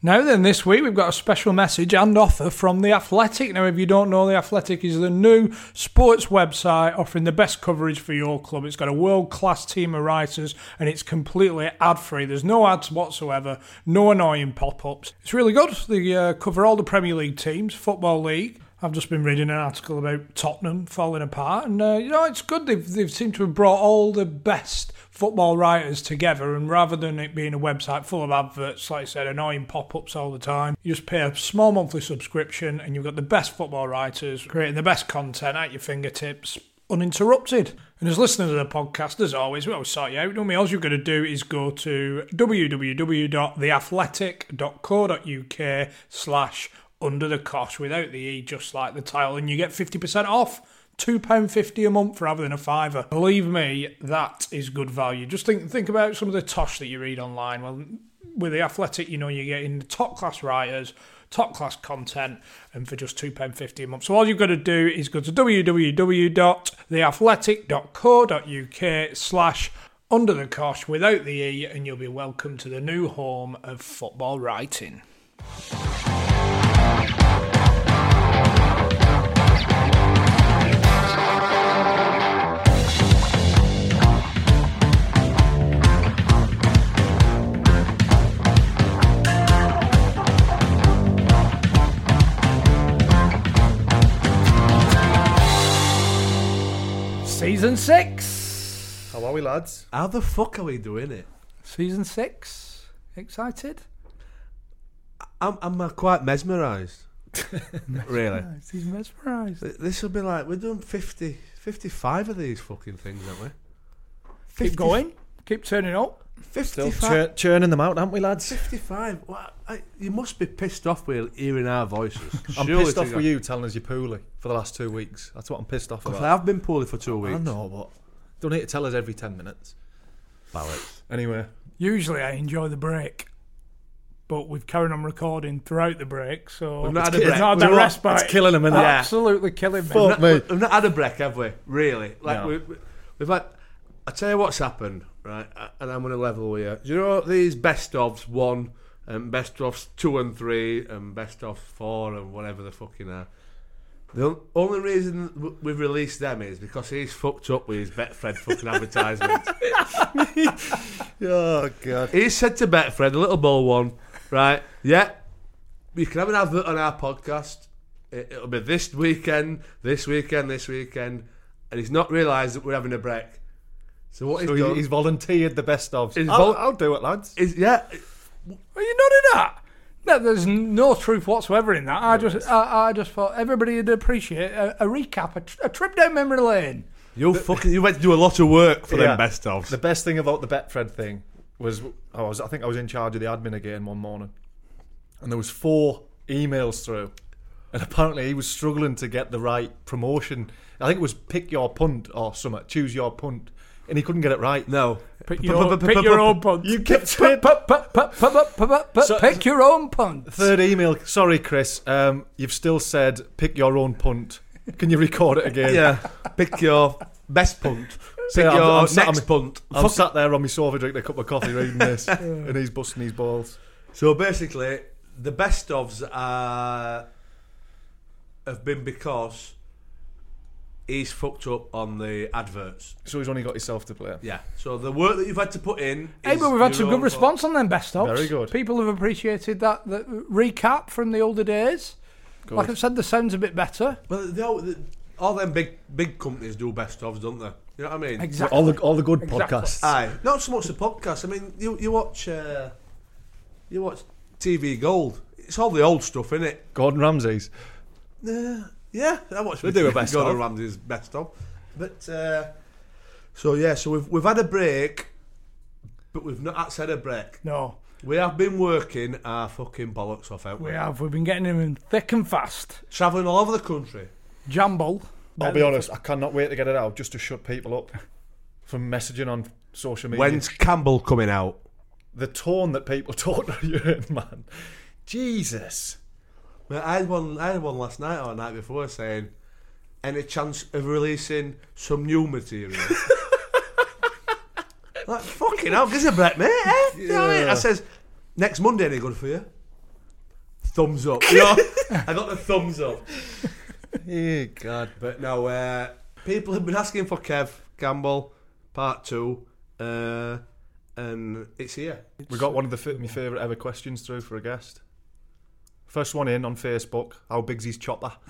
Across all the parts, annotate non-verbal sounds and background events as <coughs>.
Now then, this week we've got a special message and offer from The Athletic. Now, if you don't know, The Athletic is the new sports website offering the best coverage for your club. It's got a world class team of writers and it's completely ad free. There's no ads whatsoever, no annoying pop ups. It's really good. They uh, cover all the Premier League teams, Football League. I've just been reading an article about Tottenham falling apart, and uh, you know it's good. They've they've seemed to have brought all the best football writers together, and rather than it being a website full of adverts, like I said, annoying pop-ups all the time, you just pay a small monthly subscription, and you've got the best football writers creating the best content at your fingertips, uninterrupted. And as listeners of the podcast, as always, we always sort you out. Don't we? All you've got to do is go to www.theathletic.co.uk slash under the cosh without the E, just like the title, and you get 50% off. £2.50 a month rather than a fiver. Believe me, that is good value. Just think think about some of the tosh that you read online. Well, with The Athletic, you know, you're getting top class writers, top class content, and for just £2.50 a month. So all you've got to do is go to www.theathletic.co.uk slash under the cosh without the E, and you'll be welcome to the new home of football writing. Season six. How are we, lads? How the fuck are we doing it? Season six. Excited? I'm, I'm uh, quite mesmerised. <laughs> really. He's mesmerised. This will be like, we're doing 50, 55 of these fucking things, aren't we? Keep going. Keep turning up. Still 55. chur- churning them out, aren't we, lads? 55. Well, I, you must be pissed off with hearing our voices. I'm Surely pissed to off God. with you telling us you're poorly for the last two weeks. That's what I'm pissed off 'Cause about. I have been poorly for two weeks. I know, but don't need to tell us every 10 minutes. Bollocks. Anyway, Usually I enjoy the break, but we've carried on recording throughout the break, so We've not had a it's break. not Do you a know what? respite. It's killing 'em, innit? Yeah. Absolutely killing me. Fuck We've not, me. we've not had a break, have we? Really? Like, No. we, we, we've had. I tell you what's happened, right? And I'm going to level with you. Do you know these best ofs one, and best ofs two and three, and best of four, and whatever the fucking are? The only reason we've released them is because he's fucked up with his Betfred fucking advertisement. <laughs> oh god, he said to Betfred, a little ball one, right? Yeah, you can have an advert on our podcast. It, it'll be this weekend, this weekend, this weekend, and he's not realised that we're having a break. So what so he's done he's volunteered the best of. I'll, vol- I'll do it, lads. is yeah, Are you not in that? No, there's no truth whatsoever in that. I just, I, I just thought everybody would appreciate a, a recap, a, tr- a trip down memory lane. you fucking you went to do a lot of work for Yeah. them best ofs. The best thing about the Betfred thing was I was I think I was in charge of the admin again one morning, and there was four emails through, and apparently he was struggling to get the right promotion. I think it was pick your punt or something, choose your punt, and he couldn't get it right. no, Pick your, pick your own punt. You kept So- Pick your own punt. Third email. Sorry, Chris. Um, you've still said pick your own punt. Can you record it again? yeah, pick your best punt. <laughs> Pick So I'm- your I'm sat next punt. I'm Fuck- sat there on my sofa drinking a cup of coffee reading this, <laughs> and he's busting his balls. So basically, the best ofs are have been because he's fucked up on the adverts. So he's only got himself to blame. Yeah. So the work that you've had to put in. Hey, is but we've had some own good fault. response on them best ofs. Very good. People have appreciated that, that recap from the older days. Like I've said, the sound's a bit better. Well, they all, the, all them big big companies do best ofs, don't they? You know what I mean? Exactly. All the all the good Exactly. podcasts. Aye, not so much the podcast. I mean, you you watch uh, you watch TV Gold. It's all the old stuff, isn't it? Gordon Ramsay's. Uh, yeah, I watch. They do a <laughs> best Gordon of. Ramsay's best of. But uh, so yeah, so we've we've had a break, but we've not had a break. No, We have been working our fucking bollocks off, haven't we? we have. We've been getting them in thick and fast. Travelling all over the country. Jumble. I'll be honest, I cannot wait to get it out just to shut people up <laughs> from messaging on social media. When's Campbell coming out? the tone that people <laughs> talk to you in, man? Jesus. Mate, I had one. I had one last night or the night before saying, "Any chance of releasing some new material?" <laughs> like fucking hell, gives a break, mate. Eh? You know what I mean? I says, "Next Monday, any good for you?" Thumbs up. You know, I got the thumbs up. <laughs> Yeah, God. But no, uh, people have been asking for Kev Campbell part two, uh, and it's here. We got one of the fi- my favourite ever questions through for a guest. First one in on Facebook. How big's his chopper? <laughs>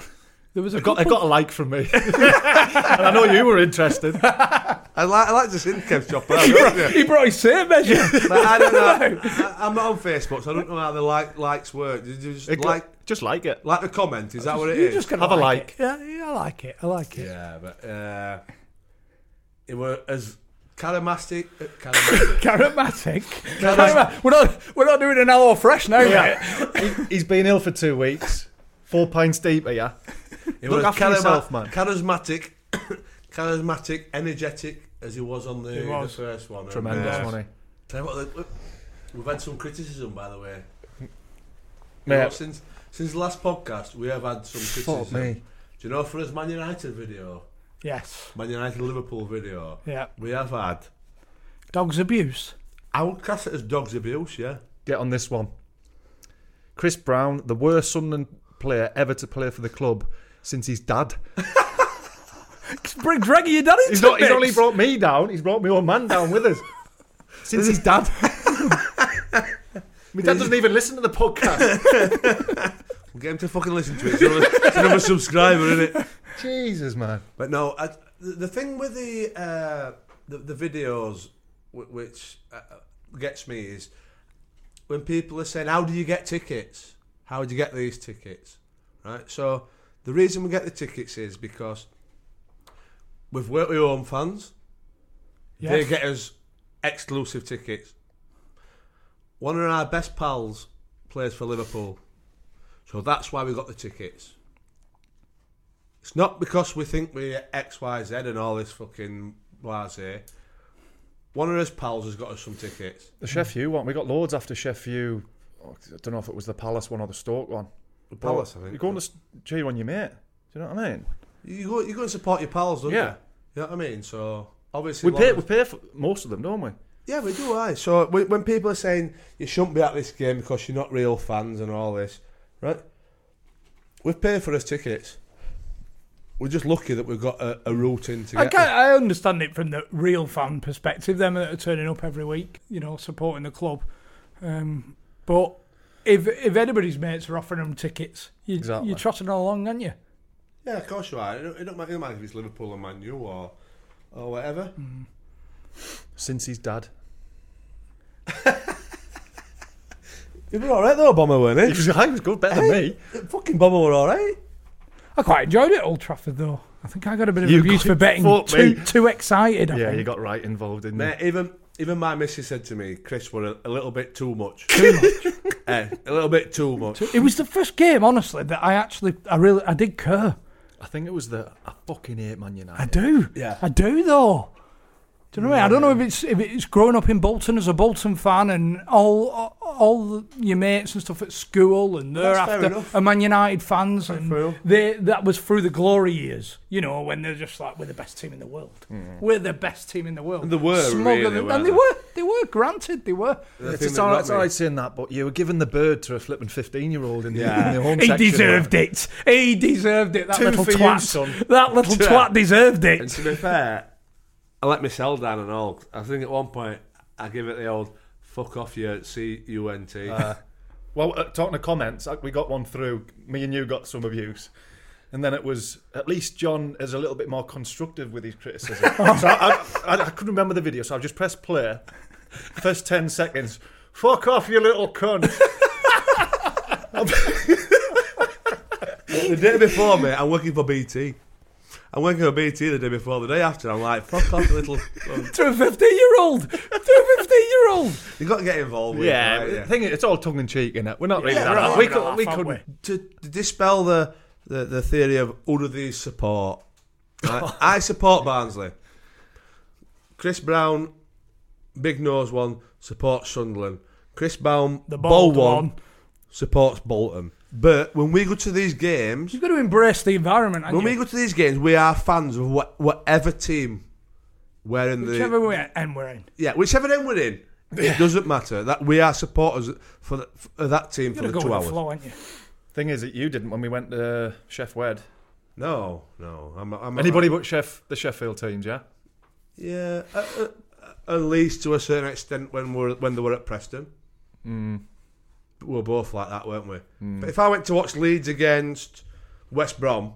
There was a I got, I got a like from me. <laughs> and I know you were interested. I like, I like to see Kev chopper. I don't know. he brought his tape measure. <laughs> But I don't know. I, I'm not on Facebook, so I don't know how the like likes work. Did you just It- like just like it. like the comment? Is that what it you is? just gonna Have a like. like. It. Yeah, yeah, I like it. I like it. yeah, but uh, it were as charismatic. Uh, <laughs> charismatic. Charismatic. Charismatic. We're not. We're not doing an Hello Fresh now, mate. He, he's been ill for two weeks. Four pints deep here. It Look was after yourself, man. Charismatic, <coughs> charismatic, energetic as he was on the, He the first one. Tremendous uh, money. Tell you what, we've had some criticism, by the way. You Mate. know, since since the last podcast, we have had some criticism. Fuck me. Do you know for his Man United video, Yes. Man United Liverpool video, Yeah. we have had Dogs abuse. I would class it as dogs abuse. Yeah, Get on this one. Chris Brown, the worst Sunderland player ever to play for the club since his dad. <laughs> Bring Greggy your daddy He's not. He's only brought me down. He's brought my own man down with us. Since his dad. <laughs> my dad doesn't even listen to the podcast. <laughs> we'll get him to fucking listen to it. It's another, it's another subscriber, isn't it? Jesus, man. But no, I, the, the thing with the uh, the, the videos w- which uh, gets me is when people are saying, "How do you get tickets? How do you get these tickets?" Right. So the reason we get the tickets is because we've worked with home fans. They get us exclusive tickets. One of our best pals plays for Liverpool, so that's why we got the tickets. It's not because we think we're X, Y, Z and all this fucking blase. One of his pals has got us some tickets. The Sheff U one. We got loads after Sheff U. Oh, I don't know if it was the Palace one or the Stoke one. The Palace, I think. You're going to cheer on your mate. Do you know what I mean? You go, you go and support your pals, don't you? Yeah. you? You know what I mean? So obviously, We pay. of- We pay for most of them, don't we? Yeah, we do. I so when, when people are saying you shouldn't be at this game because you're not real fans and all this, right? We've paid for us tickets. We're just lucky that we've got a, a route in to I, get. can I understand it from the real fan perspective, them that are turning up every week, you know, supporting the club. Um, but if if anybody's mates are offering them tickets, you, Exactly. you're trotting along, aren't you? Yeah, of course you are. It don't, it don't matter, it don't matter if it's Liverpool or Man U or or whatever. Since his dad. <laughs> You were all right though, Bomber, weren't He it? was, <laughs> he was good, better than me. Fucking Bomber were all right. I quite enjoyed it at Old Trafford, though. I think I got a bit of You abuse got- for <laughs> betting fuck too me. too excited. I Yeah, think. you got right involved in Mate, there. even even my missus said to me, Chris, were a, a little bit too much. Too much. <laughs> Eh, a little bit too much. It was the first game, honestly, that I actually, I really, I did care. I think it was the. I fucking hate Man United. I do. Yeah. I do though. Do you know what I mean? I don't know if it's if it's growing up in Bolton as a Bolton fan and all all the, your mates and stuff at school, and they're That's after enough. are Man United fans, and fair they that was through the glory years. You know, when they're just like we're the best team in the world. Hmm. We're the best team in the world. And they were, Smugger really, them- and they they? were. They were. Granted, they were. The It's, thing it's that all right, got it's all right saying that, but you were giving the bird to a flipping 15 year old in, the- Yeah. in the home He section. deserved it. He deserved it. That Two little for you, twat. son. That little <laughs> twat deserved it. And to be fair, I let myself down and all. I think at one point I give it the old "fuck off you C U N T. T." Uh, well, uh, talking to comments, uh, we got one through. Me and you got some abuse. And then it was at least John is a little bit more constructive with his criticism. <laughs> so I, I, I couldn't remember the video, so I just pressed play. First 10 seconds. Fuck off, you little cunt. <laughs> the day before, mate, I'm working for BT. I'm working for BT the day before. The day after, I'm like, "Fuck off, little." <laughs> cunt." To a 15 year old. To a 15 year old. You've got to get involved. With yeah, it, right? the thing is, it's all tongue in cheek, innit? We're not really Yeah, that. we're hard. not we could, we couldn't. to, to dispel the, the, the theory of all of these support, right, <laughs> I support Barnsley. Chris Brown, big nose one, supports Sunderland. Chris Brown, The ball bald one, one. supports Bolton. But when we go to these games, You've got to embrace the environment. haven't when we go to these games, we are fans of what, whatever team we're in the Whichever way and we're in. yeah, whichever end we're in. It doesn't matter that we are supporters for, the, for that team You've for got to the go two with hours. the flow, aren't you? Thing is that you didn't when we went to Sheff Wed. No, no, I'm, I'm Anybody but Sheff, the Sheffield teams, yeah? Yeah, at, at, at least to a certain extent when we are when they were at Preston. Mm. We were both like that, weren't we? Hmm. But if I went to watch Leeds against West Brom,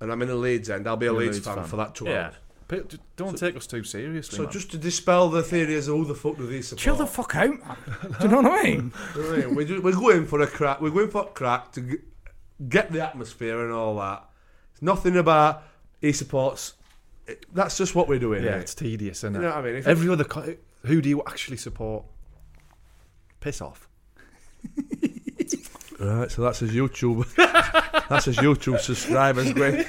and I'm in the Leeds end, I'll be a You're Leeds, Leeds fan, fan. for that two Yeah. hours. But don't take us too seriously. So man. just to dispel the theories of who the fuck do these support? Chill the fuck out, man. Do you know what I mean? <laughs> You know what I mean? we're, ju- we're going for a crack. We're going for a crack to get the atmosphere and all that. It's nothing about he supports. It, that's just what we're doing. yeah, mate. it's tedious, isn't it? You know what I mean? If Every other, co- who do you actually support? Piss off. Right, so that's his YouTube. <laughs> that's his YouTube subscribers going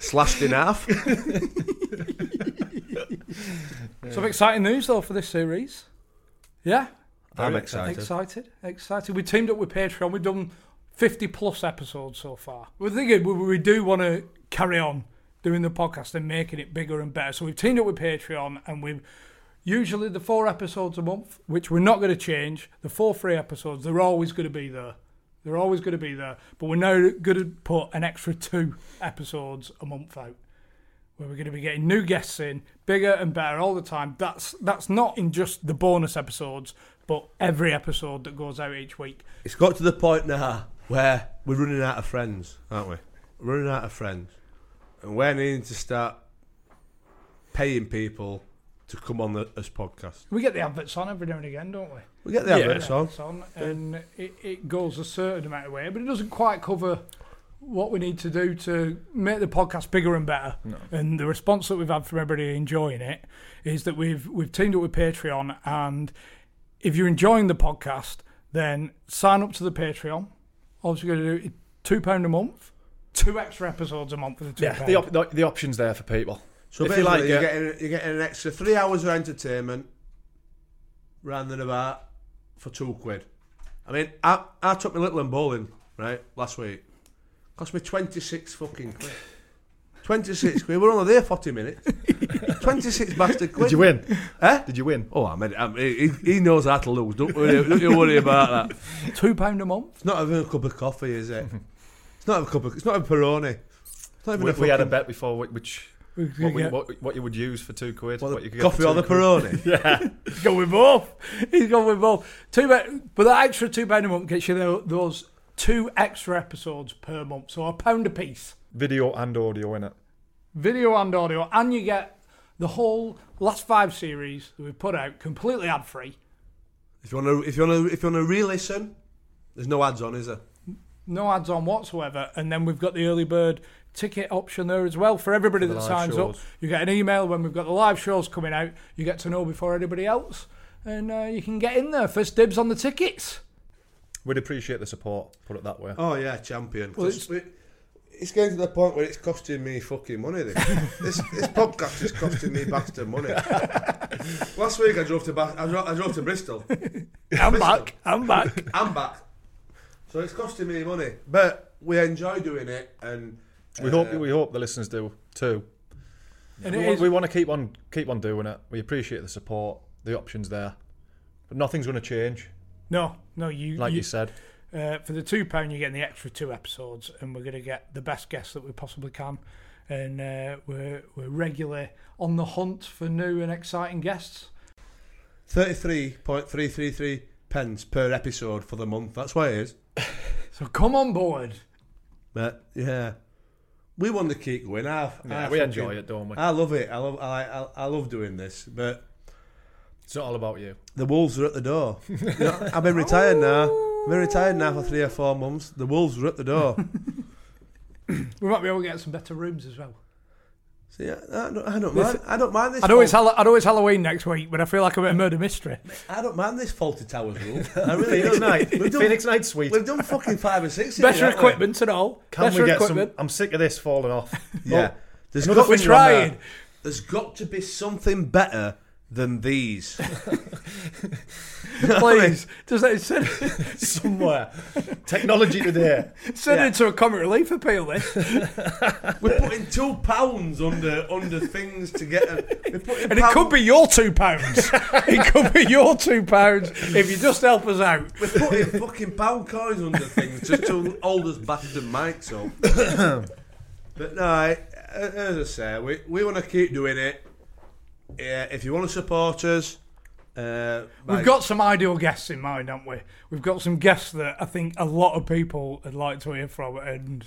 slashed in half. <laughs> Some exciting news though for this series. Yeah, I'm Very excited. excited, excited. We teamed up with Patreon. We've done fifty plus episodes so far. We're thinking we, we do want to carry on doing the podcast and making it bigger and better. So we've teamed up with Patreon, and we've usually the four episodes a month, which we're not going to change. The four free episodes, they're always going to be there. They're always going to be there. But we're now going to put an extra two episodes a month out where we're going to be getting new guests in, bigger and better all the time. That's that's not in just the bonus episodes, but every episode that goes out each week. It's got to the point now where we're running out of friends, aren't we? We're running out of friends, and we're needing to start paying people to come on the, this podcast. We get the adverts on every now and again, don't we? We get the Yeah. adverts on. On, and it, it goes a certain amount of way, but it doesn't quite cover what we need to do to make the podcast bigger and better. And the response that we've had from everybody enjoying it is that we've we've teamed up with Patreon, and if you're enjoying the podcast, then sign up to the Patreon. All you're going to do is two pound a month, two extra episodes a month for the two Yeah, the, op- the, the options there for people. So If you basically, like you're, it- getting, you're getting an extra three hours of entertainment, round and about, for two quid. I mean, I, I took my little one bowling, right, last week. Cost me 26 fucking quid. 26 quid. We're only there 40 minutes. <laughs> 26 bastard quid. Did you win? Eh? Did you win? Oh, I mean, I mean he, he knows how to lose. Don't worry, don't you worry about that. two pound a month. It's not even a cup of coffee, is it? <laughs> It's not a cup of. It's not a Peroni. It's not even We, a we had a bet before which We what, could we, what, what you would use for two quid. What, what you could get coffee for or the quid. Peroni? <laughs> Yeah. <laughs> He's gone with both. He's gone with both. Two, but that extra two pound a month gets you those two extra episodes per month, so a pound a piece, Video and audio in it. video and audio, and you get the whole last five series that we've put out completely ad free. If you want to, if you want to, if you want to re-listen, there's no ads on, is there? No ads on whatsoever, and then we've got the early bird ticket option there as well for everybody For that signs shows. up. You get an email when we've got the live shows coming out. You get to know before anybody else, and uh, you can get in there first dibs on the tickets. We'd appreciate the support. Put it that way. Oh yeah, champion. Well, 'Cause we- it's getting to the point where it's costing me fucking money. This <laughs> this, this podcast is costing me bastard money. <laughs> Last week I drove to Ba- I, drove, I drove to Bristol. <laughs> I'm back. I'm back. I'm back. So it's costing me money, but we enjoy doing it, and We uh, hope we hope the listeners do too. And we, want, we want to keep on keep on doing it. We appreciate the support, the options there, but nothing's going to change, no, no, you, like you, you said. Uh, for the two pound, you're getting the extra two episodes, and we're going to get the best guests that we possibly can. And uh, we're we're regularly on the hunt for new and exciting guests. thirty-three point three three three pence per episode for the month. That's what it is. <laughs> So come on board. But yeah, we want to keep going. I, Yeah, I we fucking- enjoy it, don't we? I love it. I love I, I, I love doing this, but It's not all about you. the wolves are at the door. <laughs> You know, I've been retired now. I've been retired now for three or four months. The wolves are at the door. <laughs> We might be able to get some better rooms as well. See, I, I, don't, I don't mind. I don't mind this. I know it's Hall- I know it's Halloween next week, but I feel like I'm at a murder mystery. I don't mind this Fawlty Towers rule. I really <laughs> Phoenix don't. Night, We've done, Phoenix Night Suite. we've done fucking five or six. in here, Better equipment and all. Can Better we get equipment. some? I'm sick of this falling off. Yeah. Oh, There's another got, We're finger on there. there's got to be something better than these. <laughs> <laughs> Please, does that send, somewhere. Technology today. send Yeah. it to a comic relief appeal. This <laughs> We're putting two pounds under under things to get. A, we're putting and it pound- could be your two pounds. it could be your two pounds if you just help us out. We're putting fucking pound coins under things just to hold us bastard mics up. <coughs> but no, I- as I say, we, we want to keep doing it. Yeah, if you want to support us, uh, We've by- got some ideal guests in mind, haven't we? We've got some guests that I think a lot of people would like to hear from, and,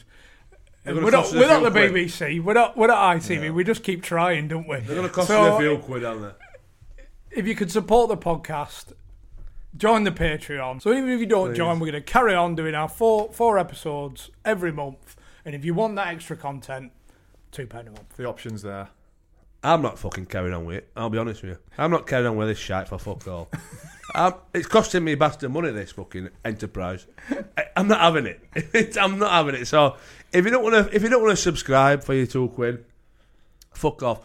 and we're not cost us a we're not the quid. BBC, we're not we're not ITV. We just keep trying, don't we? They're going to cost So, us a few quid, aren't they? if you could support the podcast, join the Patreon. So even if you don't join, we're going to carry on doing our four four episodes every month. And if you want that extra content, two pound a month. The options there. I'm not fucking carrying on with it. I'll be honest with you. I'm not carrying on with this shite for fuck all. <laughs> Um, it's costing me bastard money. This fucking enterprise. I, I'm not having it. <laughs> It's- I'm not having it. So if you don't want to, if you don't want to subscribe for your two quid, fuck off.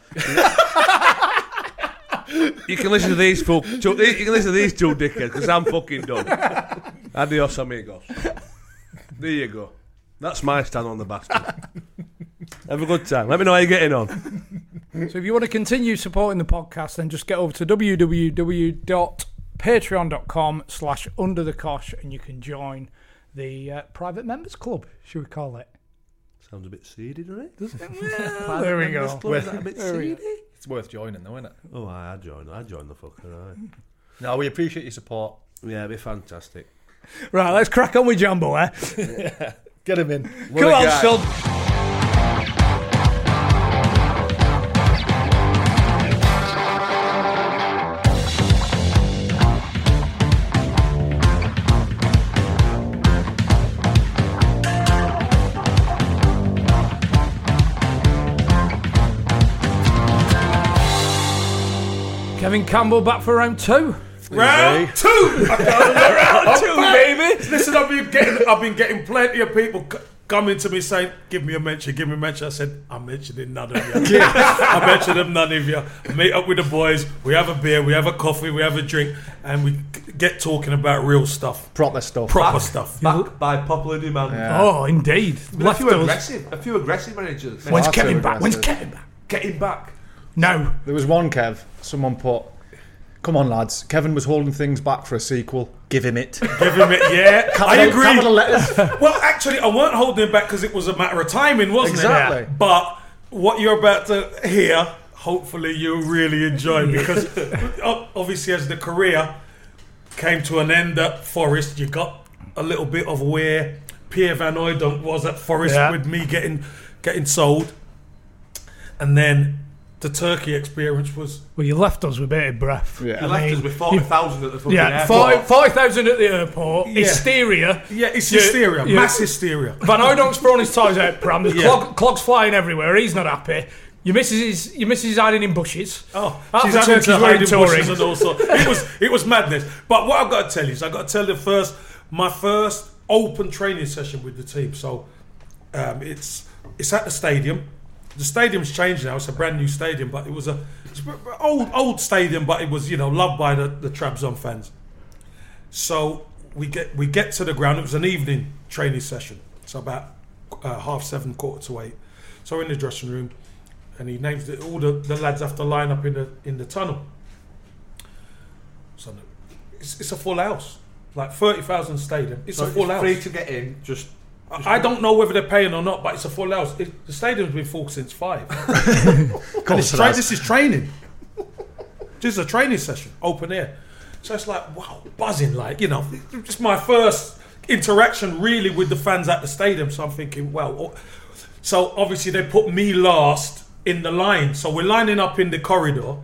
you can listen to these fuck. Two, you can listen to these two dickheads because I'm fucking done. <laughs> Adios amigos. There you go. That's my stand on the bastard. <laughs> Have a good time. Let me know how you're getting on. So if you want to continue supporting the podcast, then just get over to www.patreon.com slash under the cosh and you can join the uh, private members club, should we call it? Sounds a bit seedy, doesn't it? Well, <laughs> there we go. Is that a bit There we seedy? It's worth joining, though, isn't it? Oh, I I joined. I joined the fucker. Right. No, we appreciate your support. Yeah, it'd be fantastic. Right, let's crack on with Jumbo, eh? <laughs> Get him in. What Come on, guy. son. Kevin Campbell back for round two. <laughs> Round two. round two, baby. Listen, I've been getting, I've been getting plenty of people c- coming to me saying, "Give me a mention, give me a mention." I said, "I'm mentioning none of you. I mentioned them none of you. I meet up with the boys. We have a beer, we have a coffee, we have a drink, and we get talking about real stuff, Proper stuff. proper stuff. Back by popular demand. Oh, indeed. A few us. aggressive, a few aggressive managers. When's Kevin back? When's. Kevin back? Getting back. No. There was one Kev. Someone put, "Come on, lads. Kevin was holding things back for a sequel. Give him it." <laughs> Give him it, yeah. <laughs> I agree. Capital letters. <laughs> Well, actually, I weren't holding it back because it was a matter of timing, wasn't Exactly. it? But what you're about to hear, hopefully, you'll really enjoy because obviously, as the career came to an end at Forest, you got a little bit of where Pierre Van Hooijdonk was at Forest Yeah. with me getting getting sold, and then the Turkey experience was Well, you left us with bated breath. Yeah. You left us with 40,000 at the fucking Yeah, airport. 40,000 at the airport. Yeah. Hysteria. yeah, it's hysteria, you- mass hysteria. Van Hooijdonk's throwing his toys out pram. There's Yeah. clog, clogs flying everywhere. He's not happy. Your missus is your missus is hiding in bushes. Oh, she's the having Turkeys to hide in touring. bushes and all sorts. It was it was madness. But what I've got to tell you is I've got to tell you first my first open training session with the team. So um, it's it's at the stadium. The stadium's changed now. It's a brand new stadium, but it was a old old stadium, but it was you know loved by the the Trabzon fans. So we get we get to the ground. It was an evening training session. So about uh, half seven, quarter to eight. So we're in the dressing room, and he names it. All the, the lads have to line up in the in the tunnel. So it's, it's a full house, like thirty thousand stadium. It's So a full it's house. free to get in. Just I I don't know whether they're paying or not, but it's a full house. It, the stadium's been full since five. <laughs> it's tra- this is training. This is a training session, open air. So it's like, wow, buzzing, like, you know, it's my first interaction really with the fans at the stadium. So I'm thinking, well, oh- so obviously they put me last in the line. So we're lining up in the corridor,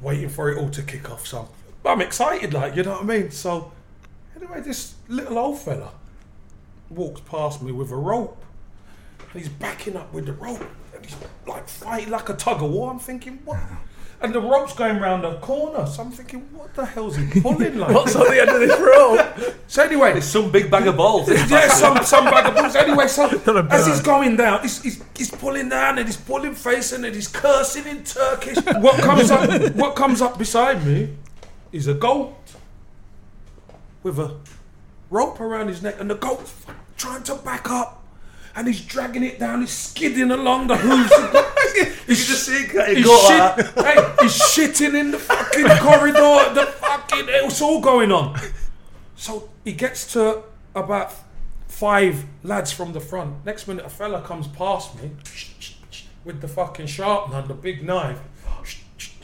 waiting for it all to kick off. So I'm excited, like, you know what I mean? So anyway, this little old fella walks past me with a rope. And he's backing up with the rope. And he's like fighting like a tug of war. I'm thinking, what? <laughs> And the rope's going round the corner. So I'm thinking, what the hell's he <laughs> pulling like? What's on the end of this rope? <laughs> So anyway, it's some big bag of balls. yeah, some some bag of balls. Anyway, so as he's going down, he's, he's, he's pulling down and he's pulling facing and he's cursing in Turkish. What comes up? What comes up beside me is a goat with a rope around his neck, and the goat's trying to back up, and he's dragging it down. He's skidding along the hooves. <laughs> he's just see it He's, shit, <laughs> hey, he's shitting in the fucking corridor. The fucking it's all going on. So he gets to about five lads from the front. Next minute, a fella comes past me with the fucking sharpener and the big knife.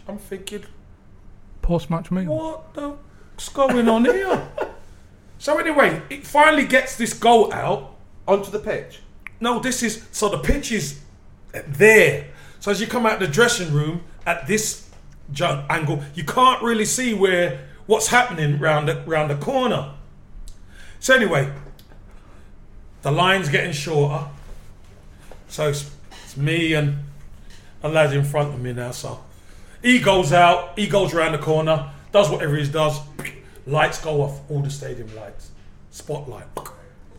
I'm thinking, Post match meal. what the what's going on here? <laughs> so anyway, it finally gets this goal out. Onto the pitch. No, this is so the pitch is there. So as you come out the dressing room at this jump angle, you can't really see where what's happening round the round the corner. So anyway, the line's getting shorter. So it's, it's me and a lad in front of me now. So he goes out, he goes round the corner, does whatever he does. Lights go off, all the stadium lights. Spotlight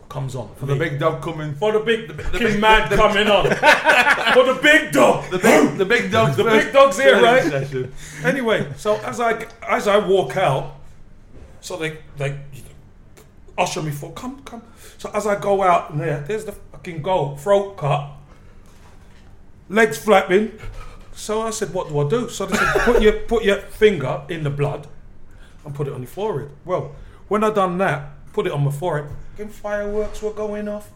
comes on. For the big dog coming. For the big, the, big- big man the- coming on. <laughs> For the big dog. The big, the big dog's The big dog's here, right? session. Anyway, so as I as I walk out, so they they usher me for come come. So as I go out and there, there's the fucking goal, throat cut, legs flapping. So I said, what do I do? So they said, put your put your finger in the blood and put it on your forehead. Well, when I done that, put it on my forehead. and fireworks were going off.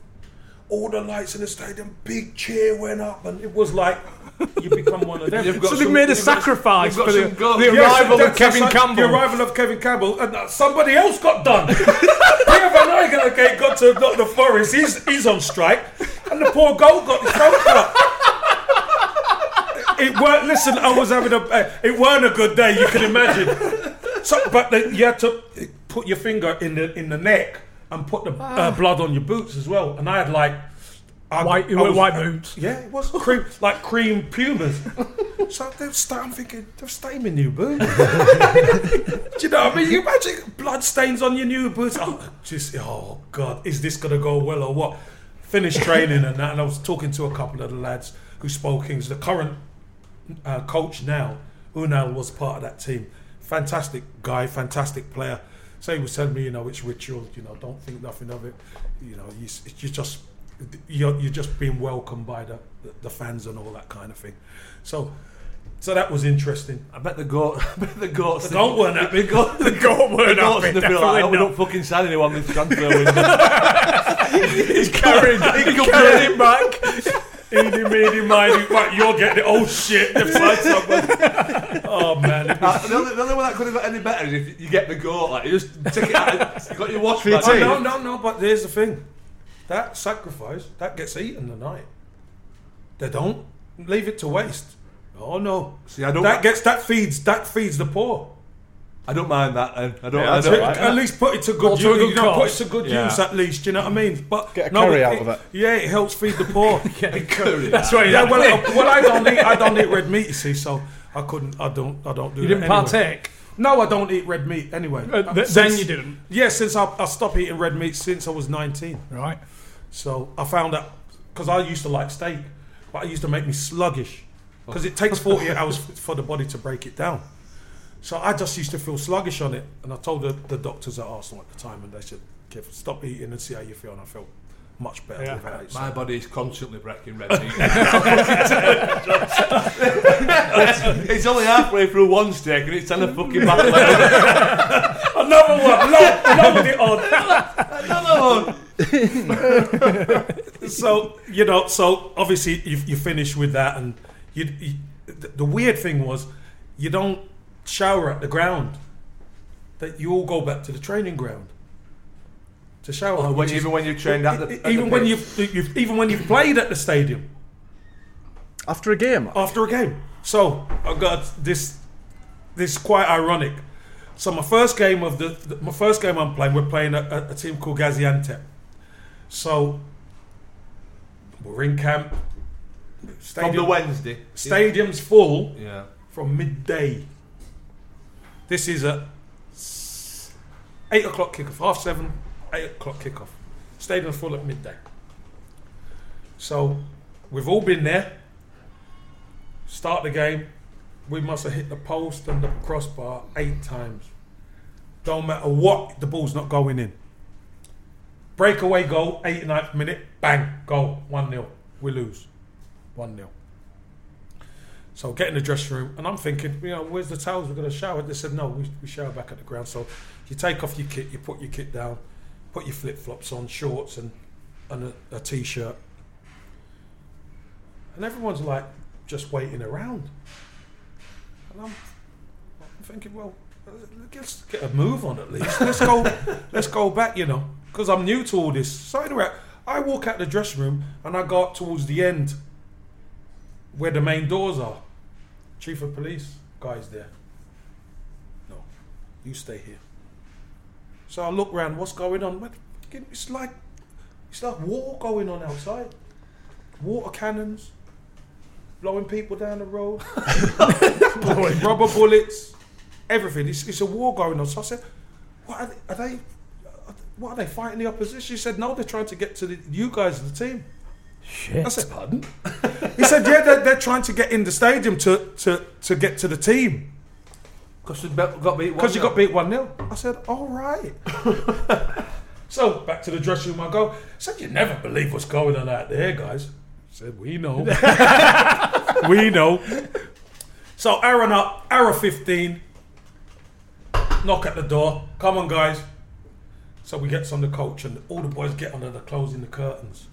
All the lights in the stadium, big cheer went up, and it was like you become one of them. <laughs> You've got So they made a sacrifice got for the, the Yes, arrival that- of Kevin like Campbell. The arrival of Kevin Campbell, and uh, somebody else got done. Pierre Van Eyck okay, got to the Forest. He's he's on strike, and the poor goal got his throat cut. It weren't. Listen, I was having a. Uh, it weren't a good day. You can imagine. So, but the, you had to put your finger in the in the neck and put the uh, blood on your boots as well. And I had like. I, White- you I was- white boots. Yeah, it was cream, like cream pumas. <laughs> So they've sta- I'm thinking, they've stained my new boots. <laughs> Do you know what I mean? You imagine blood stains on your new boots. Oh, just, oh God, is this going to go well or what? Finished training and that, and I was talking to a couple of the lads who spoke English. The current uh, coach now, Unal, was part of that team. Fantastic guy, fantastic player. So he was telling me, you know, it's ritual. You know, don't think nothing of it. You know, you, you just you're, you're just being welcomed by the, the fans and all that kind of thing. So, so that was interesting. I bet the goat. <laughs> I bet the goats. The goat weren't happy. The goat. <laughs> The goat weren't the goats happy, like, definitely we not. don't fucking sign anyone this transfer window. He's carrying, he's carrying it back. Eeny, meeny, miny, right, you're getting it. Oh shit, they've signed <laughs> someone. Oh man, was- Uh, the, only, the only way that could have got any better is if you get the goat. Like you just take it out. You got your watch For your back. Oh, team. no, no, no. But here's the thing: that sacrifice that gets eaten tonight. They don't leave it to waste. Oh no! See, I don't. That gets that feeds that feeds the poor. I don't mind that. And I don't. Yeah, I don't. it. At least put it to good Also use. a good you know, put it to good Yeah. use at least. You know what I mean? But Get a no, curry but out of it. Yeah, it helps feed the poor. <laughs> curry That's right. yeah, well, uh, well, I don't eat. I don't eat red <laughs> meat. You see, so I couldn't. I don't. I don't do. You that didn't anyway. partake. No, I don't eat red meat anyway. Uh, th- Since- then you didn't. Yeah, since I, I stopped eating red meat since I was 19. Right. So I found out because I used to like steak, but it used to make me sluggish because it takes 48 hours <laughs> for the body to break it down. So I just used to feel sluggish on it, and I told the, the doctors at Arsenal at the time, and they said, "Kev, stop eating and see how you feel." And I felt much better Yeah. without it. So- My body is constantly breaking red meat. <laughs> <laughs> it's only halfway through one steak and it's ten a fucking back Another one, load, load it on. Another one. <laughs> so you know, so obviously you, you finish with that, and you, you. The the weird thing was, you don't shower at the ground. That you all go back to the training ground to shower. Oh, when- which even when you've trained at the- at the even when you've, you've even when you've played at the stadium After a game, after a game. So I got this. This is quite ironic. So my first game of the, the- my first game I'm playing, we're playing a, a, a team called Gaziantep. So we're in camp. From the Wednesday. stadium's full Yeah. from midday. This is at eight o'clock kickoff, half seven, eight o'clock kickoff. Stadium's full at midday. So we've all been there. Start the game. We must have hit the post and the crossbar eight times. Don't matter what, the ball's not going in. Breakaway goal, 89th minute, bang, goal, 1 0. We lose. 1 0. So I get in the dressing room, and I'm thinking, you know, where's the towels? We're going to shower. They said, no, we, we shower back at the ground. So you take off your kit, you put your kit down, put your flip flops on, shorts, and, and a, a t shirt. And everyone's like just waiting around. And I'm, I'm thinking, well, let's get a move on at least. Let's go, <laughs> let's go back, you know, because I'm new to all this. So anyway, I walk out the dressing room and I go up towards the end where the main doors are. Chief of police guy's there. No, you stay here. So I look around. What's going on? What- It's like it's like war going on outside. Water cannons, blowing people down the road, <laughs> rubber bullets, everything. It's, it's a war going on. So I said, "What are they? Are they what are they fighting the opposition?" He said, "No, they're trying to get to the, you guys, the team." Shit. I said, pardon? <laughs> he said, yeah, they're, they're trying to get in the stadium to, to, to get to the team. Because you got beat Because you got beat 1 0. I said, all right. <laughs> so back to the dressing room I go. I said, you never believe what's going on out there, guys. I said, we know. <laughs> we know. So Aaron up, hour 15. Knock at the door. Come on, guys. So we get on the coach, and all the boys get on and they're closing the curtains.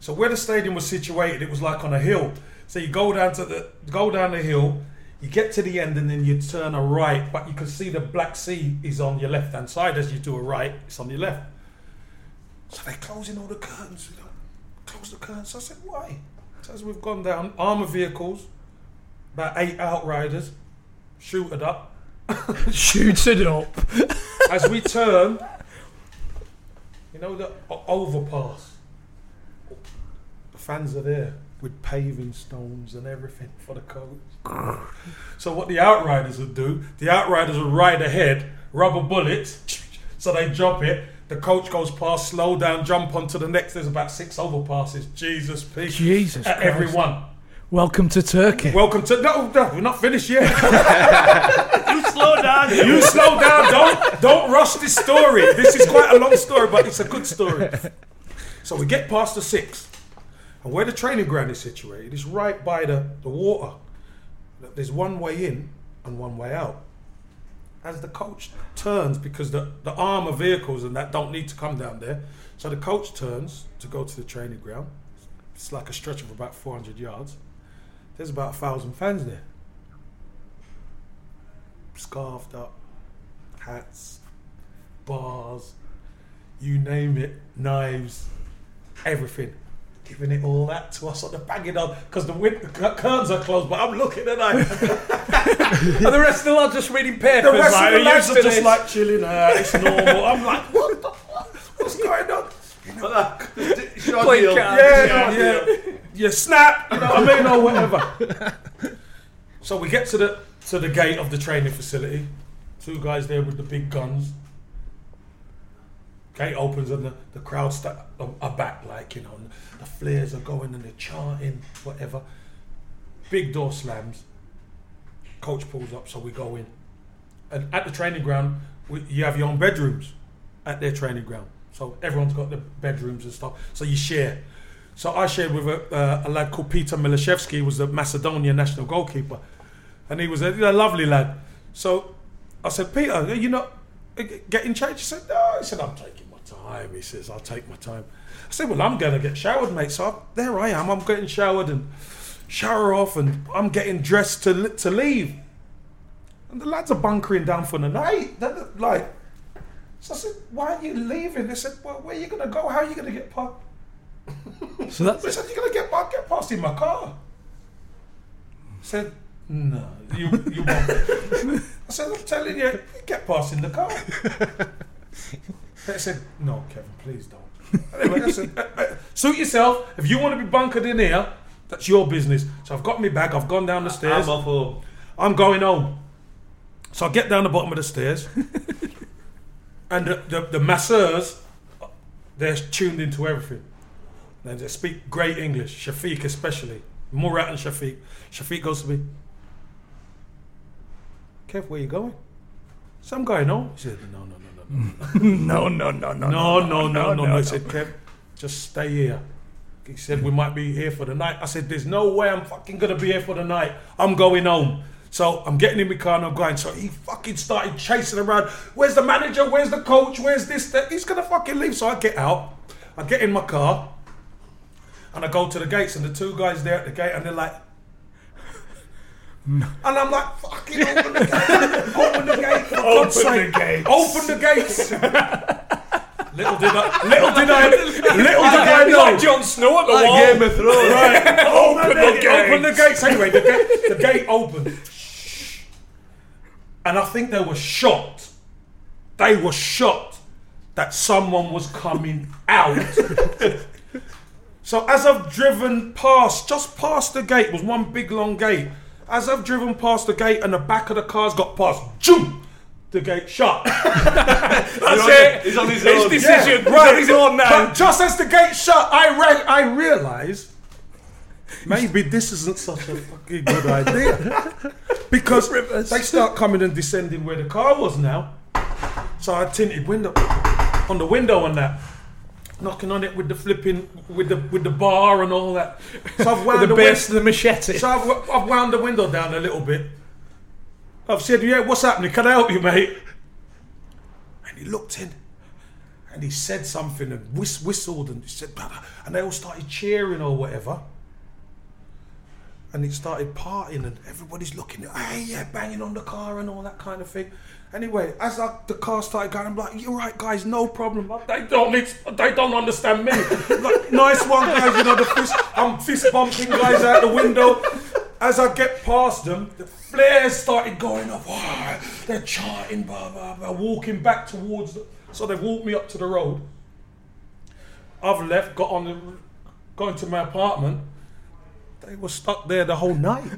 So where the stadium was situated, it was like on a hill. So you go down to the go down the hill, you get to the end, and then you turn a right, but you can see the Black Sea is on your left hand side as you do a right. It's on your left. So they're closing all the curtains. You know, close the curtains. I said, why? So as we've gone down, armored vehicles, about eight outriders, shooted up. <laughs> <laughs> Shoots it up. As we turn, you know the overpass. The fans are there with paving stones and everything for the coach. <laughs> so what the outriders would do, the outriders would ride ahead, rubber bullets, <laughs> so they drop it. The coach goes past, slow down, jump onto the next. There's about six overpasses. Jesus, peace. Jesus At Christ. everyone. Welcome to Turkey. Welcome to no, no, we're not finished yet. <laughs> You slow down. You slow down. Don't don't rush this story. This is quite a long story, but it's a good story. So we get past the six, and where the training ground is situated is right by the, the water. There's one way in and one way out. As the coach turns, because the, the armor vehicles and that don't need to come down there, so the coach turns to go to the training ground. It's like a stretch of about 400 yards. There's about a thousand fans there scarfed up, hats, bars, you name it, knives, everything. Giving it all that to us on the banging on because the, win- the cur- curtains are closed, but I'm looking and I. <laughs> and the rest of the lads just reading papers. the rest like, of the oh, "Are lads are just like chilling out. It's normal. I'm like, what the fuck? What's going on? Playing cards. Yeah, yeah, yeah. Snap. You know what I mean, or whatever. So we get to the to the gate of the training facility. Two guys there with the big guns. Gate opens and the, the crowd sta- are back, like you know, the flares are going and they're chanting, whatever. Big door slams. Coach pulls up, so we go in. and at the training ground, we, you have your own bedrooms at their training ground. So everyone's got the bedrooms and stuff. So you share. So I shared with a, uh, a lad called Peter Miloševski, was the Macedonia national goalkeeper, and he was a, a lovely lad. So I said, Peter, you know, getting changed? He said, no. He said, I'm taking time. He says, I'll take my time. I said, well, I'm going to get showered, mate. So I, there I am. I'm getting showered and shower off, and I'm getting dressed to to leave. And the lads are bunkering down for the night. They're like, so I said, why are you leaving? They said, well, where are you going to go? How are you going to get past? <laughs> So that's I said, you're going to get, get past in my car. I said, no, you, you won't. <laughs> I said, I'm telling you, get past in the car. <laughs> They said, no, Kevin, please don't. I said, "Uh, uh, suit yourself. If you want to be bunkered in here, that's your business. So I've got me bag. I've gone down the stairs. I'm off home. I'm going home. So I get down the bottom of the stairs, <laughs> and the, the, the masseurs, they're tuned into everything. And they speak great English, Shafiq especially. Murat and Shafiq. Shafiq goes to me, Kev, where you going? So I'm going home. He said, no, no, no, <laughs> no, no. no, no, no, no, No, no, no, no. He said, Kev, just stay here. He said, we might be here for the night. I said, there's no way I'm fucking going to be here for the night. I'm going home. So I'm getting in my car and I'm going. So he fucking started chasing around. Where's the manager? Where's the coach? Where's this? That? He's going to fucking leave. So I get out. I get in my car and I go to the gates and the two guys there at the gate and they're like, and I'm like, fucking open the gate. <laughs> open the gate. For God's Open sake. the gates. Open the gates. little did I, little did I, <laughs> little did I know. Like Jon Snow at the Like wall. Game of Thrones. Right. <laughs> Open the gates. Open the gates. Anyway, the gate, the gate opened. And I think they were shocked. They were shocked that someone was coming out. so as I've driven past, just past the gate, was one big long gate. As I've driven past the gate and the back of the car's got past, zoom, the gate shut. <laughs> That's it. he's on his His own. decision. Yeah, He's on now. But just as the gate shut, I re- I realised maybe this isn't such a fucking good idea <laughs> because they start coming and descending where the car was now. So I tinted window on the window and that. Knocking on it with the flipping, with the with the bar and all that. So I've <laughs> wound With the win- of the machete. so I've, I've wound the window down a little bit. I've said, "Yeah, what's happening? Can I help you, mate?" And he looked in, and he said something and whis- whistled, and he said, "Brother," and they all started cheering or whatever. And it started partying, and everybody's looking hey, yeah, banging on the car and all that kind of thing. Anyway, as I, the car started going, I'm like, "You're right, guys, no problem." They don't, need, they don't understand me. <laughs> like, nice one, guys. You know, the fist, I'm fist bumping guys out the window. As I get past them, the flares started going off. Oh, they're chanting, blah blah blah, walking back towards. The, so they walked me up to the road. I've left, got on the, got into my apartment. They were stuck there the whole night. <laughs>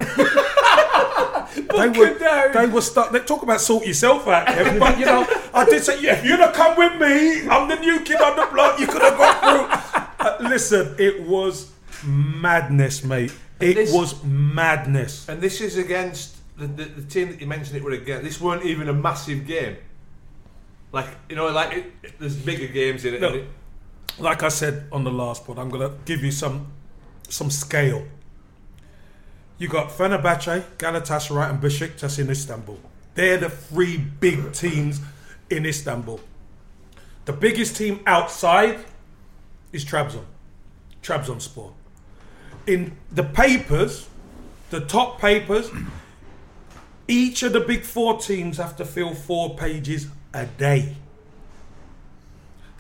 they were, they were stuck. They talk about sort yourself out, but you know, I did say, yeah, if you'd have come with me, I'm the new kid on the block. You could have got through. Uh, listen, it was madness, mate. It this- was madness. And this is against the, the, the team that you mentioned it were against. This weren't even a massive game. Like, you know, like it, it- there's bigger games in it. No. it- Like I said on the last pod, I'm gonna give you some some scale. You got Fenerbahce, Galatasaray, and Besiktas in Istanbul. They're the three big teams in Istanbul. The biggest team outside is Trabzon, Trabzonspor. In the papers, the top papers, each of the big four teams have to fill four pages a day.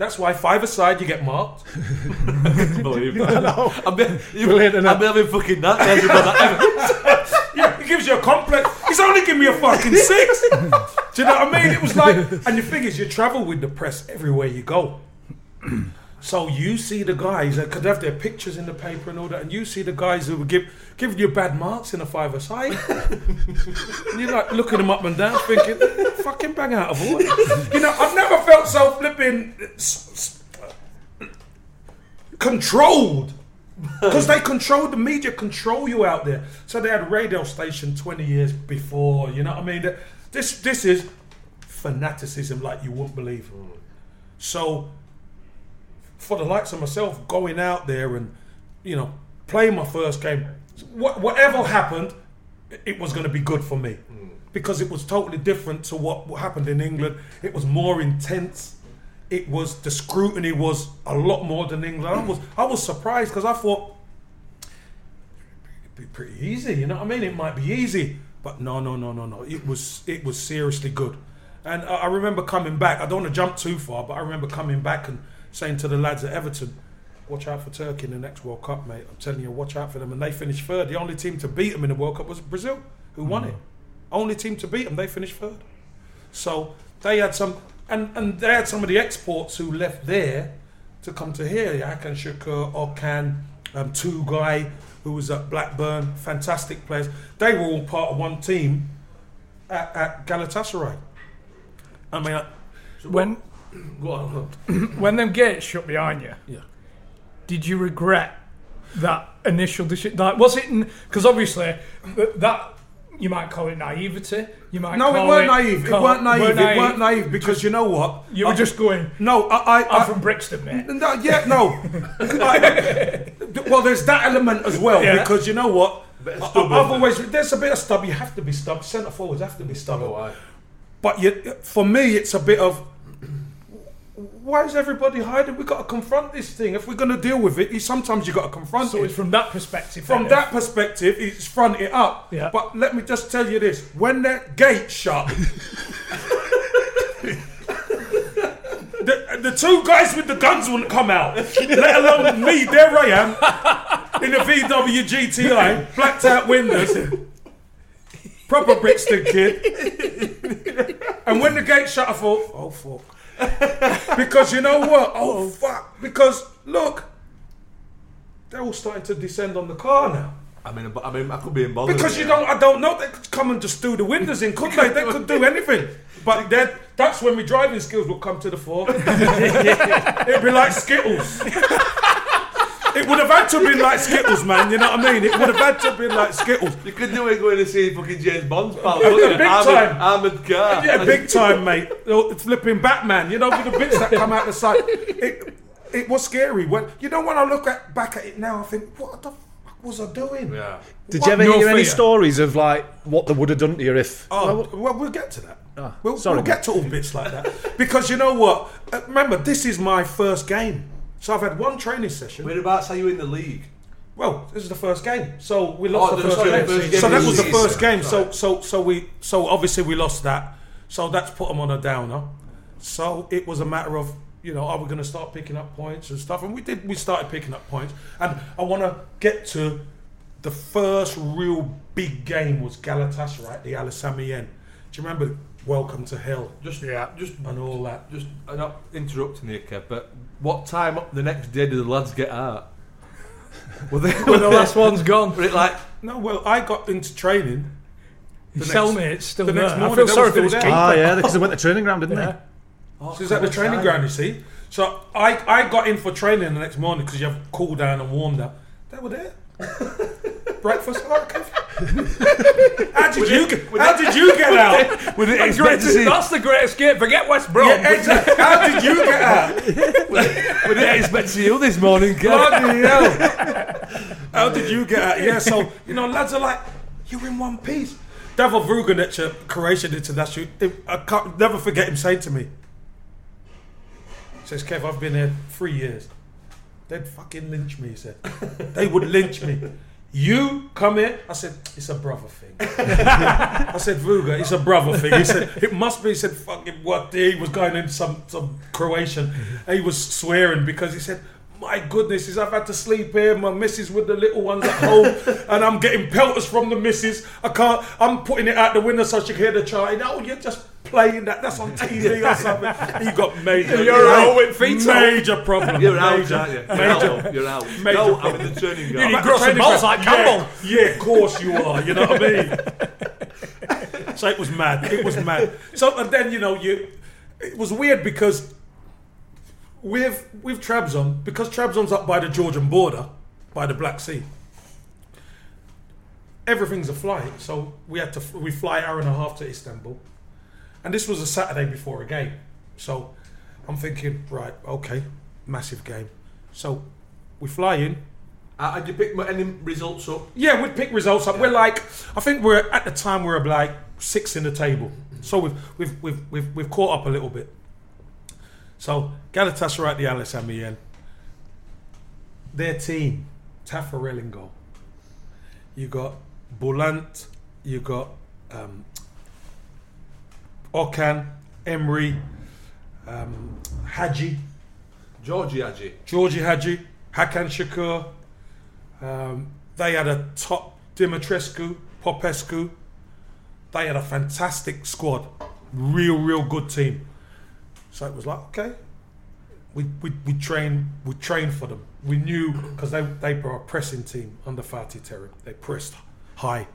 That's why five aside you get marked. <laughs> believe <laughs> that. I'm, be, you, Brilliant, uh, I'm innit? having fucking nightmares about that. <laughs> Yeah, it gives you a complex. He's only giving me a fucking six. Do you know what I mean? It was like, and the thing is, you travel with the press everywhere you go. <clears throat> So you see the guys uh, that could have their pictures in the paper and all that, and you see the guys who would give giving you bad marks in a five aside. and <laughs> you're like looking them up and down, thinking, "Fucking bang out of order." You know, I've never felt so flipping s- s- controlled. Because they control the media, control you out there. So they had a radio station 20 years before, you know what I mean? This this is fanaticism like you wouldn't believe. So, for the likes of myself, going out there and you know playing my first game, wha- whatever happened, it was going to be good for me hmm. because it was totally different to what what happened in England. It was more intense. It was the scrutiny was a lot more than England. I was I was surprised because I thought it'd be pretty easy. You know what I mean? It might be easy, but no, no, no, no, no. It was it was seriously good. And I I remember coming back. I don't want to jump too far, but I remember coming back and saying to the lads at Everton, "Watch out for Turkey in the next World Cup, mate. I'm telling you, watch out for them." And they finished third. The only team to beat them in the World Cup was Brazil, who won it. Only team to beat them. They finished third. So they had some, and, and they had some of the exports who left there to come to here. Hakan Şükür, Okan, um, two guy who was at Blackburn, fantastic players. They were all part of one team at, at Galatasaray. I mean, I, When <coughs> go on. <coughs> when them gates shut behind you, Yeah. Did you regret that initial decision? Like, was it because obviously that you might call it naivety. You might No, call it weren't naive. It call- weren't naive. It weren't naive because you know what? You were I- just going. no. I, I, I'm I from Brixton, mate. No, yeah, no. <laughs> I- well, there's that element as well Yeah. because you know what? Bit I've always there's a bit of stub. You have to be stubborn. Centre forwards have to be stubborn. Oh, aye. But you, for me, it's a bit of why is everybody hiding? We've got to confront this thing. If we're going to deal with it, you, sometimes you've got to confront So it. it's from that perspective. From that perspective, it's front it up. Yeah. But let me just tell you this: when that gate shut, <laughs> the, the two guys with the guns wouldn't come out. Let alone me. There I am in a VW GTI, blacked out windows, proper Brixton kid. And when the gate shut, I thought, oh fuck. <laughs> because you know what? Oh, oh fuck. Because look, they're all starting to descend on the car now. I mean, I mean, I could be involved. Because you don't, I don't know. They could come and just do the windows in, could they? They could do anything. But <laughs> then that's when my driving skills will come to the fore. <laughs> It'd be like Skittles. It would have had to have been like Skittles, man. You know what I mean? It would have had to have been like Skittles. You could do it going to see fucking James Bond's pal. Yeah, couldn't you? big Armored- time. Armored car. Yeah, big time, mate. Oh, Flipping Batman. You know, with the bits that come out the side. It, it was scary. When you know, when I look at back at it now, I think, what the fuck was I doing? Yeah. Did What? you ever No hear any stories of like what they would have done to you if? Oh, well, we'll get to that. Ah, we'll, sorry, we'll get to all bits like that. Because you know what? Uh, remember, this is my first game. So I've had one training session. Whereabouts are you in the league? Well, this is the first game. So we lost Oh, the first sorry, game. first game so that was the first game. So so so we so obviously we lost that. So that's put them on a downer. So it was a matter of you know are we going to start picking up points and stuff, and we did. We started picking up points, and I want to get to the first real big game was Galatasaray at the Ali Sami Yen. Do you remember Welcome to Hell Just yeah, just and all that? just I'm not interrupting you, Kev, but what time up the next day did the lads get out? <laughs> well, they? Were When the last one's gone. Were it like? No, well, I got into training. His next- cellmate's still the there. next I morning, feel sorry were for this still keeper. Ah, yeah, because they went to the training ground, didn't Yeah. Oh, So it's at the training ground, you see. So I, I got in for training the next morning because you have cool down and warmed up. They were there. <laughs> Breakfast. right, <laughs> Kev. how did you get? How did you get out? Were they That's, expect to see? that's the great escape. Forget West Brom. Yeah, exactly. How did you get out? <laughs> Were they expect to see you this morning? Bloody hell. How did you get out? Yeah, so you know, lads are like, you're in one piece. Davor Vugrinec, a uh, Croatian international, I can't never forget him saying to me, he says, Kev, I've been here three years. They'd fucking lynch me, he said. <laughs> they would lynch me. You come here? I said, it's a brother thing. <laughs> I said, Vuga, it's a brother thing. He said, it must be. He said, fucking what? He was going into some, some Croatian. He was swearing because he said, my goodness, is I've had to sleep here. My missus with the little ones at home, <laughs> and I'm getting pelters from the missus. I can't. I'm putting it out the window so she can hear the child. Oh, you're just playing that. That's on TV or something. <laughs> He got major. You're out with feet. Major problem. You're out, major, aren't you? You're Major. out. You're out. Major no, I'm problem. in the training You need At the gross and training balls like Campbell. Yeah, yeah, of course you are. You know what I mean? <laughs> so it was mad. It was mad. So and then you know you, it was weird because with with Trabzon because Trabzon's up by the Georgian border, by the Black Sea. Everything's a flight, so we had to we fly hour and a half to Istanbul, And this was a Saturday before a game. So I'm thinking, right, okay, massive game. So we fly in. Uh, had you picked any results up? Yeah, we'd pick results up. We're like, I think we're at the time we're like six in the table. So we've we've we've we've, we've caught up a little bit. So Galatasaray at the Ali Sami Yen. Their team, Taffarel in goal. You got Bülent, you got um, Okan, Emery, um, Hagi, Georgie Hagi. Georgie Hagi, Hakan Şükür. Um, they had a top Dimitrescu, Popescu. They had a fantastic squad, real, real good team. So it was like, okay, we we we train we trained for them. We knew because they they were a pressing team under Fatih Terim. They pressed high,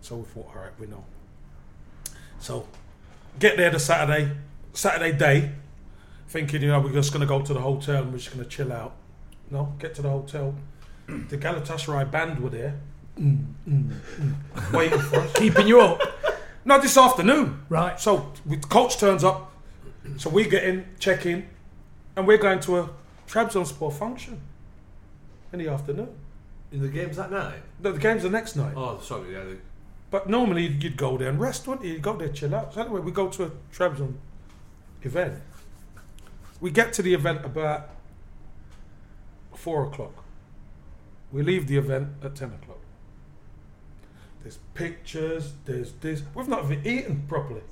so we thought, all right, we know. So get there the Saturday Saturday day, thinking you know we're just going to go to the hotel and we're just going to chill out. No, get to the hotel. <clears throat> The Galatasaray band were there, mm, mm, mm, waiting for us. Keeping you up. No, this afternoon. Right. So the coach turns up. So we get in, check in, and we're going to a Trabzonspor function in the afternoon. In the games that night? The, the game's the next night. Oh, sorry, yeah. But normally you'd go there and rest, wouldn't you? You'd go there, chill out. So anyway, we go to a Trabzon event. We get to the event about four o'clock. We leave the event at ten o'clock. There's pictures, there's this. We've not even eaten properly.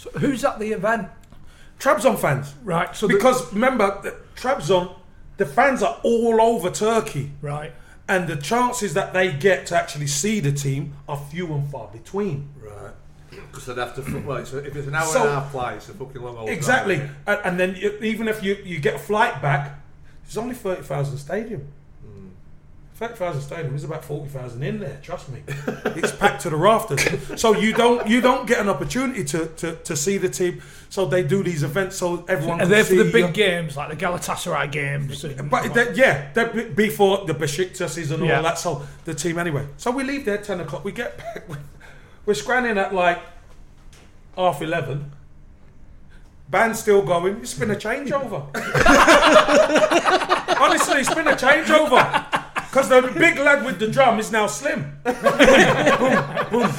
So who's at the event? Trabzon fans. Right. So the- because remember, the, Trabzon, the fans are all over Turkey. right. And the chances that they get to actually see the team are few and far between. Right. Because they'd have to. fu- Well, it's a, if it's an hour So- and a half flight, it's a fucking long old Exactly. isn't? And, and then you, even if you, you get a flight back, it's only 30,000 stadium. 30,000 stadium is about 40,000 in there, trust me. it's packed to the rafters. So you don't you don't get an opportunity to, to, to see the team. So they do these events so everyone Are can they for the big games, like the Galatasaray games? and- But that, yeah, that be- before the Besiktas and all Yeah. that. So the team anyway. So we leave there at ten o'clock. We get back. We're scranning at like half eleven. Band's still going. It's been a changeover. <laughs> Honestly, it's been a changeover. Because the big lad with the drum is now slim. <laughs> boom, boom.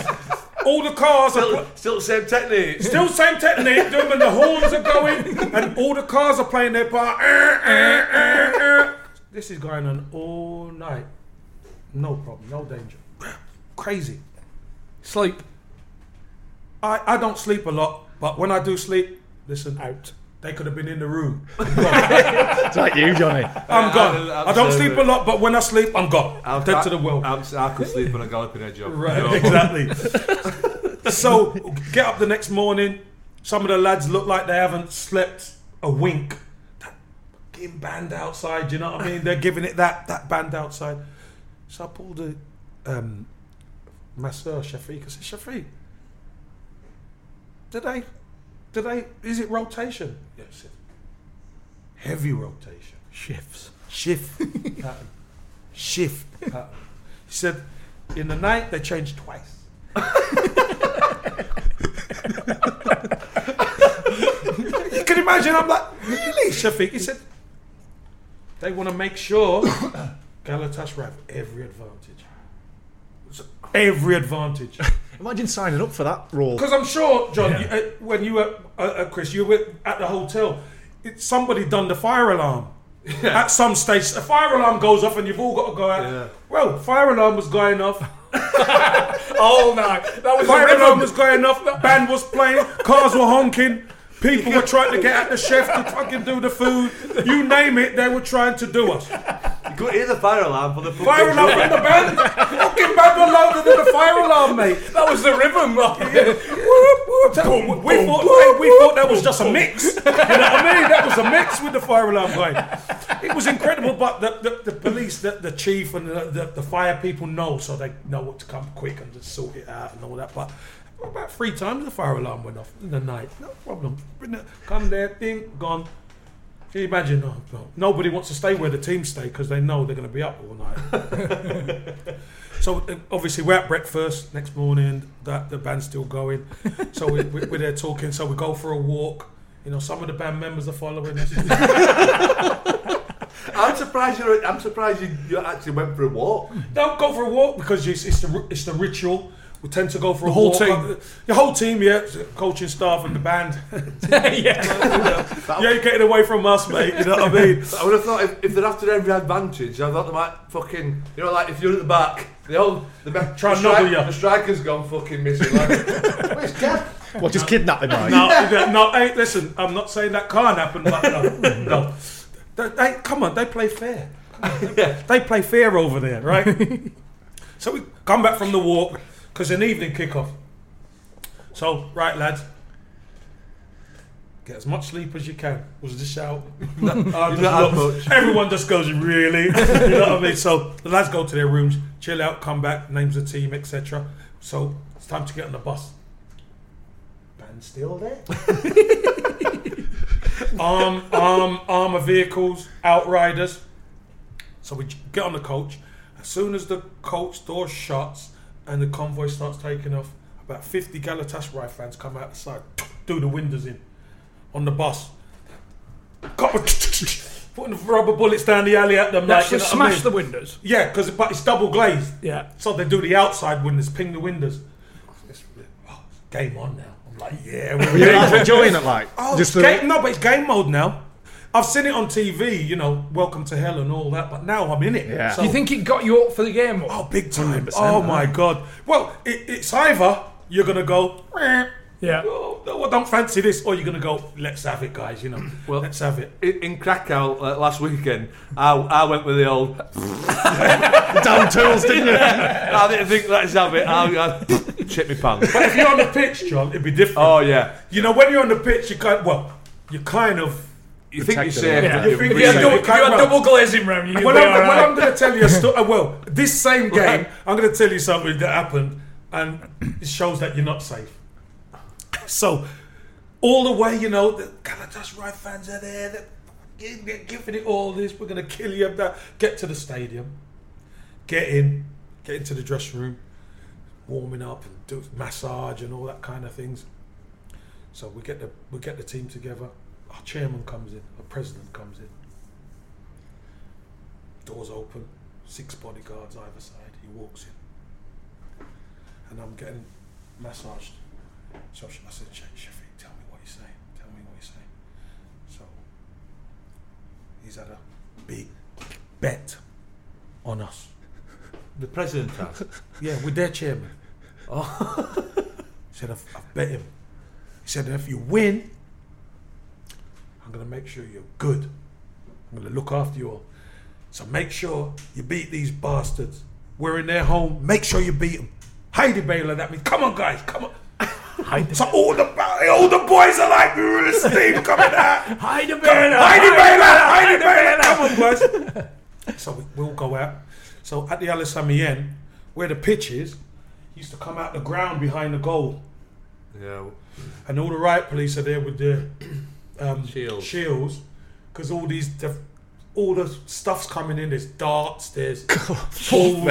All the cars are. Still, still the same technique. Still same technique, doing and the horns are going, and all the cars are playing their part. Eh, eh, eh. This is going on all night. No problem, no danger. Crazy. Sleep. I, I don't sleep a lot, but when I do sleep, listen out. They could have been in the room. <laughs> It's like you, Johnny. I'm gone. I'm I don't sleep a lot, but when I sleep, I'm gone. I'm Dead to the world. I'm, I could sleep on a galloping edge. Of, Right, No. exactly. <laughs> so get up the next morning. Some of the lads look like they haven't slept a wink. That fucking band outside, you know what I mean? They're giving it that that band outside. So I pulled the um, masseur Shafiq. I said, Shafiq, did did they? Is it rotation? Yes. Said, Heavy rotation. Shifts. Shift <laughs> pattern. Shift pattern. He said, in the night they changed twice. you can imagine, I'm like, really, Shafiq? He said, they want to make sure <coughs> Galatasaray have every advantage. Every advantage. Imagine signing up for that role. Because I'm sure, John, you, uh, when you were, uh, uh, Chris, you were at the hotel, it, somebody done the fire alarm. At some stage, a fire alarm goes off and you've all got to go out. Yeah. Well, fire alarm was going off. <laughs> oh no, That was Fire alarm was going off. Band was playing. Cars were honking. People were trying to get at the chef to fucking do the food. You name it, they were trying to do us. You could hear the fire alarm for the fucking Fire alarm joint. from the band. Fucking band were louder than the fire alarm, mate. That was the rhythm. we, thought, hey, we thought that was just a mix. You know what I mean? That was a mix with the fire alarm going. It was incredible, but the, the, the police, the, the chief, and the, the, the fire people know, so they know what to come quick and just sort it out and all that. But about three times the fire alarm went off in the night. No problem. Come there, thing gone. Can you imagine? Oh, no, nobody wants to stay where the team stay because they know they're going to be up all night. <laughs> so uh, obviously we're at breakfast next morning. That the band's still going. So we, we, we're there talking. So we go for a walk. You know, some of the band members are following us. <laughs> I'm surprised you. I'm surprised you, you actually went for a walk. Don't go for a walk because it's, it's the it's the ritual. We tend to go for a whole walk. team? Uh, the whole team, yeah, coaching staff and the band. <laughs> <laughs> yeah. yeah, you're getting away from us, mate. You know what I mean? <laughs> I would have thought if, if they're after every advantage, I thought they might fucking, you know, like if you're at the back, the old, the back, Try the, and nobble you. the striker's gone fucking missing. Like, where's Kev? What, just kidnap him, right? No, no, no, hey, listen, I'm not saying that can't happen, but no. no. They, they- come on, they play fair. yeah. They play fair over there, right? so we come back from the walk because an evening kickoff. So, right, lads, get as much sleep as you can. Was the shout? <laughs> I just Everyone just goes, really? <laughs> you know what I mean? So the lads go to their rooms, chill out, come back, names the team, etc. So it's time to get on the bus. Band still there. <laughs> arm, arm, armor vehicles, outriders. So we get on the coach. As soon as the coach door shuts and the convoy starts taking off, about 50 Galatasaray fans come out the side, <tsk> do the windows in on the bus. Got <tsk> putting rubber bullets down the alley at them. like, Actually you know what I smash mean? the windows. Yeah, because but it's double glazed. Yeah. So they do the outside windows, ping the windows. It's, oh, game on now. I'm like, yeah, we're <laughs> Were enjoying it, like? Oh, just it's the, game, no, but it's game mode now. I've seen it on TV, you know, Welcome to Hell and all that, but now I'm in it. Yeah. So, Do you think it got you up for the game? oh, big time. Oh, my God. Well, it, it's either you're going to go, "Meh, Yeah. oh, well, don't fancy this, or you're going to go, let's have it, guys, you know. Well- let's have it. In, in Krakow uh, last weekend, I, I went with the old. <laughs> down tools, didn't you? I didn't think let's have it. I, I <laughs> chip me pants. But if you're on the pitch, John, it'd be different. Oh yeah, You know, when you're on the pitch, you kind well, you kind of. You think you're Protected, safe. yeah. You you're think If you're really- had Yeah, double, if you had double glazing round you, you'd Well, be I'm, all well. I'm going to tell you a story. Uh, well, this same game, I'm going to tell you something that happened, and it shows that you're not safe. So, all the way, you know, the Galatasaray fans are there, they're gi- gi- giving it all this. We're going to kill you. That get to the stadium, get in, get into the dressing room, warming up and do massage and all that kind of things. So we get the we get the team together. Our chairman comes in, our president comes in. Doors open, six bodyguards either side. He walks in, and I'm getting massaged. So I said, "Sha- Shafiq, tell me what you're saying. Tell me what you're saying." So he's had a big bet on us. The president has. Yeah, with their chairman. Oh. <laughs> he said, I've, I've bet him. He said, if you win, I'm going to make sure you're good. I'm going to look after you all. So make sure you beat these bastards. We're in their home. Make sure you beat them. Heidi Baylor, that means, come on, guys, come on. so all the all the boys are like, "Ooh, Steve coming out. Heidi Come on, Heidi Baylor, Heidi Baylor, come on, boys. So we, we'll go out. So at the Ali Sami Yen, where the pitch is, he used to come out the ground behind the goal, Yeah. and all the riot police are there with their um, Shields. shields, because all these. the- all the stuff's coming in. There's darts. There's <laughs> balls.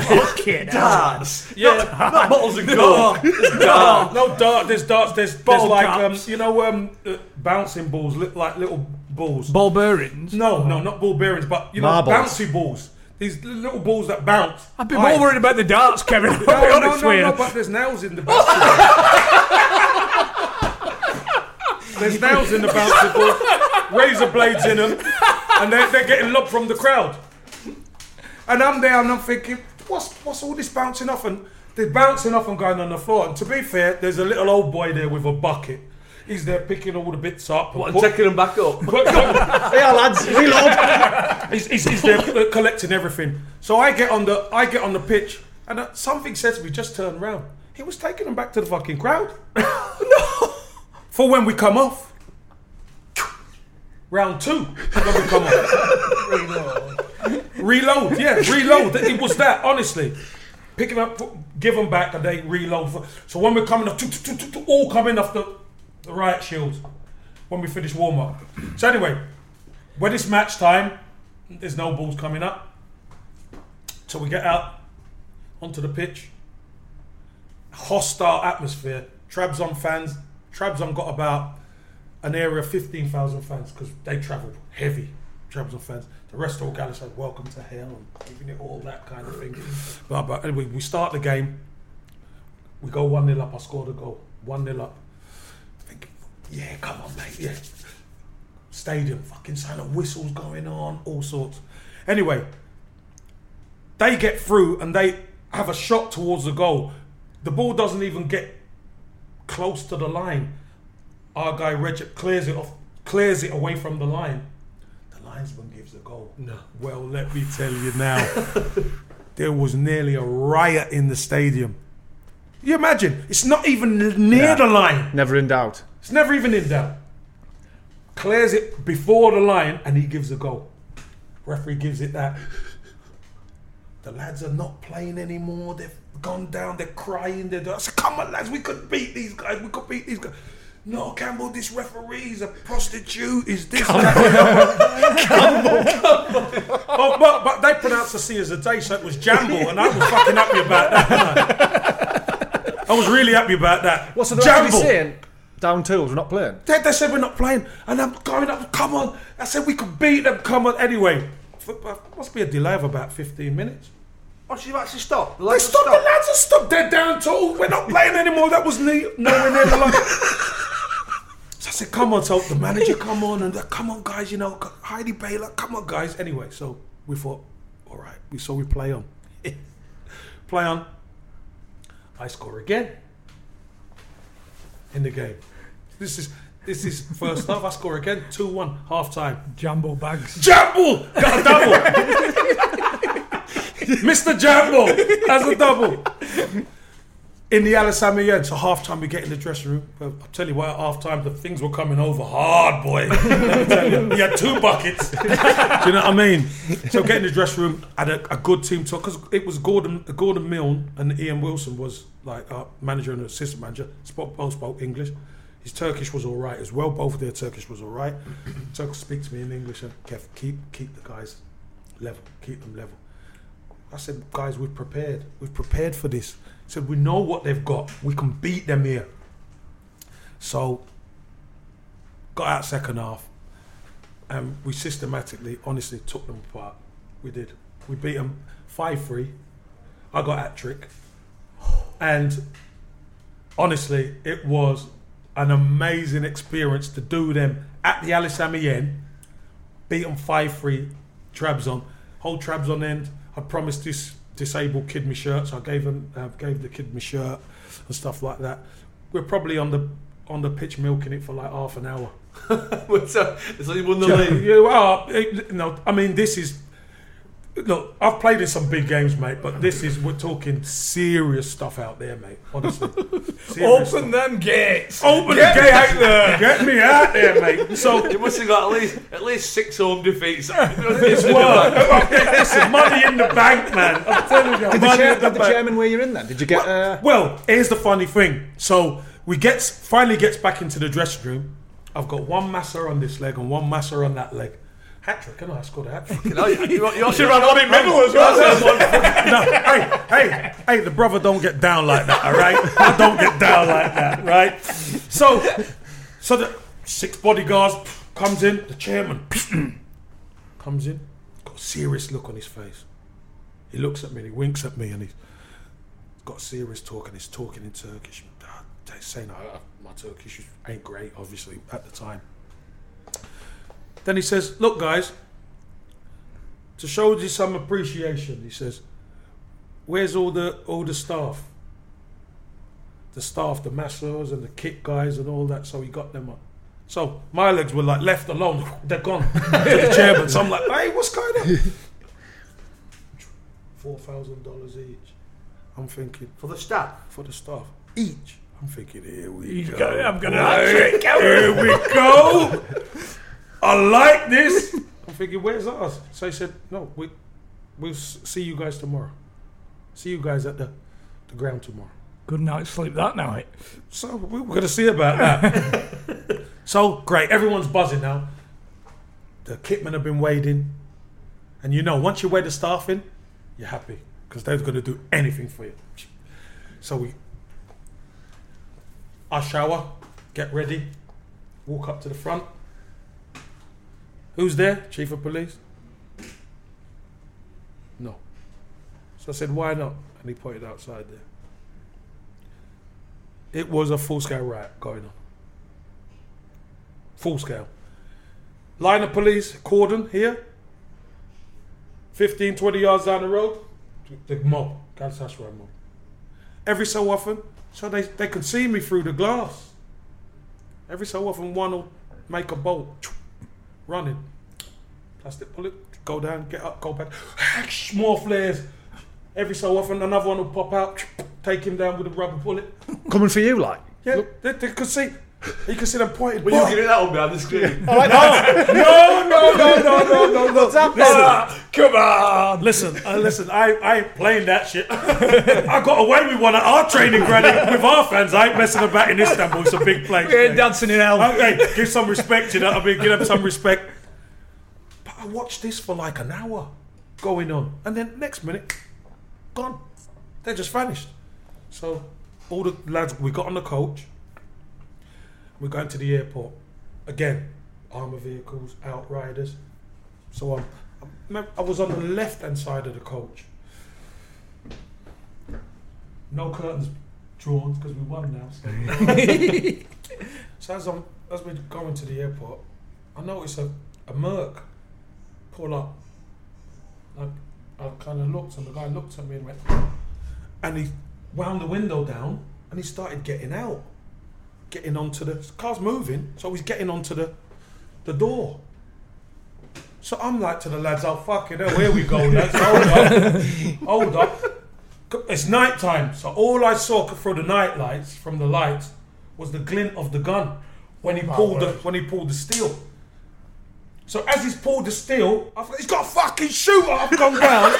Darts. Yeah, Not bottles and gold. no, no dart. There's darts. There's, there's Ball like um, you know um, uh, bouncing balls, li- like little balls. Ball bearings. No, no, not ball bearings, but you know, Marbles. bouncy balls. These little balls that bounce. I'd be more worried about the darts, Kevin. <laughs> I'll be No, no, honest no, with you. no, but there's nails in the bouncy ball. <laughs> There's nails in the bouncy ball, razor blades in them, and they're, they're getting lobbed from the crowd. And I'm there and I'm thinking, what's what's all this bouncing off? And they're bouncing off and going on the floor. And to be fair, there's a little old boy there with a bucket. He's there picking all the bits up. and What, and put- taking them back up. put- <laughs> Yeah, lads, reload. he's, he's, he's there uh, collecting everything. So I get on the I get on the pitch, and uh, something says to me, just turn around. He was taking them back to the fucking crowd. <laughs> For when we come off. Round two, when we come off. reload. yeah, reload. It was that, honestly. Picking up, give them back, and they reload. So when we're coming off, all coming off the, the riot shields when we finish warm up. So anyway, when it's match time, there's no balls coming up. So we get out onto the pitch. Hostile atmosphere. Trabzon fans. Trabzon got about an area of 15,000 fans because they travel heavy. Trabzon fans. The rest of all said, welcome to hell and giving it all that kind of thing. But, but anyway, we start the game. We go 1 0 up. I scored a goal. 1 0 up. Yeah, come on, mate. Yeah. Stadium, fucking sound of whistles going on, all sorts. Anyway, they get through and they have a shot towards the goal. The ball doesn't even get close to the line. Our guy Recep clears it off, clears it away from the line. The linesman gives a goal. No. Well, let me tell you now, <laughs> there was nearly a riot in the stadium. You imagine? It's not even near Yeah. the line. Never in doubt. It's never even in doubt. Clears it before the line and he gives a goal. Referee gives it that. The lads are not playing anymore. They've gone down. They're crying. They're I said, "Come on, lads, we could beat these guys. We could beat these guys." No, Campbell, this referee's a prostitute. Is this? Campbell, Oh, <laughs> but, but they pronounced the C as a day, so it was Jamble, and I was fucking happy about that. I? I was really happy about that. What's the actually Jamble. saying? Down tools, we're not playing. They, they said we're not playing, and I'm going up. Come on! I said we could beat them. Come on! Anyway, f- uh, must be a delay of about 15 minutes. Oh, you've actually stopped? The They lads have stopped. The lads have stopped. They're down tools. We're not playing anymore. That was ne- nowhere near the line. So I said, "Come on!" So the manager, come on, and uh, come on, guys. You know, Heidi Baylor, come on, guys. Anyway, so we thought, all right. We saw we play on, <laughs> play on. I score again in the game. This is this is first half. I score again, two one, half time. Jumbo bags. Jumbo! got a double. Mr. Jumbo has a double. In the Ali Sami Yen, so half time we get in the dressing room. Well, I'll tell you what, at half time the things were coming over hard, boy. Let me tell you. We had two buckets. <laughs> Do you know what I mean? So get in the dressing room, had a, a good team talk because it was Gordon Gordon Milne and Ian Wilson was like our manager and assistant manager. Spoke both spoke English. His Turkish was all right as well. Both of their Turkish was all right. <clears throat> So speak to me in English and keep keep the guys level, keep them level. I said, guys, we've prepared. We've prepared for this. I said, we know what they've got. We can beat them here. So, got out second half, and we systematically, honestly, took them apart. We did. We beat them five three. I got hat trick, and honestly, it was an amazing experience to do them at the Ali Sami Yen beat them 5 3, Trabzon. Whole Trabzon end. I promised this disabled kid my shirt, so I gave him, uh, gave the kid my shirt and stuff like that. We're probably on the on the pitch milking it for like half an hour. <laughs> so, so you won the Do you know, league. you are, it- no, I mean, this is. Look, I've played in some big games, mate, but this is, we're talking serious stuff out there, mate, honestly. <laughs> Open stuff. them gates. Open Get the me gate out there. Get me out there, mate. <laughs> So, You must have got at least at least six home defeats. <laughs> It's work. Listen, money in the bank, man. I'm telling you, Did the, chair, in the did the chairman where you're in then? Did you get? Uh, Well, here's the funny thing. So we gets finally gets back into the dressing room. I've got one masser on this leg and one masser on that leg. Hat trick, and I scored a hat trick. you, know, you, you, you, should have one in middle as well. no, hey, hey, hey, the brother don't get down like that, all right? I don't get down like that, right? So, so the six bodyguards comes in, the chairman <clears throat> comes in, got a serious look on his face. He looks at me and he winks at me and he's got serious talk and he's talking in Turkish. Ah, saying "Ah, my Turkish ain't great, obviously, at the time. Then he says, Look, guys, to show you some appreciation, he says, Where's all the all the staff? The staff, the masseurs and the kit guys and all that. So he got them up. So my legs were like left alone. <laughs> They're gone <laughs> to the chairman. So I'm like, hey, what's going on? <laughs> Four thousand dollars each. I'm thinking for the staff. for the staff each. I'm thinking, here we He's go. I'm gonna Here we go. I like this. <laughs> I'm thinking, where's ours? So he said, no, we, we'll see you guys tomorrow. See you guys at the, the ground tomorrow. Good night's sleep that night. So we we're going to see about that. <laughs> so great, everyone's buzzing now. the kitmen have been weighed in, and you know once you weigh the staff in, you're happy because they're going to do anything for you. So we, I shower, get ready, walk up to the front. Who's there? Chief of police. No. So I said, why not? And he pointed outside there. It was a full scale riot going on. Full scale. Line of police, cordon here. 15, 20 yards down the road. The mob. Galatasaray mob. Every so often, so they, they could see me through the glass. Every so often, one will make a bolt. Running. Plastic bullet. Go down, get up, go back. More flares. Every so often, another one will pop out. Take him down with a rubber bullet. Coming for you, like. Yeah, could see. You could see them pointed. Were you getting that one behind the screen? no, no, no, no, no, no, no, no. Listen, Come on. listen, uh, listen. I, I ain't playing that shit. <laughs> I got away with one at our training ground with our fans. I ain't messing about in Istanbul. It's a big place. We ain't mate. dancing in hell. Hey, give some respect, you know. I mean, give them some respect. But I watched this for like an hour going on, and then next minute, gone. They just vanished. So all the lads, we got on the coach. We're going to the airport again. Armor vehicles, outriders. So I'm, I'm, was on the left hand side of the coach. No curtains drawn because we won now. So. <laughs> So as I'm as we're going to the airport, I notice a, a Merc pull up. I, I kind of looked and the guy looked at me and went, and he wound the window down and he started getting out, getting onto the the car's moving, so he's getting onto the the door. So I'm like to the lads, oh fucking hell, oh, here we go, <laughs> lads, hold up, hold up. It's night time, so all I saw through the night lights from the lights was the glint of the gun when he pulled the when he pulled the steel. So as he's pulled the steel, I thought he's got a fucking shooter. I've gone down. <laughs>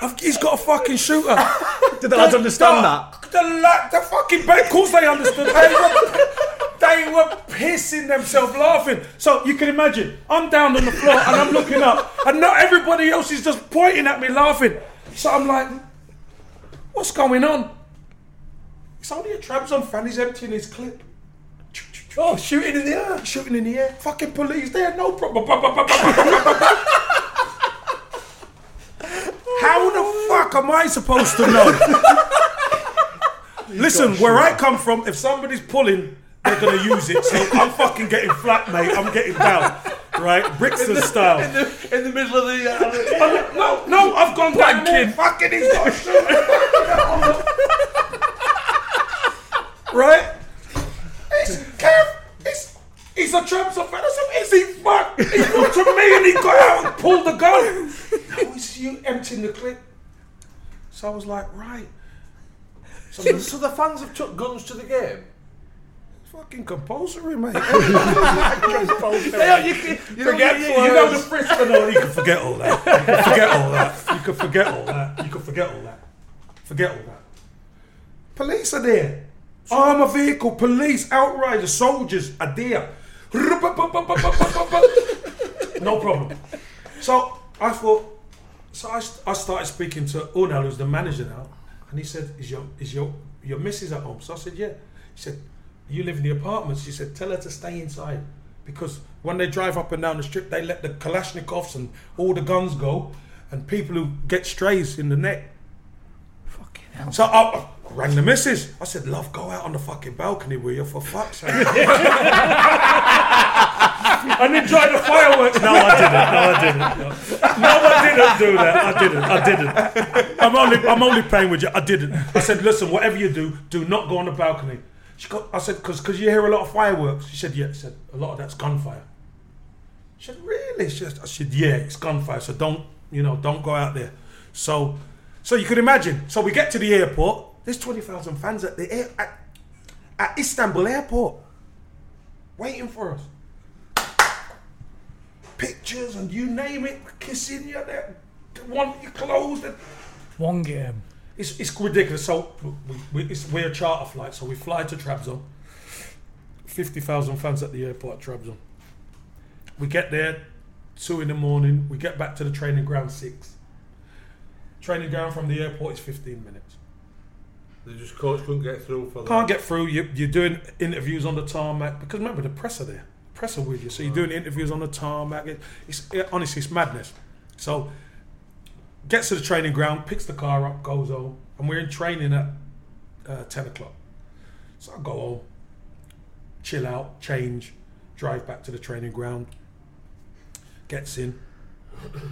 I've- he's got a fucking shooter. <laughs> Did the lads understand that? The, la- the fucking, but of course they understood. They were, they were pissing themselves laughing. So you can imagine, I'm down on the floor and I'm looking up, and not everybody else is just pointing at me laughing. So I'm like, what's going on? It's only a Trabzon fan. He's emptying his clip. Oh, shooting in the air. Shooting in the air. Fucking police there, no problem. <laughs> How the fuck am I supposed to know? <laughs> Listen, where I come from, if somebody's pulling, they're gonna use it. So I'm fucking getting flat, mate. I'm getting down. Right? Brixton style. in, the, in the middle of the. Uh, <laughs> No, no, I've gone down there. Fucking he's got a <laughs> right? He's, Kev, he's, a fan. I said, is he fuck? He looked at me and he got out and pulled the gun. No, it's you emptying the clip. So I was like, right. So so, so the fans have took guns to the game. fucking compulsory, mate. <laughs> Yeah, you, can, you forget, you, you, you know the Frisco, no, you can forget all that. You can forget all that. You can forget all that. You can forget all that. Forget all that. Police are there. Armor vehicle, police, outriders, soldiers are there. No problem. So I thought, so I, I started speaking to Unal, who's the manager now, and he said, "Is your is your your missus at home?" So I said, "Yeah." He said, "You live in the apartments." She said, "Tell her to stay inside because when they drive up and down the strip, they let the Kalashnikovs and all the guns go, and people who get strays in the neck." Fucking hell. So I rang the missus. I said, "Love, go out on the fucking balcony, will you? For fuck's sake." <laughs> and enjoy the fireworks. No, I didn't. No, I didn't. No. no, I didn't do that. I didn't. I didn't. I'm only, I'm only playing with you. I didn't. I said, listen, whatever you do, do not go on the balcony. She got. I said, because you hear a lot of fireworks. She said, yeah. She said, a lot of that's gunfire. She said, really? She said, I said, yeah, it's gunfire. So don't, you know, don't go out there. So, so you could imagine. So we get to the airport. There's twenty thousand fans at the air at, at Istanbul airport, waiting for us pictures and you name it, kissing you, they want your clothes. They, One game. it's, it's ridiculous. So we, we, it's, we're a charter flight, so we fly to Trabzon. fifty thousand fans at the airport at Trabzon. We get there two in the morning. We get back to the training ground six. Training ground from the airport is fifteen minutes. They just coach couldn't get through for that. Can't get through. You, you're doing interviews on the tarmac because remember the press are there, press are with you. So you're doing interviews on the tarmac. It, it's it, honestly it's madness. So gets to the training ground, picks the car up, goes home, and we're in training at uh, ten o'clock. So I go home, chill out, change, drive back to the training ground. Gets in.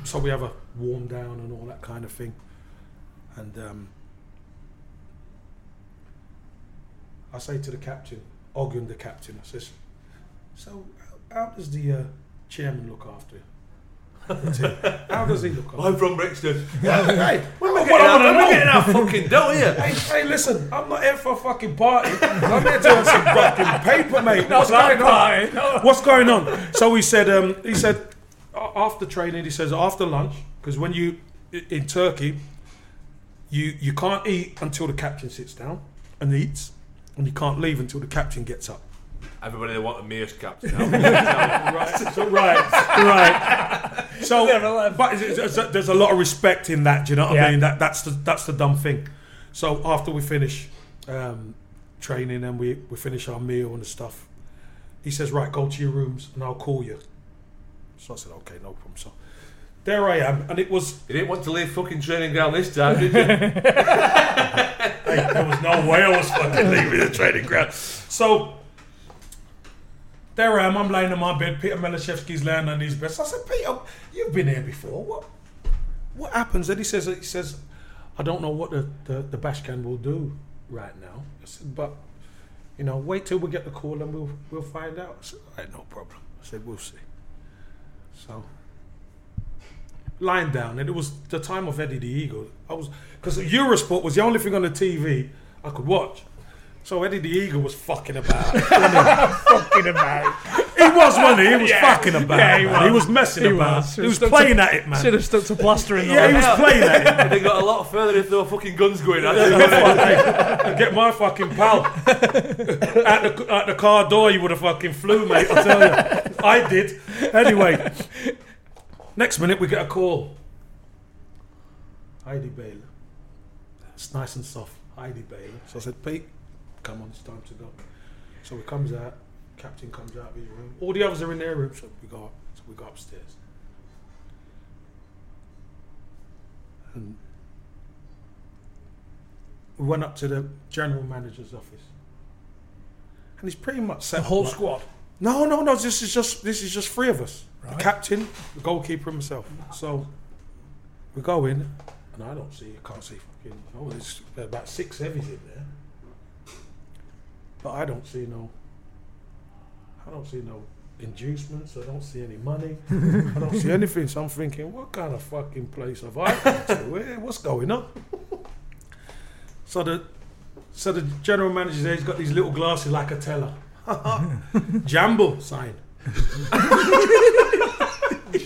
So we have a warm down and all that kind of thing, and. Um, I say to the captain, Ogun, the captain, I says, so how does the uh, chairman look after you? <laughs> How does he look after I'm from Brixton. hey, <laughs> We're getting our, we're getting our fucking dough here. Hey, hey, listen, I'm not here for a fucking party. I'm here to earn some fucking paper, mate. <laughs> What's going on? What's going on? So he said, um, he said, after training, he says, after lunch, because when you, in Turkey, you, you can't eat until the captain sits down and eats, and you can't leave until the captain gets up. Everybody they want a Mears captain <laughs> <laughs> right, so, right, right. So, <laughs> but it's- it's- there's a lot of respect in that. Do you know what Yeah. I mean? That that's the that's the dumb thing. So after we finish um, training and we we finish our meal and the stuff, he says, "Right, go to your rooms and I'll call you." So I said, "Okay, no problem." So there I am, and it was you didn't want to leave fucking training ground this time, did you? <laughs> Hey, there was no way I was fucking leaving the training ground. So there I am. I'm laying in my bed. Peter Miloševski's laying on his bed. So I said, Peter, you've been here before. What what happens? And he says, he says, I don't know what the the, the Bashkan will do right now. I said, but you know, wait till we get the call and we'll we'll find out. I said, right, no problem. I said, we'll see. So lying down, and it was the time of Eddie the Eagle. I was because Eurosport was the only thing on the TV I could watch. So Eddie the Eagle was fucking about. <laughs> fucking about. he was, wasn't he? He was Yeah. fucking about. Yeah, he man. he was. was messing He about. was. He was playing to- at it, man. Should have stuck to plastering. Yeah, he was playing at it. <laughs> they got a lot further if there were fucking guns going at <laughs> them. Get my fucking pal at the at the car door. You would have fucking flew, mate. I tell you, I did. Anyway, next minute we get a call. Heidi Baylor. It's nice and soft. Heidi Baylor. So I said, Pete, come on, it's time to go. So he comes out. Captain comes out of his room. All the others are in their room. So we go up. So we go upstairs. And we went up to the general manager's office, and he's pretty much set The whole like- squad. No, no, no. This is just this is just three of us: the captain, the goalkeeper himself. So we go in, and I don't see, I can't see fucking. Oh, there's about six heavies in there, but I don't see no. I don't see no inducements. I don't see any money. I don't see <laughs> anything. So I'm thinking, what kind of fucking place have I come to? <laughs> What's going on? So the so the general manager there, he's got these little glasses like a teller. <laughs> Jambo sign.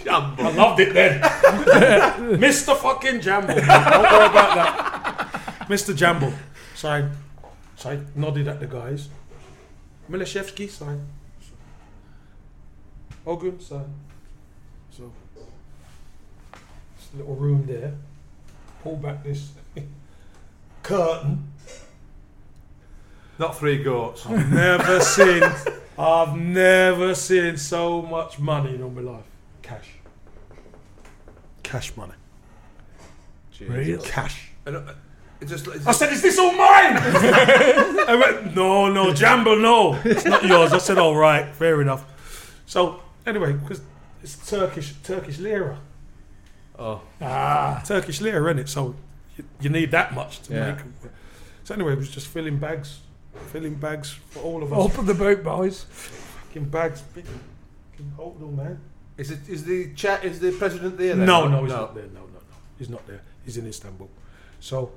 I loved it then. <laughs> Mr. fucking Jambo. <laughs> Don't worry about that. Mr. Jambo. Sign. So I nodded at the guys. Miloševski, sign. Ogun, sign. So, this little room there. Pull back this <laughs> curtain. Not three goats. I've never seen. I've never seen so much money in all my life. Cash. Cash money. Really? Cash. And, uh, it just, it's I said, "Is this all mine?" <laughs> I went, "No, no, Jambo, no, it's not yours." I said, "All right, fair enough." So anyway, because it's Turkish Turkish lira, oh, Ah, Turkish lira, isn't it? So you, you need that much to Yeah. make. So anyway, it was just filling bags, filling bags for all of us. open the boat, boys. Fucking bags, big, fucking hold on, man. Is it? Is the chat? Is the president there? Then? No, no, he's not there. No, no, no, he's not there. He's in Istanbul. So,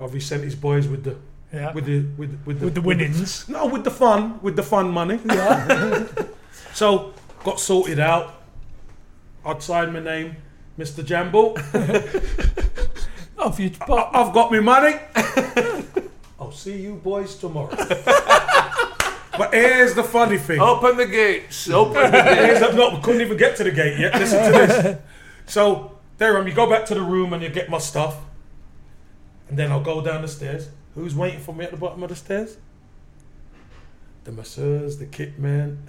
have he sent his boys with the Yeah. with the with with the, With the winnings. no, with the fun, with the fun money. Yeah. <laughs> so got sorted out. I'd signed my name, Mr. Jambo. <laughs> <laughs> Off you I- I've got my money. I'll see you boys tomorrow. But here's the funny thing. Open the gates. Open the <laughs> gates. the, no, we couldn't even get to the gate yet. Listen to this. So, Derham, you go back to the room and you get my stuff. And then I'll go down the stairs. Who's waiting for me at the bottom of the stairs? The masseurs, the kit man.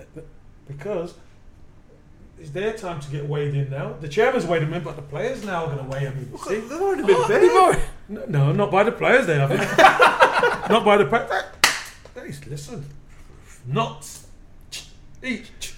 Because it's their time to get weighed in now. The chairman's weighed in, but the players now are going to weigh in. See? They've already been paid. No, no, not by the players, they haven't. <laughs> not by the players. Listen. Nuts. Each.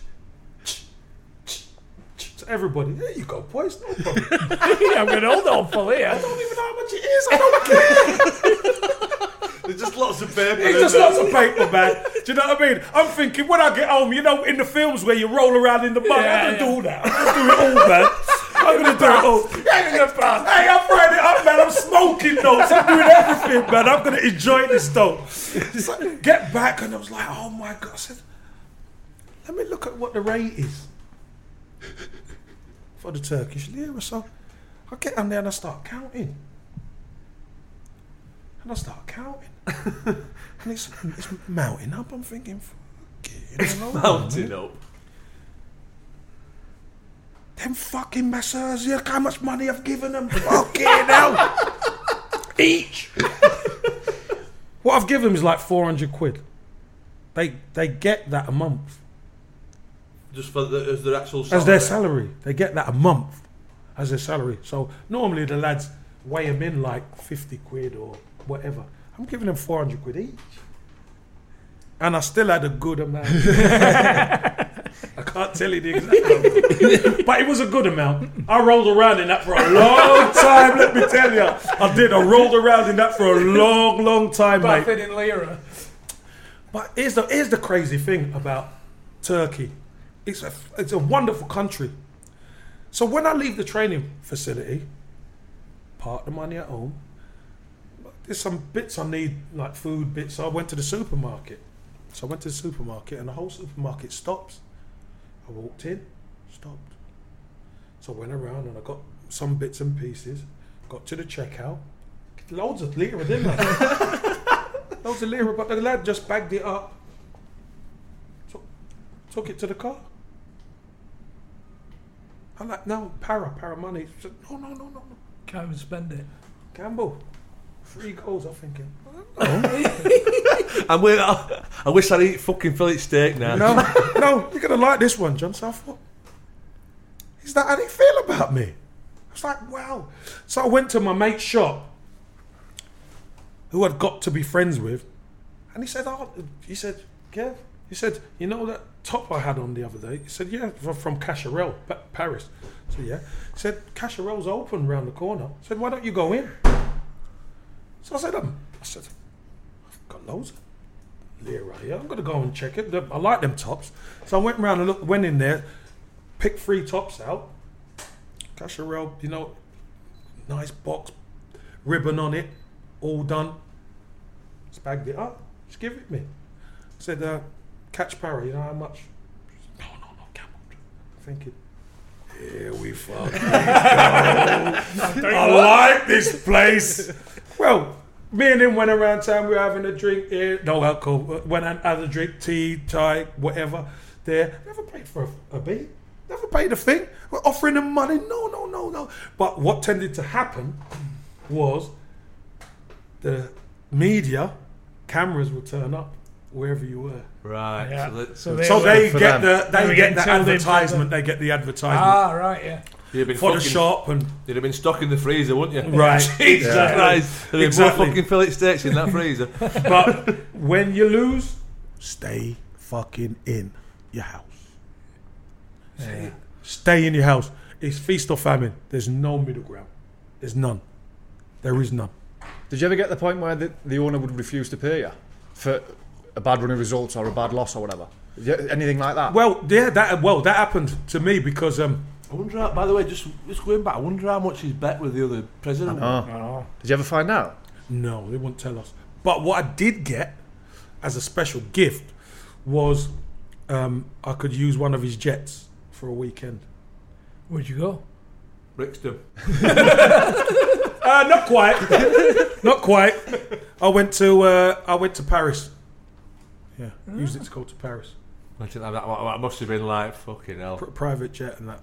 To everybody. There you go, boys. No problem. <laughs> I'm hold on for here. I don't even know how much it is. I don't care. <laughs> There's just lots of paper. It's just lots of paper, man. Do you know what I mean? I'm thinking when I get home, you know, in the films where you roll around in the mud, Yeah, I'm gonna yeah. do all that. I'm gonna do it all, man. I'm gonna do it all. <laughs> Hey, I'm frying it up, man. I'm smoking those. I'm doing everything, man. I'm gonna enjoy this though. So, get back, and I was like, oh my god. I said, let me look at what the rate is for the Turkish lira. So I get on there and I start counting. And I start counting. <laughs> and it's, it's mounting up. I'm thinking, fuck it. it's mounting up. Them fucking masseurs, look how much money I've given them. Fucking hell. <laughs> Each. what I've given them is like 400 quid. They they get that a month. Just for the, as their actual As their salary. salary. They get that a month as their salary. So normally the lads weigh them in like 50 quid or whatever. I'm giving them 400 quid each. And I still had a good amount. <laughs> I can't tell you the exact number. but it was a good amount. I rolled around in that for a long time, let me tell you. I did. I rolled around in that for a long, long time, mate. Bathing in lira. But here's the here's the crazy thing about Turkey. It's a it's a wonderful country. So when I leave the training facility, part the money at home. There's some bits I need, like food bits. So I went to the supermarket. So I went to the supermarket, and the whole supermarket stops. I walked in, stopped. So I went around and I got some bits and pieces. Got to the checkout. Loads of lira, didn't I? <laughs> Loads of lira, but the lad just bagged it up. Took, took it to the car. I'm like, no, para, para money. Said, no, no, no, no, no. Can't even spend it. Gamble. Three goals, I'm thinking. Oh. <laughs> I'm with, I, I wish I'd eat fucking fillet steak now. No, <laughs> no, you're gonna like this one, John. So I thought, is that how they feel about me? I was like, wow. So I went to my mate's shop, who I'd got to be friends with, and he said, oh, he said, Kev, he said, you know that top I had on the other day? He said, yeah, from, from Cacharel, Paris. So yeah, he said, Cacharel's open round the corner. I said, why don't you go in? So I said, um, I said, I've got loads of lira here. I'm gonna go and check it. I like them tops. So I went round and looked, went in there, picked three tops out. Cacharel, you know, nice box, ribbon on it, all done. Just bagged it up. Just give it me. Said, uh, catch para, you know how much? No, no, no, gambled. Thinking, here we fucking <laughs> go. I like this place. Well, me and him went around town. We were having a drink here. No alcohol. Went and had a drink, tea, chai, whatever. There. Never paid for a, a beat. Never paid a thing. We're offering them money. No, no, no, no. But what tended to happen was the media cameras would turn up wherever you were. Right. Yeah. So, that, So so So they get them. the They they were get the advertisement. for They get the advertisement Ah, right, yeah. You'd have been for the fucking, shop and You'd have been stock in the freezer, wouldn't you? Right. <laughs> Jesus Yeah. Christ. There'd be Exactly. more fucking fillet steaks in that freezer. <laughs> but when you lose, stay fucking in your house. Stay in your house. It's feast or famine. There's no middle ground. There's none. There is none. Did you ever get the point where the, the owner would refuse to pay you for a bad run of results or a bad loss or whatever? Anything like that? Well, yeah, that well that happened to me because um I wonder, how, by the way, just, just going back, I wonder how much he's bet with the other president. Oh. Did you ever find out? no, they wouldn't tell us. But what I did get as a special gift was um, I could use one of his jets for a weekend. Where'd you go? Brixton. <laughs> Uh, not quite. not quite. I went to uh, I went to Paris. Yeah, used it to go to Paris. Imagine that, that, that must have been like fucking hell. Pr- private jet and that.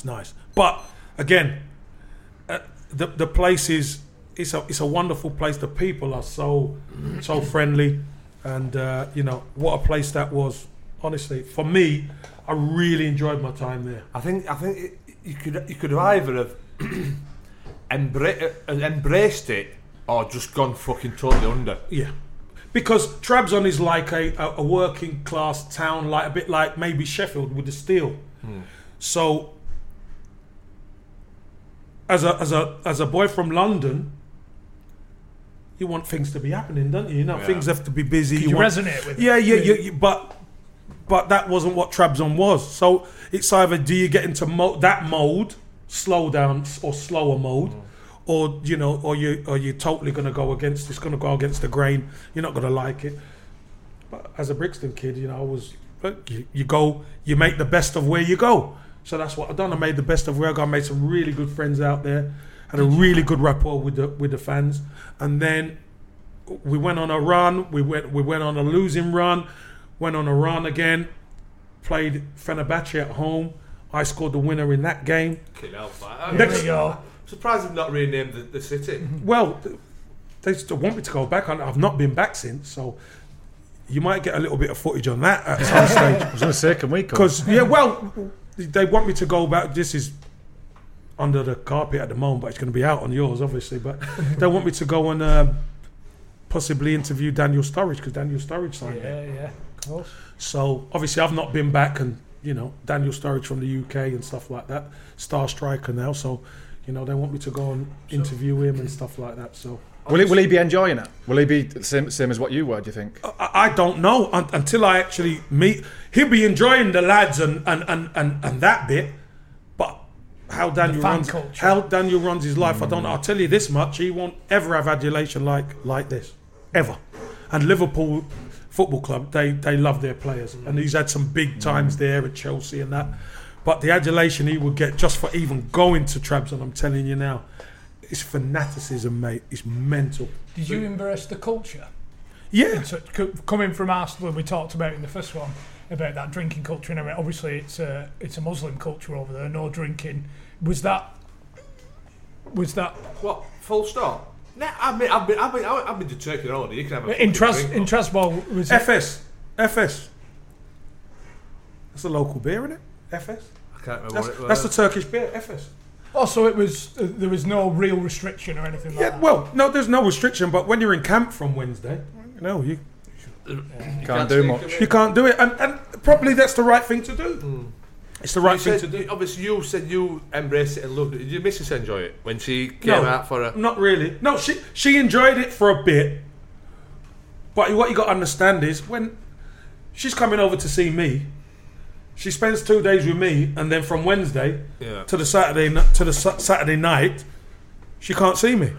It's nice, but again, uh, the the place is it's a it's a wonderful place. The people are so so friendly, and uh, you know what a place that was. Honestly, for me, I really enjoyed my time there. I think I think it, you could you could have either have <clears throat> embra- uh, embraced it or just gone fucking totally under. Yeah. Because Trabzon is like a, a, a working class town, like a bit like maybe Sheffield with the steel. So, as a as a as a boy from London, you want things to be happening, don't you? You know, Yeah. things have to be busy. you want- resonate with it. Yeah, yeah, yeah, yeah. But but that wasn't what Trabzon was. So it's either do you get into mo- that mode, slow down or slower mode, mm. or you know, or you or you totally going to go against. It's going to go against the grain. You're not going to like it. But as a Brixton kid, you know, I was you, you go, you make the best of where you go. So that's what I've done. I made the best of where I made some really good friends out there. Had a really good rapport with the with the fans, and then we went on a run. We went we went on a losing run. Went on a run again. Played Fenerbahce at home. I scored the winner in that game. Fucking hell, man. Next- There you go. I'm surprised they've not renamed the, the city. Well, they still want me to go back. I- I've not been back since, so you might get a little bit of footage on that at some <laughs> stage. I was going to say, can we? Because yeah, well, they want me to go back. This is under the carpet at the moment, but it's going to be out on yours, obviously. But <laughs> they want me to go and um, possibly interview Daniel Sturridge because Daniel Sturridge signed it. Yeah, yeah, of course. So obviously, I've not been back, and you know, Daniel Sturridge from the UK and stuff like that, star striker now. So you know, they want me to go and interview him and stuff like that. So. Will, he, will he be enjoying it? Will he be the same, same as what you were, do you think? I, I don't know un, until I actually meet. He'll be enjoying the lads and and, and, and, and that bit, but how Daniel fan runs culture. how Daniel runs his life, I don't know. Mm. I'll tell you this much: he won't ever have adulation like like this, ever. And Liverpool Football Club, they they love their players, and he's had some big mm. times there at Chelsea and that. But the adulation he would get just for even going to Trabzon, I'm telling you now, it's fanaticism, mate. It's mental. Did you embrace the culture? Yeah, So c- coming from Arsenal, we talked about in the first one about that drinking culture, and everything. obviously it's a it's a Muslim culture over there, no drinking. Was that was that What? Full stop? Nah, I've been, I've been, I've been, I've been to Turkey already. You can have a in fucking Tras drink, in but- Trasbol? Was it, Efes. Efes. That's a local beer, isn't it? Efes. I can't remember That's, what it was. that's the Turkish beer, Efes. Oh, so it was uh, there was no real restriction or anything like Yeah, that. well, no, there's no restriction, but when you're in camp from Wednesday, you know, you, Can't do much. you can't do it. And, and probably that's the right thing to do. It's the right You thing said, to do. obviously, you said you embraced it and loved it. Did your missus enjoy it when she came No. out for a? Not really. No, she she enjoyed it for a bit. But what you got to understand is when she's coming over to see me, she spends two days with me, and then from Wednesday Yeah. to the Saturday to the Sa- Saturday night, she can't see me.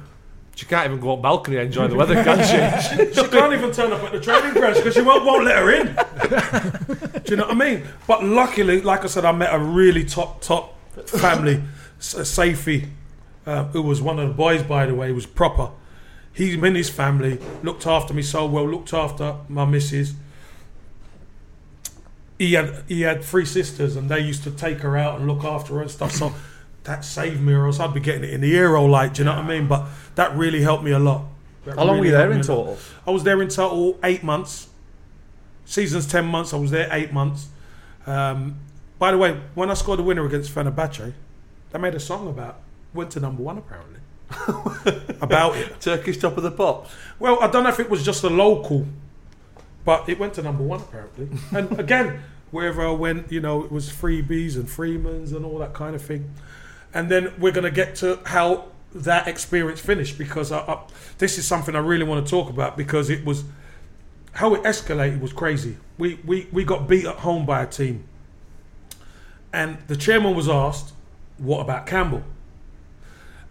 She can't even go on balcony and enjoy the weather, can she? <laughs> <laughs> She can't even turn up at the training grounds because she won't, won't let her in. <laughs> Do you know what I mean? But luckily, like I said, I met a really top top family, S- Safi, uh, who was one of the boys, by the way, was proper. He and his family looked after me so well, looked after my missus. He had he had three sisters, and they used to take her out and look after her and stuff. So that saved me, or else I'd be getting it in the euro, like, do you know what I mean? But that really helped me a lot. That How long were you there in me a lot. total? I was there in total eight months. Season's ten months. I was there eight months. Um, by the way, when I scored the winner against Fenerbahce, they made a song about. Went to number one apparently. <laughs> about it. <laughs> Turkish top of the pops. Well, I don't know if it was just a local, but it went to number one apparently. <laughs> And again, wherever I went, you know, it was freebies and Freemans and all that kind of thing. And then we're going to get to how that experience finished because I, I, this is something I really want to talk about because it was how it escalated was crazy. We, we, we got beat at home by a team. And the chairman was asked, What about Campbell?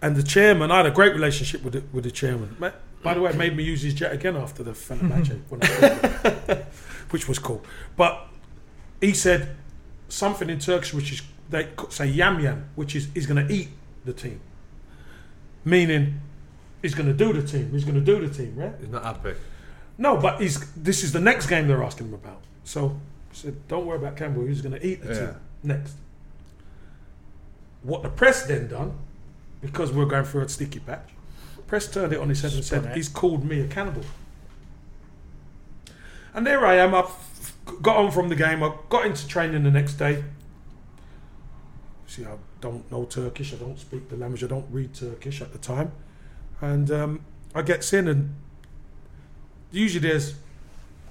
And the chairman, I had a great relationship with the, with the chairman. Ma- By the way, it made me use his jet again after the Fenerbahce, <laughs> when which was cool. But he said something in Turkish, which is they co- say yam yam, which is he's going to eat the team, meaning he's going to do the team. He's going to do the team, right? He's not happy. No, but he's this is the next game they're asking him about. So he said, "Don't worry about Campbell. He's going to eat the Yeah. team next." What the press then done, because we're going through a sticky patch, press turned it on his head and said. "He's called me a cannibal." And there I am. I got on from the game. I got into training the next day. See, I don't know Turkish. I don't speak the language. I don't read Turkish at the time. And um, I get in, and usually there's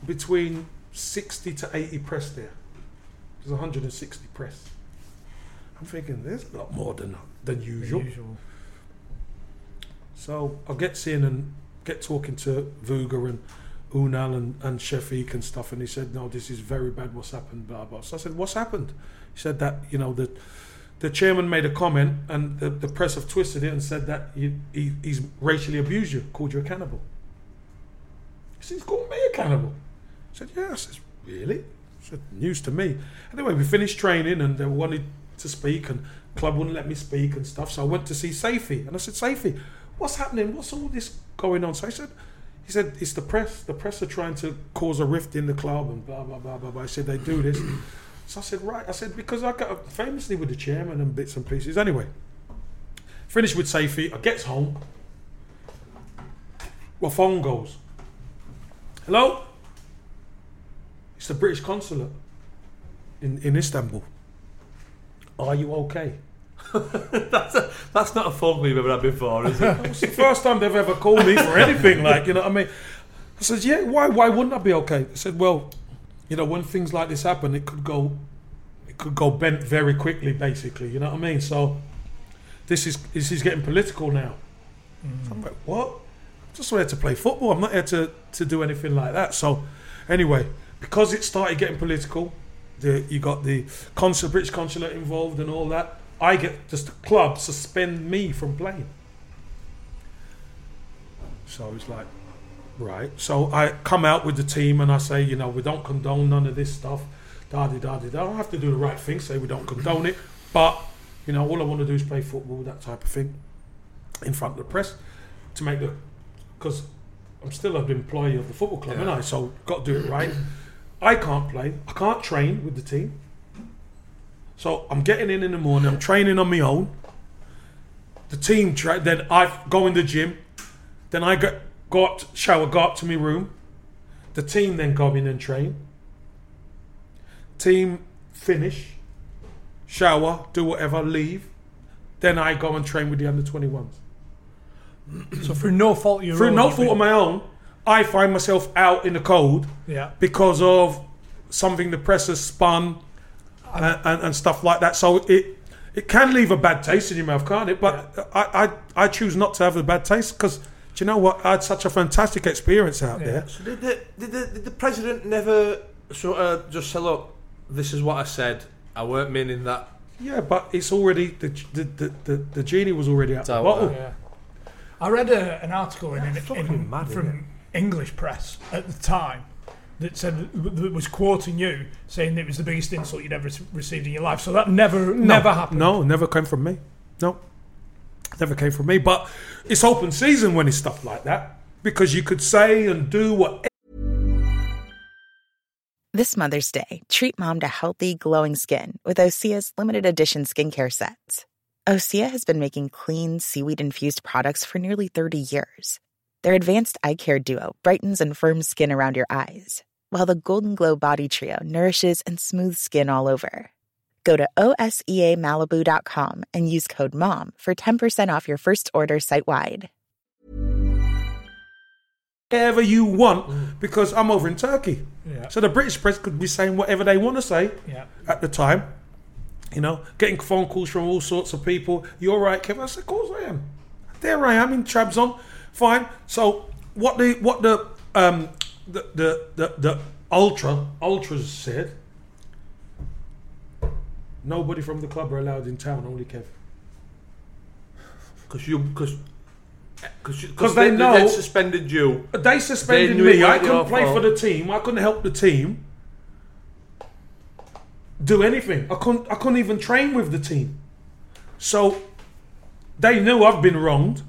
between 60 to 80 press there. There's 160 press. I'm thinking there's a lot more than than usual. Usual. So I get in and get talking to Vuga and Unal and, and Shafiq and stuff, and he said, "No, this is very bad. What's happened?" Blah blah. So I said, "What's happened?" He said that you know the the chairman made a comment, and the, the press have twisted it and said that he, he, he's racially abused you, called you a cannibal. He said, "He's called me a cannibal." I said, "Yeah." I said, "Really?" I said, "News to me." Anyway, we finished training, and they wanted to speak, and club wouldn't let me speak and stuff. So I went to see Safi, and I said, "Safi, what's happening? What's all this going on?" So I said. He said, it's the press. The press are trying to cause a rift in the club and blah, blah, blah, blah, blah. I said, they do this. So I said, right. I said, because I got famously with the chairman and bits and pieces. Anyway, finished with Safi. I gets home. My phone goes. Hello? It's the British consulate in, in Istanbul. Are you okay? <laughs> that's, a, that's not a phone we've ever had before, is it? <laughs> It's the first time they've ever called me for anything, like, you know what I mean? I said, yeah, why, why wouldn't I be okay? I said, well, you know, when things like this happen, it could go, it could go bent very quickly, basically, you know what I mean? So this is, this is getting political now. So I'm like, what? I'm just here to play football. I'm not here to, to do anything like that. So anyway, because it started getting political, the, you got the consul, British consulate involved and all that. I get just the club suspend me from playing. So I was like, right. So I come out with the team and I say, you know, we don't condone none of this stuff. Da da da da. da. I have to do the right thing. Say we don't condone it, but you know, all I want to do is play football, that type of thing, in front of the press, to make the, because I'm still an employee of the football club, and I so got to do it right. I can't play. I can't train with the team. So I'm getting in in the morning. I'm training on my own. The team tra- then I go in the gym. Then I get go up, to, shower, go up to my room. The team then go in and train. Team finish, shower, do whatever, leave. Then I go and train with the under 21s. <clears throat> So through no fault of your Through own, no fault of my own, I find myself out in the cold Yeah. because of something the press has spun and, and, and stuff like that. So it it can leave a bad taste in your mouth, can't it? But I, I I choose not to have a bad taste because do you know what? I had such a fantastic experience out there. So did the, did, the, did the president never sort of just say, look, this is what I said. I weren't meaning that. Yeah, but it's already the the, the, the, the genie was already out the bottle. Yeah. I read a, an article in, in, fucking mad, from English press at the time that said that was quoting you saying that it was the biggest insult you'd ever received in your life. So that never never happened. No, never came from me. No, never came from me. But it's open season when it's stuff like that because you could say and do what This Mother's Day, treat mom to healthy, glowing skin with Osea's limited edition skincare sets. Osea has been making clean, seaweed infused products for nearly 30 years. Their advanced eye care duo brightens and firms skin around your eyes, while the Golden Glow Body Trio nourishes and smooths skin all over. Go to OSEAMalibu.com and use code MOM for 10% off your first order site wide. whatever you want because I'm over in Turkey. Yeah. So the British press could be saying whatever they want to say Yeah. at the time. You know, getting phone calls from all sorts of people. You're right, Kevin. I said, of course I am. There I am in Trabzon. Fine. So what the what the um the the the, the ultra ultras said. Nobody from the club are allowed in town. Only Kev. Because you. because. Because they they, know- they suspended you. They suspended They me. I couldn't play for the team. I couldn't help the team do anything. I couldn't. I couldn't even train with the team. So they knew I've been wronged,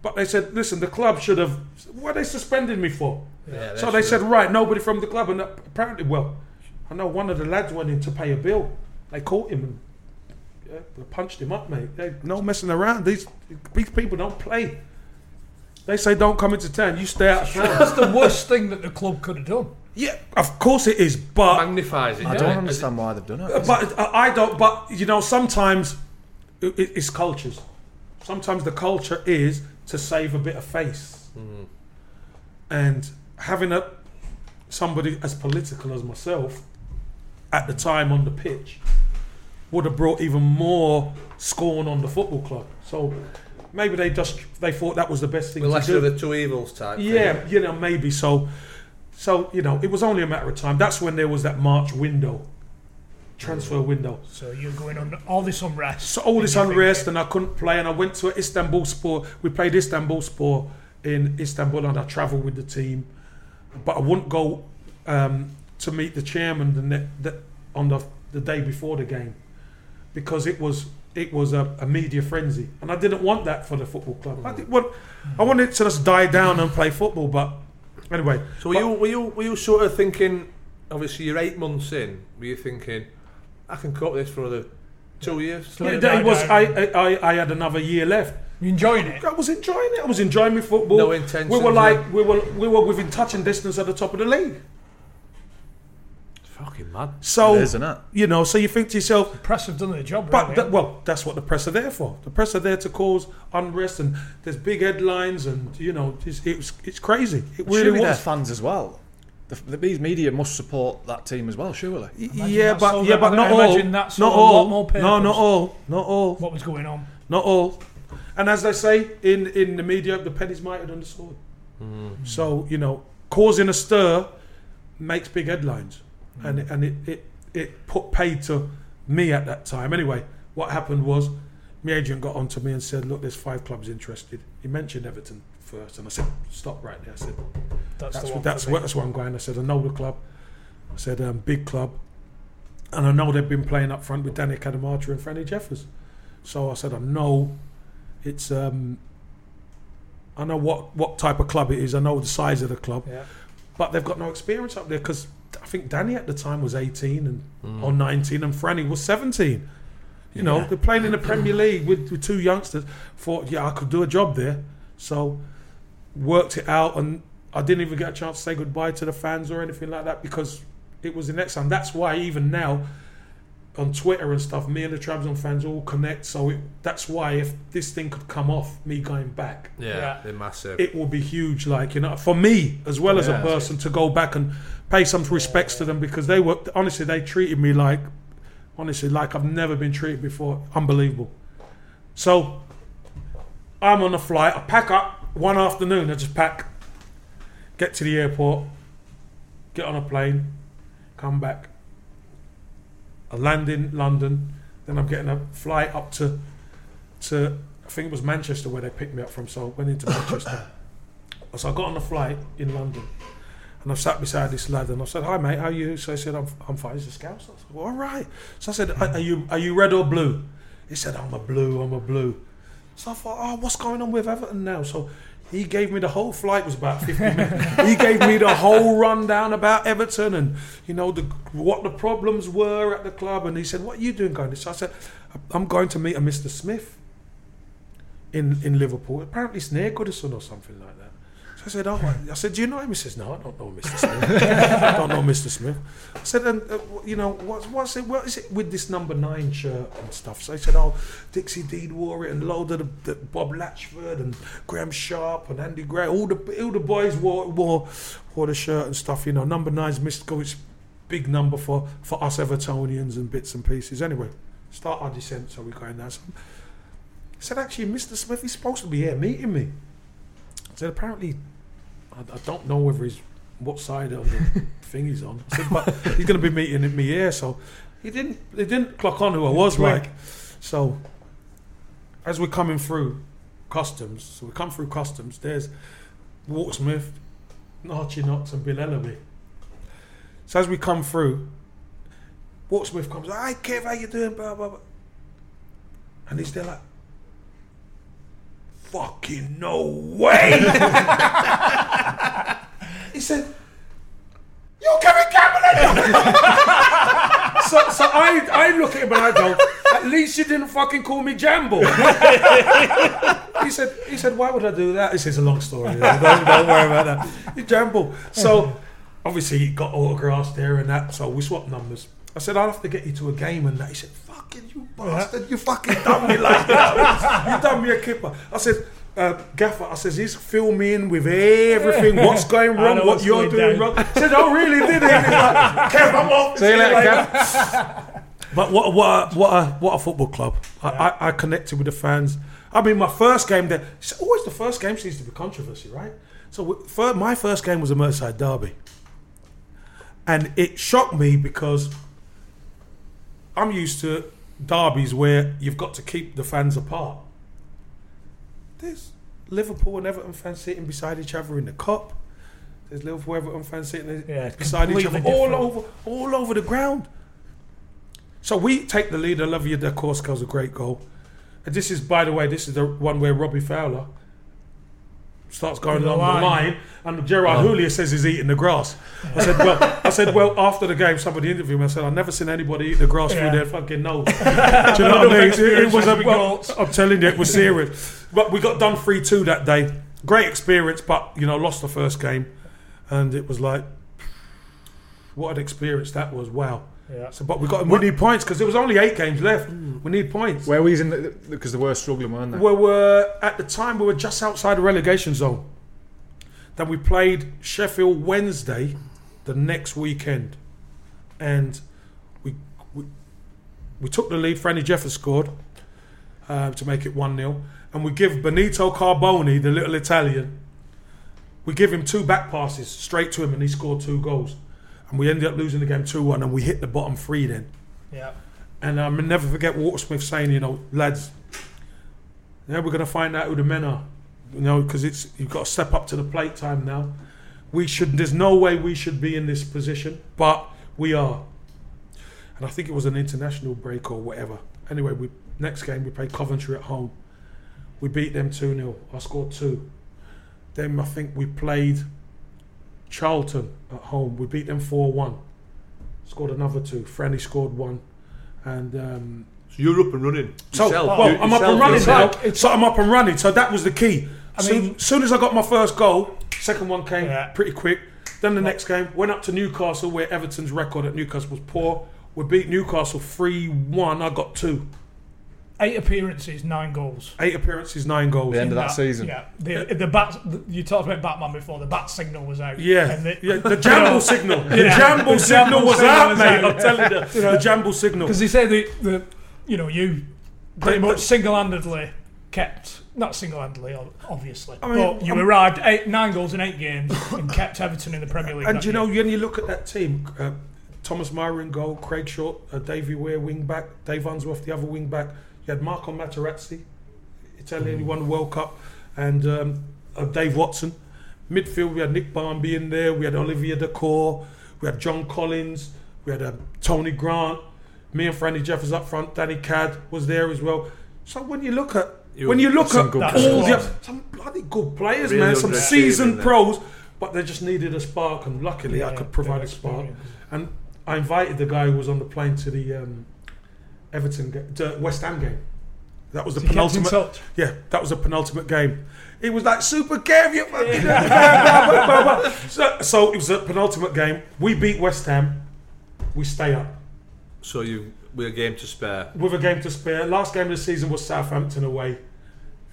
but they said, "Listen, the club should have. What are they suspended me for? Yeah, so they said, right, nobody from the club, and apparently, well, I know one of the lads went in to pay a bill. They caught him and yeah, they punched him up, mate. They, no messing around. These these people don't play. They say don't come into town. You stay out of town. That's the worst thing that the club could have done. Yeah, of course it is, but Magnifies it. I don't understand why they've done it. but I I don't. But you know, sometimes it's cultures. Sometimes the culture is to save a bit of face, mm. and having a somebody as political as myself at the time on the pitch would have brought even more scorn on the football club. So maybe they just they thought that was the best thing The to lesser do. of the two evils type. thing. Yeah, you know, maybe so. So you know, it was only a matter of time. That's when there was that March window, transfer window. So you're going on all this unrest. So all this unrest, and I couldn't play, and I went to Istanbul Sport. We played Istanbul Sport in Istanbul, and I travelled with the team, but I wouldn't go um, to meet the chairman the, ne- the on the the day before the game because it was it was a, a media frenzy, and I didn't want that for the football club. I did I wanted to just die down and play football, but anyway. So were you, were you were you sort of thinking? Obviously, you're eight months in. Were you thinking, I can cope with this for another two years? Let it It, die it was. I, I I had another year left. You enjoying it? I was enjoying it. I was enjoying my football. No intentions, We were like we were we were within touching distance at the top of the league. Fucking mad. So It is, isn't it? you know, so you think to yourself, the Press have done their job, but really. that, well, that's what the press are there for. The press are there to cause unrest, and there's big headlines, and you know, it's it's, it's crazy. It really surely they're was. fans as well. The, the, these media must support that team as well, surely. Yeah, but yeah, but not all. imagine that Not all. No, not all. Not all. what was going on? Not all. And as they say in, in the media, the penny's mightier than the sword. So, you know, causing a stir makes big headlines. And, it, and it, it, it put paid to me at that time. Anyway, what happened was my agent got onto me and said, look, there's five clubs interested. He mentioned Everton first. And I said, stop right there. I said, That's, that's the one. that's, for where, that's where I'm going. I said, I know the club. I said, um, big club. And I know they've been playing up front with Danny Cadamarteri and Franny Jeffers. So I said, I know it's, um, I know what, what type of club it is. I know the size of the club. Yeah. But they've got no experience up there because I think Danny at the time was 18 and or 19 and Franny was 17. You know, they're playing in the Premier League with, with two youngsters. Thought, yeah, I could do a job there. So worked it out and I didn't even get a chance to say goodbye to the fans or anything like that because it was the next time. That's why even now on Twitter and stuff, me and the Trabzon fans all connect. So it, that's why if this thing could come off, me going back, Yeah, Yeah. they're massive. it will be huge. Like you know, for me as well as a person to go back and pay some respects to them because they were honestly they treated me like honestly like I've never been treated before. Unbelievable. So I'm on a flight. I pack up one afternoon. I just pack, get to the airport, get on a plane, come back. I land in London. Then I'm getting a flight up to to I think it was Manchester where they picked me up from. So I went into Manchester. <coughs> So I got on the flight in London. And I sat beside this lad and I said, Hi mate, how are you? So he said, I'm, I'm fine. He's a scout. So I said, well, all right. So I said, are, are you are you red or blue? He said, I'm a blue, I'm a blue. So I thought, oh, what's going on with Everton now? So he gave me the whole flight was about 50 minutes. he gave me the whole rundown about Everton and you know the, what the problems were at the club. And he said, "What are you doing going?" to So I said, "I'm going to meet a Mr. Smith in in Liverpool. Apparently, it's near Goodison or something like that." I said, "Oh," I said, "Do you know him?" He says, "No, I don't know Mr. Smith. <laughs> I don't know Mr. Smith." I said, "And uh, you know what's what's it? What is it with this number nine shirt and stuff?" So he said, "Oh, Dixie Dean wore it, and load of the, the Bob Latchford and Graeme Sharp and Andy Gray, all the all the boys wore wore wore the shirt and stuff. You know, number nine's mystical. It's big number for for us Evertonians and bits and pieces. Anyway, start our descent. So we're going. So I said, actually, Mr. Smith, he's supposed to be here meeting me. I said, apparently, I, I don't know whether he's what side of the <laughs> thing he's on. I said, but he's going to be meeting me here. So he didn't. He didn't clock on who I was like. So as we're coming through customs, so we come through customs. There's Walter Smith, Archie Knox, and Bill Ellaby. So as we come through, Walter Smith comes. Hi, Kev, how you doing? Blah blah blah. And he's there like, fucking no way. <laughs> he said, "You're Kevin Campbell." <laughs> so, so I, I look at him and I go, "At least you didn't fucking call me Jambo." <laughs> he said, "He said, why would I do that?" This is a long story. Don't, don't worry about that. You Jambo. So obviously he got autographs there and that. So we swapped numbers. I said, "I'll have to get you to a game," and that. He said, "Fucking you bastard! You fucking done me like that. You done me a kipper." I said. Uh, Gaffer, I says he's filming with everything. What's going wrong? What what's you're doing down. wrong? I said, "Oh, really? Did he?" And he's like, Kev, I'm off. See you later, later." Kev. <laughs> But what what a, what a, what a football club! I, I, I connected with the fans. I mean, my first game there. It's always the first game seems to be controversy, right? So w- my first game was a Merseyside derby, and it shocked me because I'm used to derbies where you've got to keep the fans apart. There's Liverpool and Everton fans sitting beside each other in the cup. There's Liverpool Everton fans sitting Yeah, beside each other completely all over all over the ground. So we take the lead. Olivia De Corsica's a great goal. And this is, by the way, this is the one where Robbie Fowler starts going along the line. line, and Gerard Houllier says he's eating the grass. I said, well, I said, well, after the game, somebody interviewed me. I said, I've never seen anybody eat the grass Yeah. through their fucking nose. <laughs> Do you know what I mean? It, it was a, well. I'm telling you, it was serious. But we got done three two that day. Great experience, but you know, lost the first game, and it was like, what an experience that was! Wow. Yeah. So, but we got we need points because there was only eight games left. We need points. Where we was in the because they were struggling, weren't they? We were at the time we were just outside the relegation zone. Then we played Sheffield Wednesday the next weekend, and we we, we took the lead. Franny Jeffers scored uh, to make it one 0 and we give Benito Carboni, the little Italian, we give him two back passes straight to him, and he scored two goals. And we ended up losing the game two one, and we hit the bottom three then. Yeah. And I'll never forget Walter Smith saying, you know, lads, yeah, we're going to find out who the men are. You know, because it's you've got to step up to the plate time now. We should. There's no way we should be in this position, but we are. And I think it was an international break or whatever. Anyway, we next game we played Coventry at home. We beat them two 0 I scored two. Then I think we played Charlton at home. We beat them four one. Scored another two. Franny scored one, and um, So you're up and running. so yourself. well, You- I'm up and running yourself. now. so I'm up and running. So that was the key. I mean- mean, soon as I got my first goal, second one came Yeah. pretty quick. Then the next game went up to Newcastle, where Everton's record at Newcastle was poor. We beat Newcastle three one. I got two. Eight appearances, nine goals. Eight appearances, nine goals. The end of In that season. Yeah. The, the bat. The, you talked about Batman before. The bat signal was out. Yeah, And the, yeah, the jamble <laughs> signal. The Yeah. jamble signal was out, was mate. I'm telling you, <laughs> the jamble signal. Because he said the, the you know you pretty The- much the- single-handedly kept not single-handedly obviously, I mean, but you I'm- arrived eight nine goals in eight games and <laughs> kept Everton in the Premier League. And you know, year. when you look at that team, uh, Thomas Myhre in goal, Craig Short, uh, Davy Weir wing back, Dave Unsworth the other wing back. You had Marco Materazzi, Italian, who won the World Cup, and um, uh, Dave Watson. Midfield, we had Nick Barmby in there, we had Olivier Dacourt, we had John Collins, we had uh, Tony Grant, me and Franny Jeffers up front, Danny Cad was there as well. So when you look at when you look at all the some bloody good players, Really man, some seasoned pros, but they just needed a spark, and luckily I could provide a spark. And I invited the guy who was on the plane to the um, Everton, ga- West Ham game. That was the So you kept in penultimate. touch? Yeah, that was the penultimate game. It was like super blah. <laughs> So, so it was a penultimate game. We beat West Ham. We stay up So you with a game to spare. with a game to spare. Last game of the season was Southampton away.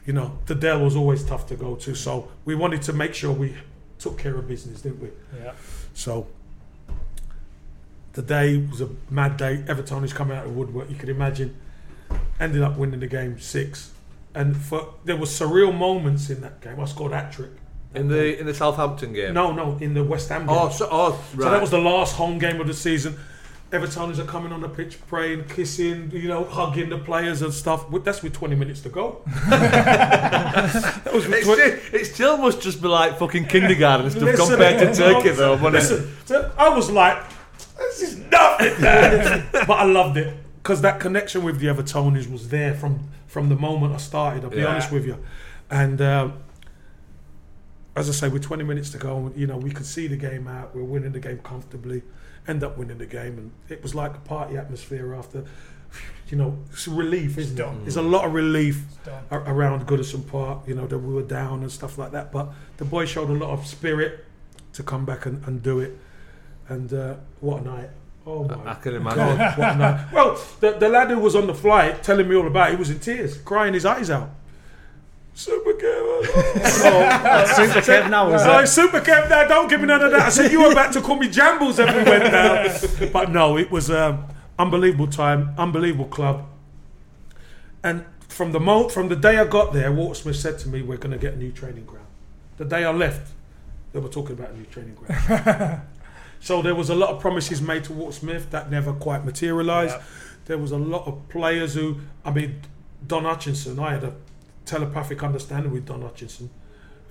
You know, the Dell was always tough to go to, so we wanted to make sure we took care of business, didn't we? Yeah. So the day was a mad day. Everton is coming out of woodwork. You could imagine. Ended up winning the game six, and for there were surreal moments in that game. I scored hat trick. In the in the Southampton game. No, no, in the West Ham oh, game. Oh, so, oh right. So that was the last home game of the season. Evertoners are coming on the pitch, praying, kissing, you know, hugging the players and stuff. That's with 20 minutes to go. <laughs> that was 20 still, it still must just be like fucking kindergarten stuff Listen, compared to <laughs> Turkey, though. Listen, I was like, this is nothing, man. <laughs> but I loved it because that connection with the Evertonians was there from from the moment I started. I'll be Yeah. honest with you, and uh, as I say, with 20 minutes to go, you know, we could see the game out. We are winning the game comfortably, end up winning the game, and it was like a party atmosphere after. You know, it's a relief, isn't it? There's a lot of relief around Goodison Park. You know that we were down and stuff like that, but the boys showed a lot of spirit to come back and, and do it. And uh, what a night! Oh my I can God, what a night! <laughs> Well, the, the lad who was on the flight telling me all about it, he was in tears, crying his eyes out. Super Kev. <laughs> Super Kev now, is Oh, it? Super Kev now, don't give me none of that. I said, you were about to call me Jambles if we went down. But no, it was um, unbelievable time, unbelievable club. And from the moment, from the day I got there, Walter Smith said to me, we're going to get a new training ground. The day I left, they were talking about a new training ground. <laughs> so there was a lot of promises made to Walt Smith that never quite materialised. There was a lot of players who, I mean, Don Hutchinson, I had a telepathic understanding with Don Hutchinson.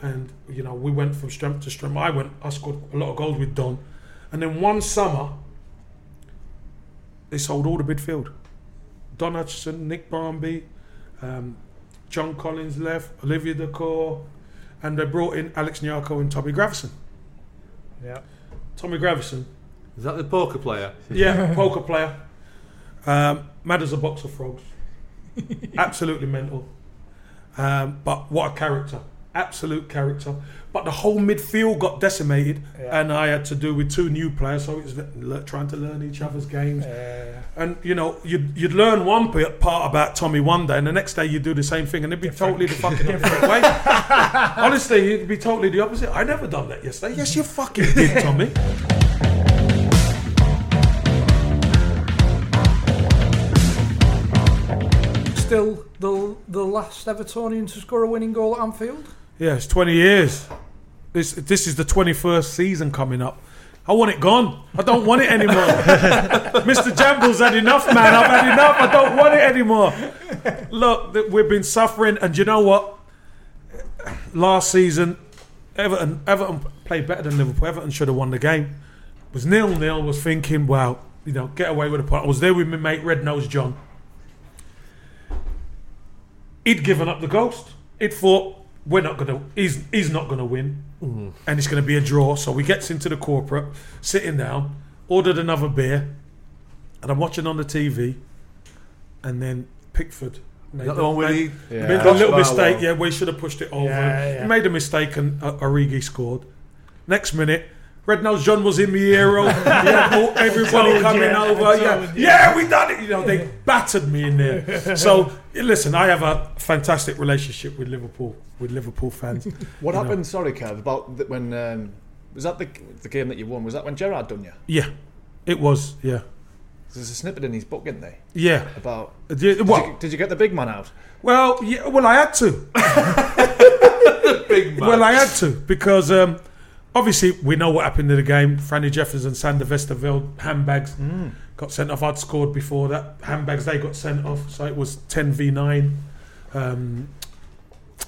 And, you know, we went from strength to strength. I went, I scored a lot of goals with Don. And then one summer, they sold all the midfield. Don Hutchinson, Nick Barmby, um, John Collins left, Olivier Dacourt, and they brought in Alex Nyarko and Tommy Gravesen. Yeah. Tommy Gravesen, Is that the poker player? yeah, <laughs> poker player, um, mad as a box of frogs, <laughs> absolutely mental. Um, but what a character, absolute character. But the whole midfield got decimated, Yeah. and I had to do with two new players, so it was le- trying to learn each other's games. And you know, you'd, you'd learn one part about Tommy one day, and the next day you do the same thing, and it'd be totally the fucking different way. <laughs> Honestly, it'd be totally the opposite. I never done that yesterday. Yes, you fucking did, <laughs> Tommy. Still the the last Evertonian to score a winning goal at Anfield. Yeah, it's 20 years. This this is the 21st season coming up. I want it gone. I don't want it anymore. <laughs> Mr. Jamble's had enough, man. I've had enough. I don't want it anymore. Look, we've been suffering, and you know what? Last season, Everton Everton played better than Liverpool. Everton should have won the game. It was nil nil. Was thinking, wow, you know, get away with a point. I was there with my mate Red Nose John. He'd given up the ghost. He'd thought we're not gonna. He's he's not gonna win, and it's gonna be a draw. So we gets into the corporate, sitting down, ordered another beer, and I'm watching on the TV, and then Pickford. Made that the one where made- he- made Yeah. a little mistake. one. Yeah, we should have pushed it over. Yeah, yeah. He made a mistake, and uh, Origi scored. Next minute. Red Nose John was in the <laughs> hero. yeah, everybody coming you. Over. Yeah, you. yeah, we done it. You know, they battered me in there. So listen, I have a fantastic relationship with Liverpool, with Liverpool fans. What You know. happened, sorry, Kev, about th- when. Um, was that the, the game that you won? Was that when Gerrard done you? Yeah, it was. Yeah, There's a snippet in his book, isn't there? yeah. About. Uh, yeah, Did, you, did you get the big man out? well, yeah, well, I had to. <laughs> Big man. Well, I had to because um, obviously we know what happened in the game. Franny Jeffers and Sander Westerveld handbags got sent off. I'd scored before that. Handbags they got sent off, so it was ten v nine, um,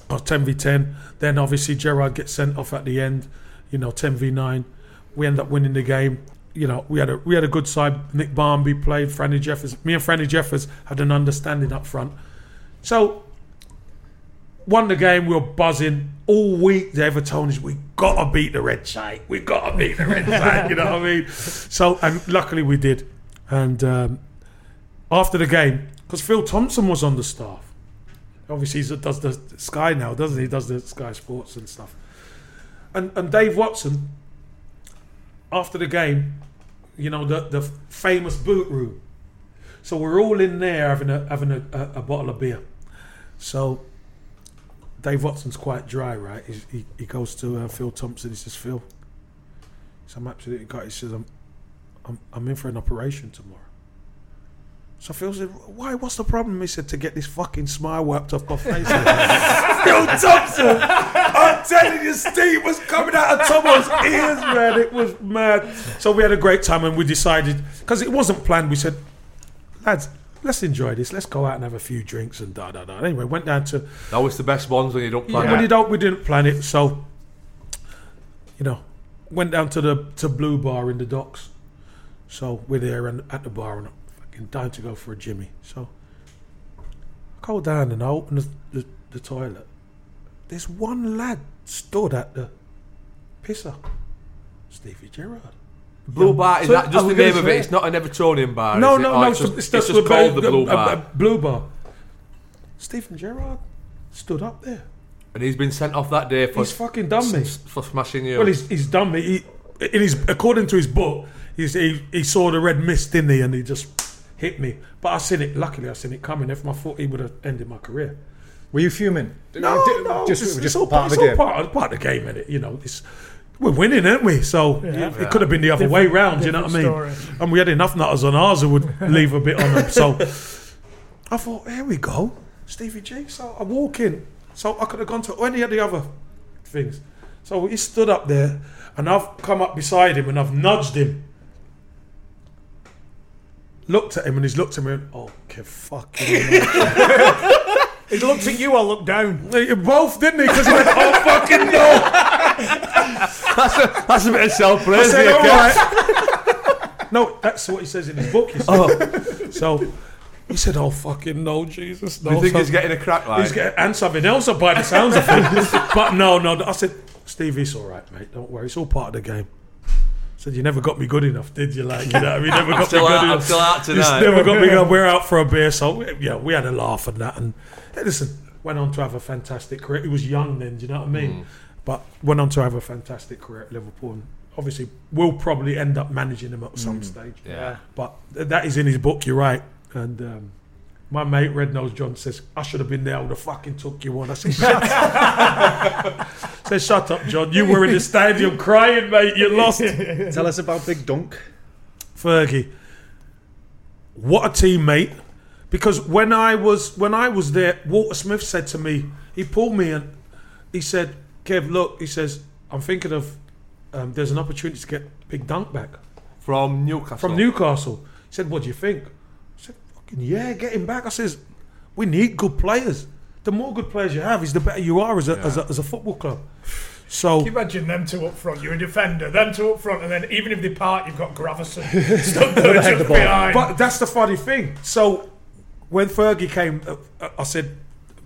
or ten v ten. Then obviously Gerrard gets sent off at the end. You know, ten v nine. We end up winning the game. You know, we had a we had a good side. Nick Barmby played. Franny Jeffers. Me and Franny Jeffers had an understanding up front. So won the game. We were buzzing all week. The Evertonians, we gotta beat the red side. We gotta beat the red side. You know what I mean? So, and luckily we did. And um, after the game, because Phil Thompson was on the staff. Obviously, he does the Sky now, doesn't he? He does the Sky Sports and stuff. And and Dave Watson, after the game, you know the the famous boot room. So we're all in there having a having a, a, a bottle of beer. So Dave Watson's quite dry, right? He's, he he goes to uh, Phil Thompson. He says, "Phil, so I'm absolutely got." He says, "I'm I'm I'm in for an operation tomorrow." So Phil said, "Why? What's the problem?" He said, "To get this fucking smile wiped off my face." <laughs> Phil Thompson, I'm telling you, Steve was coming out of Tomo's ears, man. It was mad. So we had a great time, and we decided because it wasn't planned. We said, "Lads, let's enjoy this. Let's go out and have a few drinks and da da da." Anyway, went down to Always the best ones when you don't plan when it. you don't, we didn't plan it. So, you know, went down to the to Blue Bar in the docks. So we're there and at the bar and I'm fucking dying to go for a Jimmy. So I go down and I open the, the, the toilet. There's one lad stood at the pisser. Stevie Gerrard. Blue Bar is So, that just the name of it? say- It's not an Evertonian bar. No, is it? no, Oh, no. It's just, it's, it's just called the Blue Bar. Blue Bar. Steven Gerrard stood up there. and he's been sent off that day for He's fucking done me. s- for smashing you. Well, he's, he's done me. He, in his, according to his book, he's, he, he saw the red mist, didn't he? And he just hit me. But I seen it, luckily, I seen it coming. If I thought he would have ended my career. Were you fuming? No, Di- no, just, it's, just it's all, part of the game. part, of, part of the game, innit? You know, it's, we're winning, aren't we? So Yeah. it, it could have been the other way round, you know what I mean? story. And we had enough nutters on ours who would <laughs> leave a bit on them. So I thought, here we go, Stevie G. So I walk in. So I could have gone to any of the other things. So he stood up there, and I've come up beside him and I've nudged him. Looked at him and he's looked at me and, oh, okay, fucking <laughs> hell." He looked at you, I looked down. Both, didn't he? Because he went, oh, fucking no. <laughs> that's, a, that's a bit of self I praise. right. no, that's what he says in his book. see. So he said, oh, fucking no, Jesus. No. You think So he's getting a crack? He's getting, and something else by the sounds of things. <laughs> but no, no. I said, Steve, it's all right, mate. Don't worry. It's all part of the game. Said, you never got me good enough, did you? Like, you know, you never got me good out- I'm enough. still out tonight. never got me good. We're out for a beer. So, yeah, we had a laugh and that. And hey, listen, went on to have a fantastic career. He was young then, do you know what I mean? Mm. But went on to have a fantastic career at Liverpool. And obviously, we'll probably end up managing him at some stage. Mm. Yeah. But th- that is in his book, you're right. And um, my mate, Red Nose John, says, I should have been there. I would have fucking took you on. I said, shut up. <laughs> said, shut up, John. You were in the stadium crying, mate. You lost. <laughs> Tell us about Big Dunk. Fergie. What a teammate. Because when I was when I was there, Walter Smith said to me, he pulled me and he said, Kev, look, he says, I'm thinking of um, there's an opportunity to get Big Dunk back From Newcastle. from Newcastle. He said, What do you think? I said, Fucking yeah, get him back. I says, We need good players. The more good players you have, is the better you are as a, as a, as a football club. So Can you imagine them two up front? You're a defender, them two up front, and then even if they part, you've got Gravesen <laughs> stuck there just behind. But that's the funny thing. So when Fergie came, uh, I said,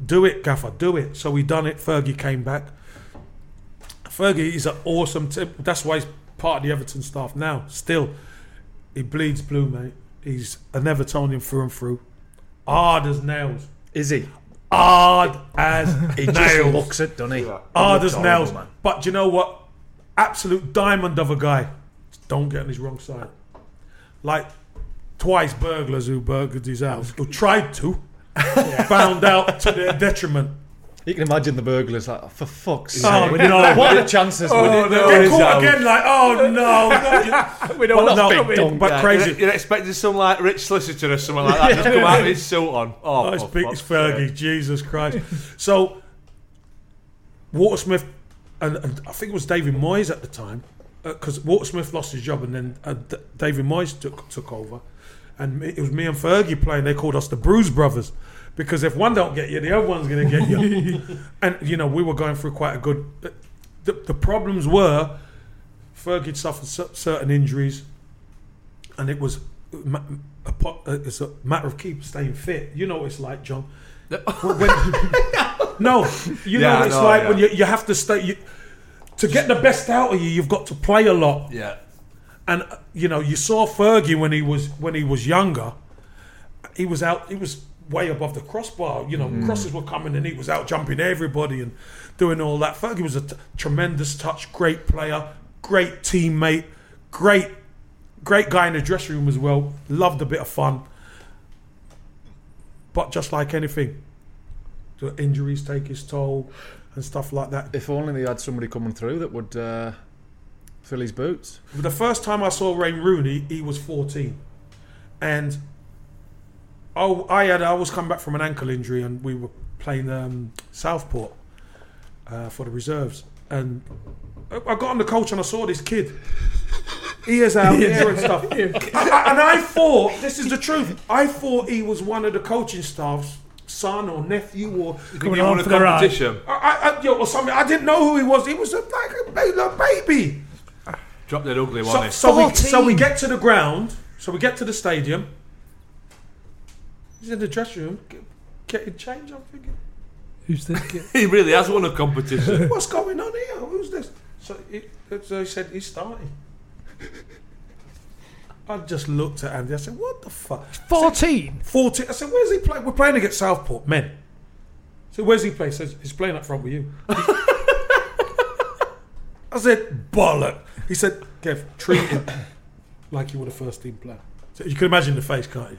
"Do it, Gaffer, do it." So we done it. Fergie came back. Fergie is an awesome. T- that's why he's part of the Everton staff now. Still, he bleeds blue, mate. He's an Evertonian through and through. Hard as nails. Is he? Hard as <laughs> He just nails. looks it, doesn't he? Hard looks as nails. horrible, man. But do you know what? Absolute diamond of a guy. Don't get on his wrong side. Like twice burglars who burgled his house, who tried to, <laughs> found out to their detriment. You can imagine the burglars like, for fuck's Oh, sake. no. What are the chances? Oh, no. Get caught again, like, oh <laughs> no, no. <laughs> we don't But, want no, to big dunk, but Yeah, crazy. You're, you're expecting some like rich solicitor or something like that just <laughs> come out with his suit on. Oh, Oh, it's for big, fuck's it's Fergie. sake. Jesus Christ. so, Walter Smith, and, and I think it was David Moyes at the time, because Walter Smith lost his job, and then uh, D- David Moyes took took over, and it was me and Fergie playing. They called us the Bruise Brothers, because if one don't get you, the other one's going to get you. <laughs> and you know, we were going through quite a good. The, the problems were, Fergie suffered cer- certain injuries, and it was. A, it's a matter of keep staying fit. You know what it's like, John. <laughs> When- <laughs> no, you know it's like yeah. when you, you have to stay. You, to get the best out of you, you've got to play a lot. Yeah. And uh, you know, you saw Fergie when he was when he was younger. He was out. He was way above the crossbar. You know, crosses were coming, and he was out jumping everybody and doing all that. Fergie was a t- tremendous touch, great player, great teammate, great, great guy in the dressing room as well. Loved a bit of fun. But just like anything, the injuries take his toll and stuff like that. If only they had somebody coming through that would uh, fill his boots. The first time I saw Ray Rooney, he was 14. And oh, I had I was coming back from an ankle injury and we were playing um, Southport uh, for the reserves. And I I got on the coach and I saw this kid. Ears out, hair and stuff. <laughs> I- I- and I thought, this is the truth, I thought he was one of the coaching staff's son or nephew or Think you won a for the ride. competition? I, I, I- yo, or something. I didn't know who he was. He was a, like a, ba- a baby. Drop that ugly So, one. so, we, so we get to the ground. So we get to the stadium. He's in the dressing room, get- getting changed. I'm thinking, Who's thinking? <laughs> he really has won a competition. <laughs> what's going on here? Who's this? So, it, so he said he's starting. <laughs> I just looked at Andy. I said, "What the fuck?" 14. 14. I said, "Where's he playing? We're playing against Southport, men." So where's he playing? He says he's playing up front with you. I said, "Bollock." He said, "Kev, treat him <coughs> like you were the first team player." So you can imagine the face, can't you?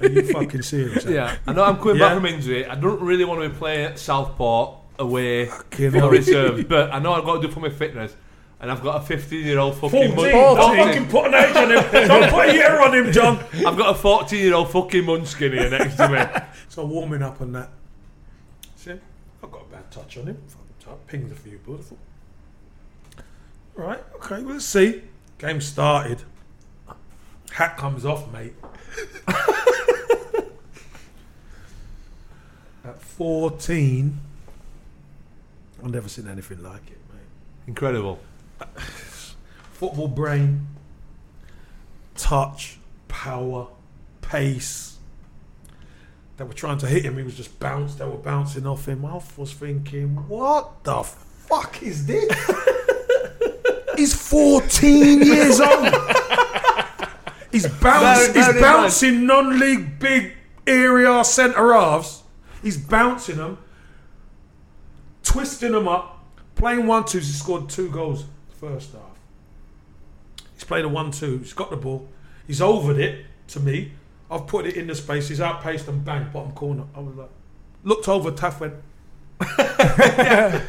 Are you fucking serious? Yeah, I know I'm coming Yeah. back from injury. I don't really want to be playing at Southport away Fucking for hell. reserves, but I know I've got to do for my fitness. And I've got a 15 year old fucking 14. mun- Don't fucking put an age on him. <laughs> Don't put a year on him, John. I've got a 14 year old fucking munchkin here next to me. <laughs> So warming up on that. See, I've got a bad touch on him. Fucking touch. Pinged a few balls. Right, okay, well, let's see. Game started. Hat comes off, mate. <laughs> At 14, I've never seen anything like it, mate. Incredible. <sighs> Football brain, touch, power, pace. They were trying to hit him. He was just bounced. They were bouncing off him. I was thinking, what the fuck is this? <laughs> he's 14 years old. He's, bounce, Bear- he's mind- bouncing non-league big area centre halves. He's bouncing them, twisting them up, playing one twos. He scored two goals first half. He's played a one two. He's got the ball. He's overed it to me. I've put it in the space. He's outpaced and bang bottom corner. I was like, looked over. Taff went. <laughs>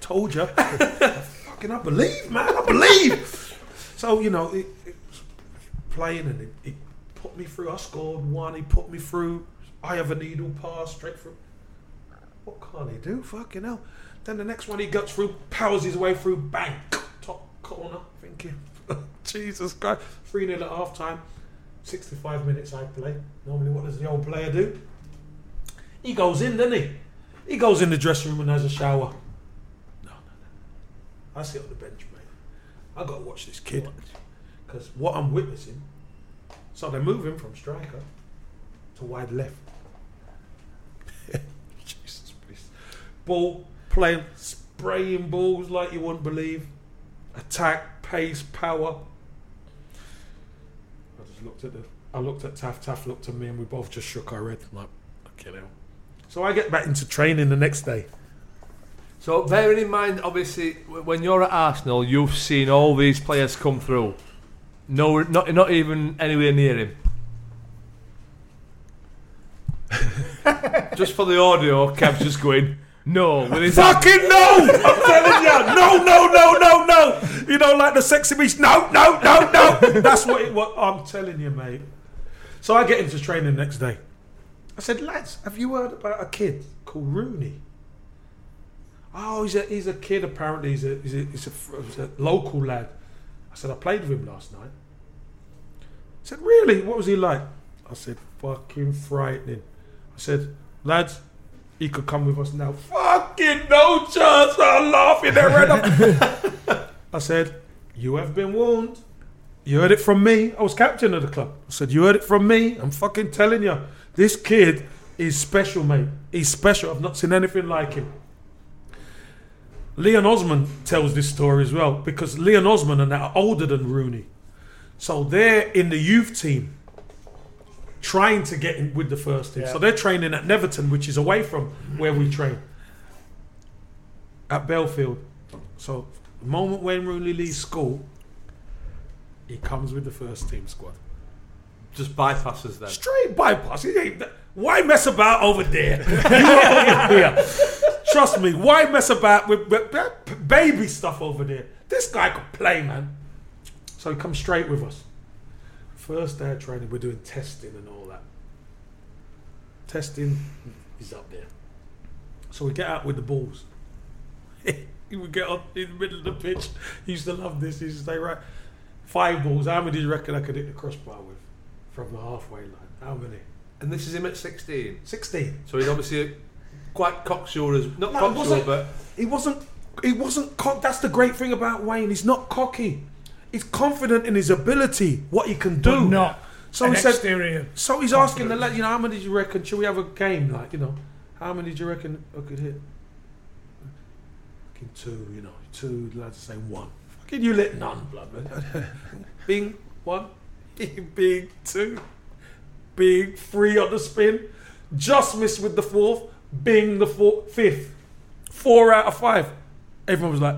Told you. <laughs> Fucking, I believe, man. I believe. So you know, it, playing and it, it put me through. I scored one. He put me through. I have a needle pass straight through. What can't he do? Fucking hell. Then the next one he gets through, powers his way through, bang, top corner. Thinking, <laughs> Jesus Christ. 3 0 at half time. 65 minutes I play. Normally, what does the old player do? He goes in, doesn't he? He goes in the dressing room and has a shower. No, no, no. I sit on the bench, mate. I got to watch this kid. Because what I'm witnessing, so they're moving from striker to wide left. <laughs> Jesus Christ. Ball, playing, spraying balls like you wouldn't believe. Attack, pace, power. I just looked at the. I looked at Taff. Taff looked at me, and we both just shook our head. Like, okay, hell. So I get back into training the next day. So, bearing in mind, obviously, when you're at Arsenal, you've seen all these players come through. No, not not even anywhere near him. just for the audio, Kev's just going no with his Fucking no! I'm telling you, no, no, no, no, no. You know, like the sexy beast. No, no, no, no. That's what it was. I'm telling you, mate. So I get into training next day. I said, lads, have you heard about a kid called Rooney? Oh, he's a he's a kid. Apparently, he's a he's a, he's a, he's a local lad. I said, I played with him last night. He said, really? What was he like? I said, fucking frightening. I said, lads, he could come with us now. Fucking no chance. I'm laughing their up. <laughs> I said, you have been warned. You heard it from me. I was captain of the club. I said, you heard it from me. I'm fucking telling you. This kid is special, mate. He's special. I've not seen anything like him. Leon Osman tells this story as well because Leon Osman are older than Rooney. So they're in the youth team trying to get in with the first team. So they're training at Netherton, which is away from where we train. At Bellefield. So the moment when Rooney leaves school, he comes with the first team squad. just bypasses them. Straight bypass. Why mess about over there? <laughs> You are over here. Trust me. Why mess about with, with- with baby stuff over there? This guy could play, man. So he comes straight with us. First day of training, we're doing testing and all that. Testing, is up there. So we get out with the balls. <laughs> he would get up in the middle of the pitch. He used to love this. He used to say, right, five balls. How many do you reckon I could hit the crossbar with from the halfway line? How many? And this is him at 16. 16. So he's obviously quite cocksure as not No, cocksure, but He wasn't. He wasn't. Co- that's the great thing about Wayne. He's not cocky. He's confident in his ability, what he can do. But not So he said. exterior So he's asking the lad, you know, how many do you reckon? Should we have a game? Like, you know, how many do you reckon I could hit? Fucking two, you know. two, the lads say one. Fucking you lit none, blood man. <laughs> Bing, one. <laughs> Big two. Big three on the spin. Just missed with the fourth. Bing the four, fifth. Four out of five. Everyone was like,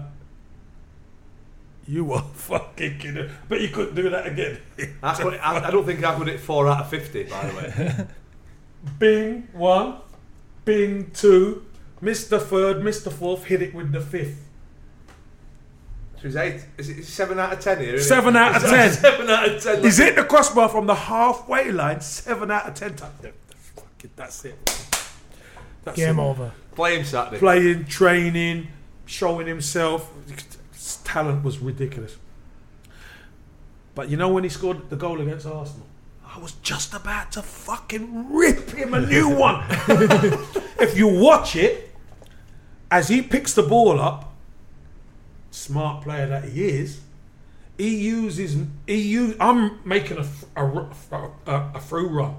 you are <laughs> fucking kidding. But you couldn't do that again. That's what, I, I don't think I've got it four out of fifty. By the way, <laughs> Bing one, Bing two, missed the third, missed the fourth, hit it with the fifth. so it's eight. Is it seven out of ten here? isn't it? Seven out of ten. <laughs> Seven out of ten. He's hit the crossbar from the halfway line. Seven out of ten times. That's it. That's Game it. over. Play him Saturday. Playing, training, showing himself. His talent was ridiculous. But you know when he scored the goal against Arsenal? I was just about to fucking rip him a new <laughs> one. if you watch it, as he picks the ball up, smart player that he is, he uses he use. I'm making a a, a, a through run,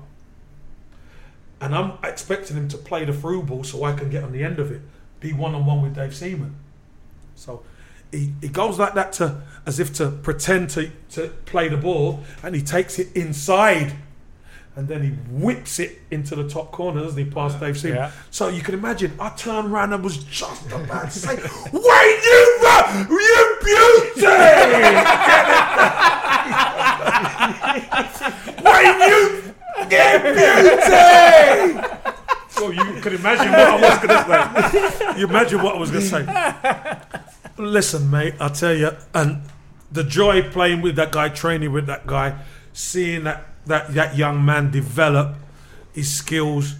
and I'm expecting him to play the through ball so I can get on the end of it, be one on one with Dave Seaman. So he, he goes like that to as if to pretend to, to play the ball, and he takes it inside, and then he whips it into the top corner, doesn't he, past Dave Seaman? Yeah. So you can imagine, I turned around and was just about to say, "Wait, <laughs> you, you beauty! Wait, you, you beauty!" So you can imagine what I was going to say. You imagine what I was going to say. <laughs> Listen, mate, I tell you, and the joy playing with that guy, training with that guy, seeing that that, that young man develop his skills.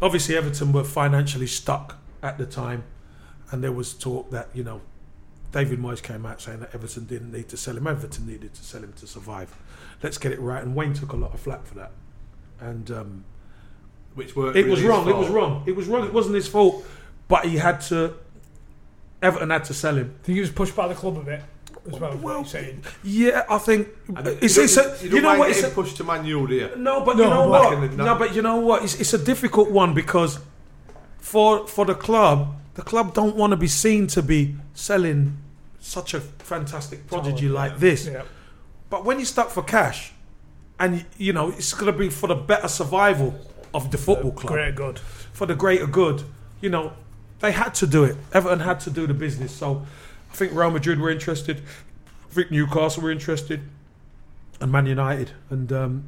Obviously, Everton were financially stuck at the time, and there was talk that you know David Moyes came out saying that Everton didn't need to sell him. Everton needed to sell him to survive. Let's get it right. And Wayne took a lot of flack for that, and um, Which were it was wrong. It was wrong. It was wrong. It wasn't his fault, but he had to. Everton had to sell him. I think he was pushed by the club a bit as well. what saying. Yeah, I think And uh, it's, you it's a, you you, know what? It's getting a, pushed to Man U, do no, but No, you know what? The- No, but you know what? It's, it's a difficult one because for for the club, the club don't want to be seen to be selling such a fantastic prodigy like this. Yeah. But when you stuck for cash, and you know it's going to be for the better survival of the football club, Great, good. for the greater good, you know, they had to do it. Everton had to do the business. So I think Real Madrid were interested. I think Newcastle were interested, and Man United. And um,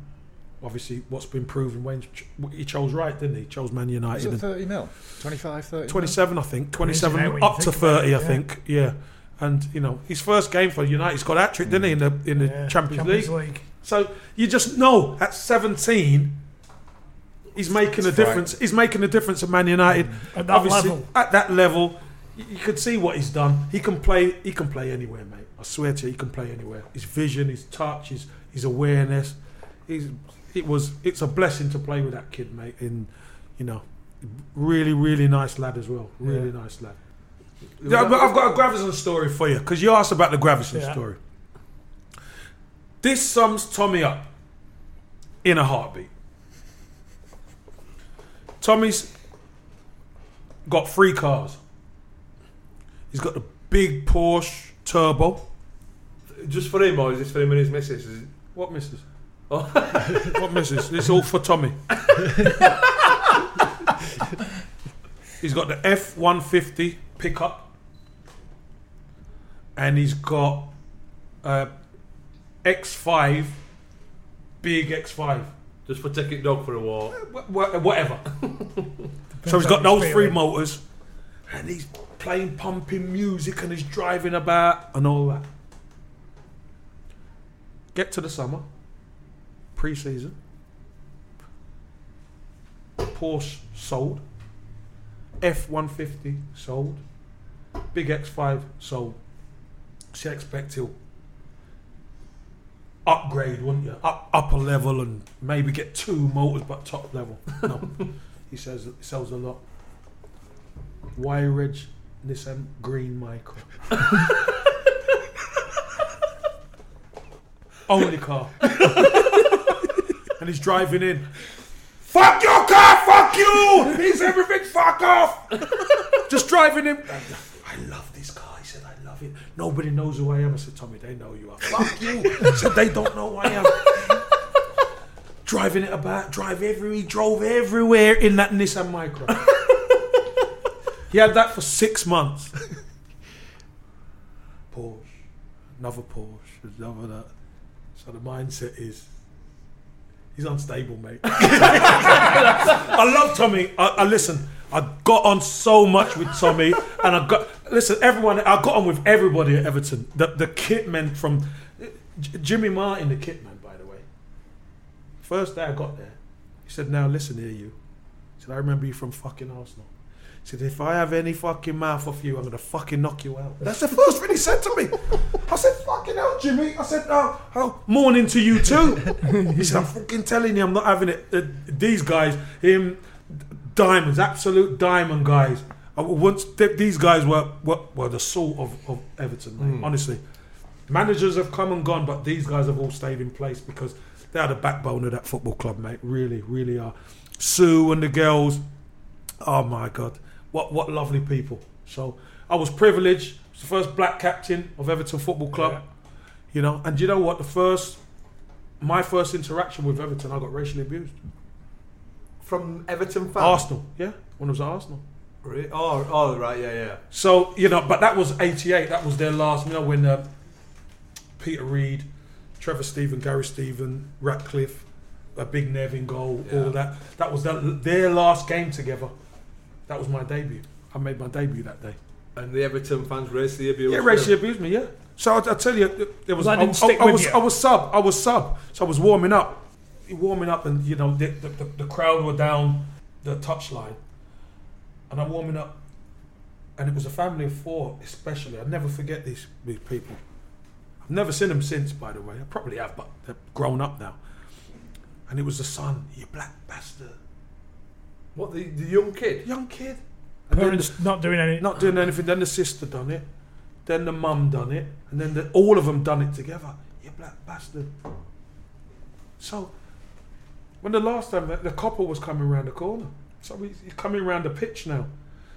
obviously, what's been proven, Wayne he chose right, didn't he? He chose Man Is United. it and 30 mil? 25, 30 mil? 27, I think. 27 it, when you up to think about 30, it, I think. Yeah. And you know, his first game for United, he's got hat trick, didn't he, in the in the Yeah, Champions, Champions League? League. So you just know at 17, he's making a difference. He's making a difference at Man United. At that Obviously, level. At that level, you, could see what he's done. He can play. He can play anywhere, mate. I swear to you, he can play anywhere. His vision, his touch, his his awareness. He's it was. It's a blessing to play with that kid, mate. In you know, really, really nice lad as well. Really nice lad. Yeah, I've got, I've got a Gravesen story for you because you asked about the Gravesen Yeah. story. This sums Tommy up in a heartbeat. Tommy's got three cars. He's got the big Porsche Turbo. Just for him, or is this for him and his missus? Is it- What missus? Oh. <laughs> what missus? It's all for Tommy. <laughs> he's got the F one fifty pickup, and he's got uh, X five, big X five. Just for taking dog for a walk. Uh, wh- wh- whatever. <laughs> so he's got those three motors, and he's playing pumping music and he's driving about and all that. Get to the summer, pre-season. Porsche sold. F one fifty sold. Big X five sold. So you expect he'll upgrade, wouldn't you? Up upper level and maybe get two motors, but top level. No, <laughs> he says it sells a lot. Y Reg Nissan Green Micra. <laughs> Only car. <laughs> and he's driving in. Fuck your car, fuck you! He's everything, fuck off! Just driving in. I love this car, he said, I love Nobody knows who I am. I said, Tommy, they know you are. <laughs> Fuck you. I said, they don't know who I am. Driving it about, drive everywhere. He drove everywhere in that Nissan Micra. he had that for six months. Porsche, another Porsche, another that. So the mindset is, he's unstable, mate. <laughs> I love Tommy. I, I listen. I got on so much with Tommy, and I got listen. Everyone, I got on with everybody at Everton. The the kit men from J- Jimmy Martin, the kit man, by the way. First day I got there, he said, "Now listen here, you." He said, "I remember you from fucking Arsenal." He said, "If I have any fucking mouth off you, I'm gonna fucking knock you out." That's the first thing he said to me. I said, "Fucking hell, Jimmy." I said, "Oh, oh morning to you too." he said, "I'm fucking telling you, I'm not having it." Uh, these guys, him, diamonds, absolute diamond guys. Uh, I, once th- these guys were, were were the soul of, of Everton, mate, hmm. honestly. Managers have come and gone, but these guys have all stayed in place because they are the backbone of that football club, mate. Really, really are. Sue and the girls, oh my god, what what lovely people. So I was privileged. I was the first black captain of Everton Football Club. You know, and you know what? The first, my first interaction with Everton, I got racially abused. From Everton fans. Arsenal, yeah, when I was at Arsenal. Oh, oh, right, yeah, yeah. So you know, but that was '88. That was their last. You know, when uh, Peter Reid, Trevor Steven, Gary Stephen, Ratcliffe, a big Nev in goal, all that. That was their, their last game together. That was my debut. I made my debut that day. And the Everton fans racially abused me. Yeah, racially abused me. Yeah. So I, I tell you, there was I, didn't stick I- I was you. I was sub. I was sub. So I was warming up, warming up, and you know the the, the, the crowd were down the touchline, and I'm warming up, and it was a family of four, especially. I never forget these these people. I've never seen them since, by the way. I probably have, but they're grown up now. And it was the son, you black bastard, What, the, the young kid? young kid. And Parents not doing anything. not doing anything. Then the sister done it. Then the mum done it, and then the, all of them done it together. You black bastard. So, when the last time the, the couple was coming around the corner, so we, he's coming around the pitch now.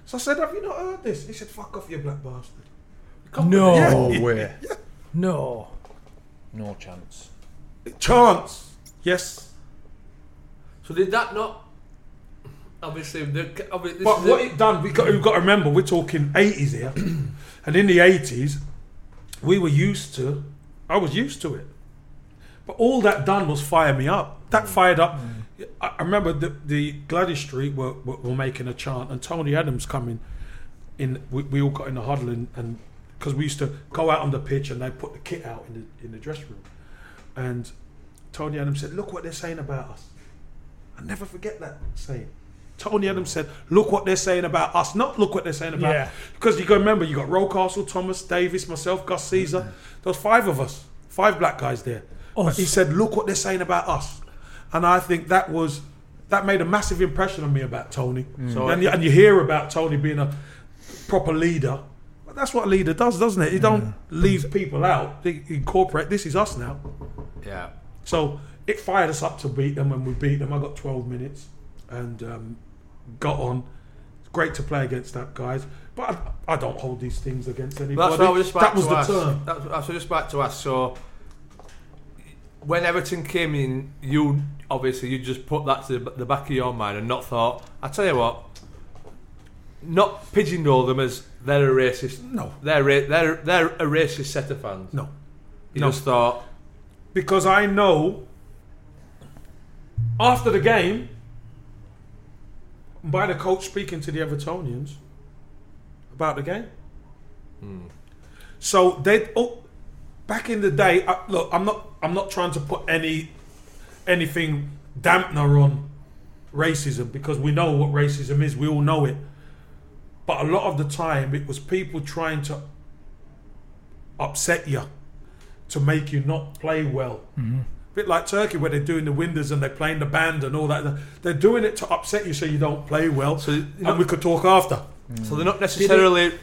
So I said, "Have you not heard this?" He said, "Fuck off, you black bastard." Come- No. Yeah. No way. <laughs> No. No chance. chance. Yes, So did that not... Obviously, the, obviously this but is what a- it done? We got, we got to remember we're talking eighties here, <clears throat> and in the eighties, we were used to. I was used to it, but all that done was fire me up. That fired up. I I remember the, the Gwladys Street were, were, were making a chant, and Tony Adams coming in. We, we all got in the huddle, and because we used to go out on the pitch, and they put the kit out in the in the dressing room, and Tony Adams said, "Look what they're saying about us." I never forget that saying. Tony Adams said, "Look what they're saying about us, not look what they're saying about." Yeah. Because you to remember, you got Rocastle, Thomas, Davis, myself, Gus Caesar. Mm-hmm. There was five of us, five black guys there. Oh, us. he said, "Look what they're saying about us," and I think that was that made a massive impression on me about Tony. So- and, you, and you hear about Tony being a proper leader. That's what a leader does, doesn't it? He don't leave people out. He incorporate. This is us now. Yeah. So it fired us up to beat them. and we beat them, I got 12 minutes and um, got on. It's great to play against that guys, but I, I don't hold these things against anybody. That's what I was just about that was to the ask. term. That's, that's what I was just about to ask. So, when Everton came in, you obviously you just put that to the, back of your mind and not thought. I tell you what, not pigeonhole them as they're a racist. No. they're ra- they're they're a racist set of fans. No, you no. just thought. because I know after the game, by the coach speaking to the Evertonians about the game. Hmm. So they oh, back in the day. I, look, I'm not I'm not trying to put any anything dampener on racism because we know what racism is. We all know it. But a lot of the time, it was people trying to upset you to make you not play well. Mm-hmm. A bit like Turkey, where they're doing the windows and they're playing the band and all that. They're doing it to upset you so you don't play well. So, you know- and we could talk after. So they're not necessarily.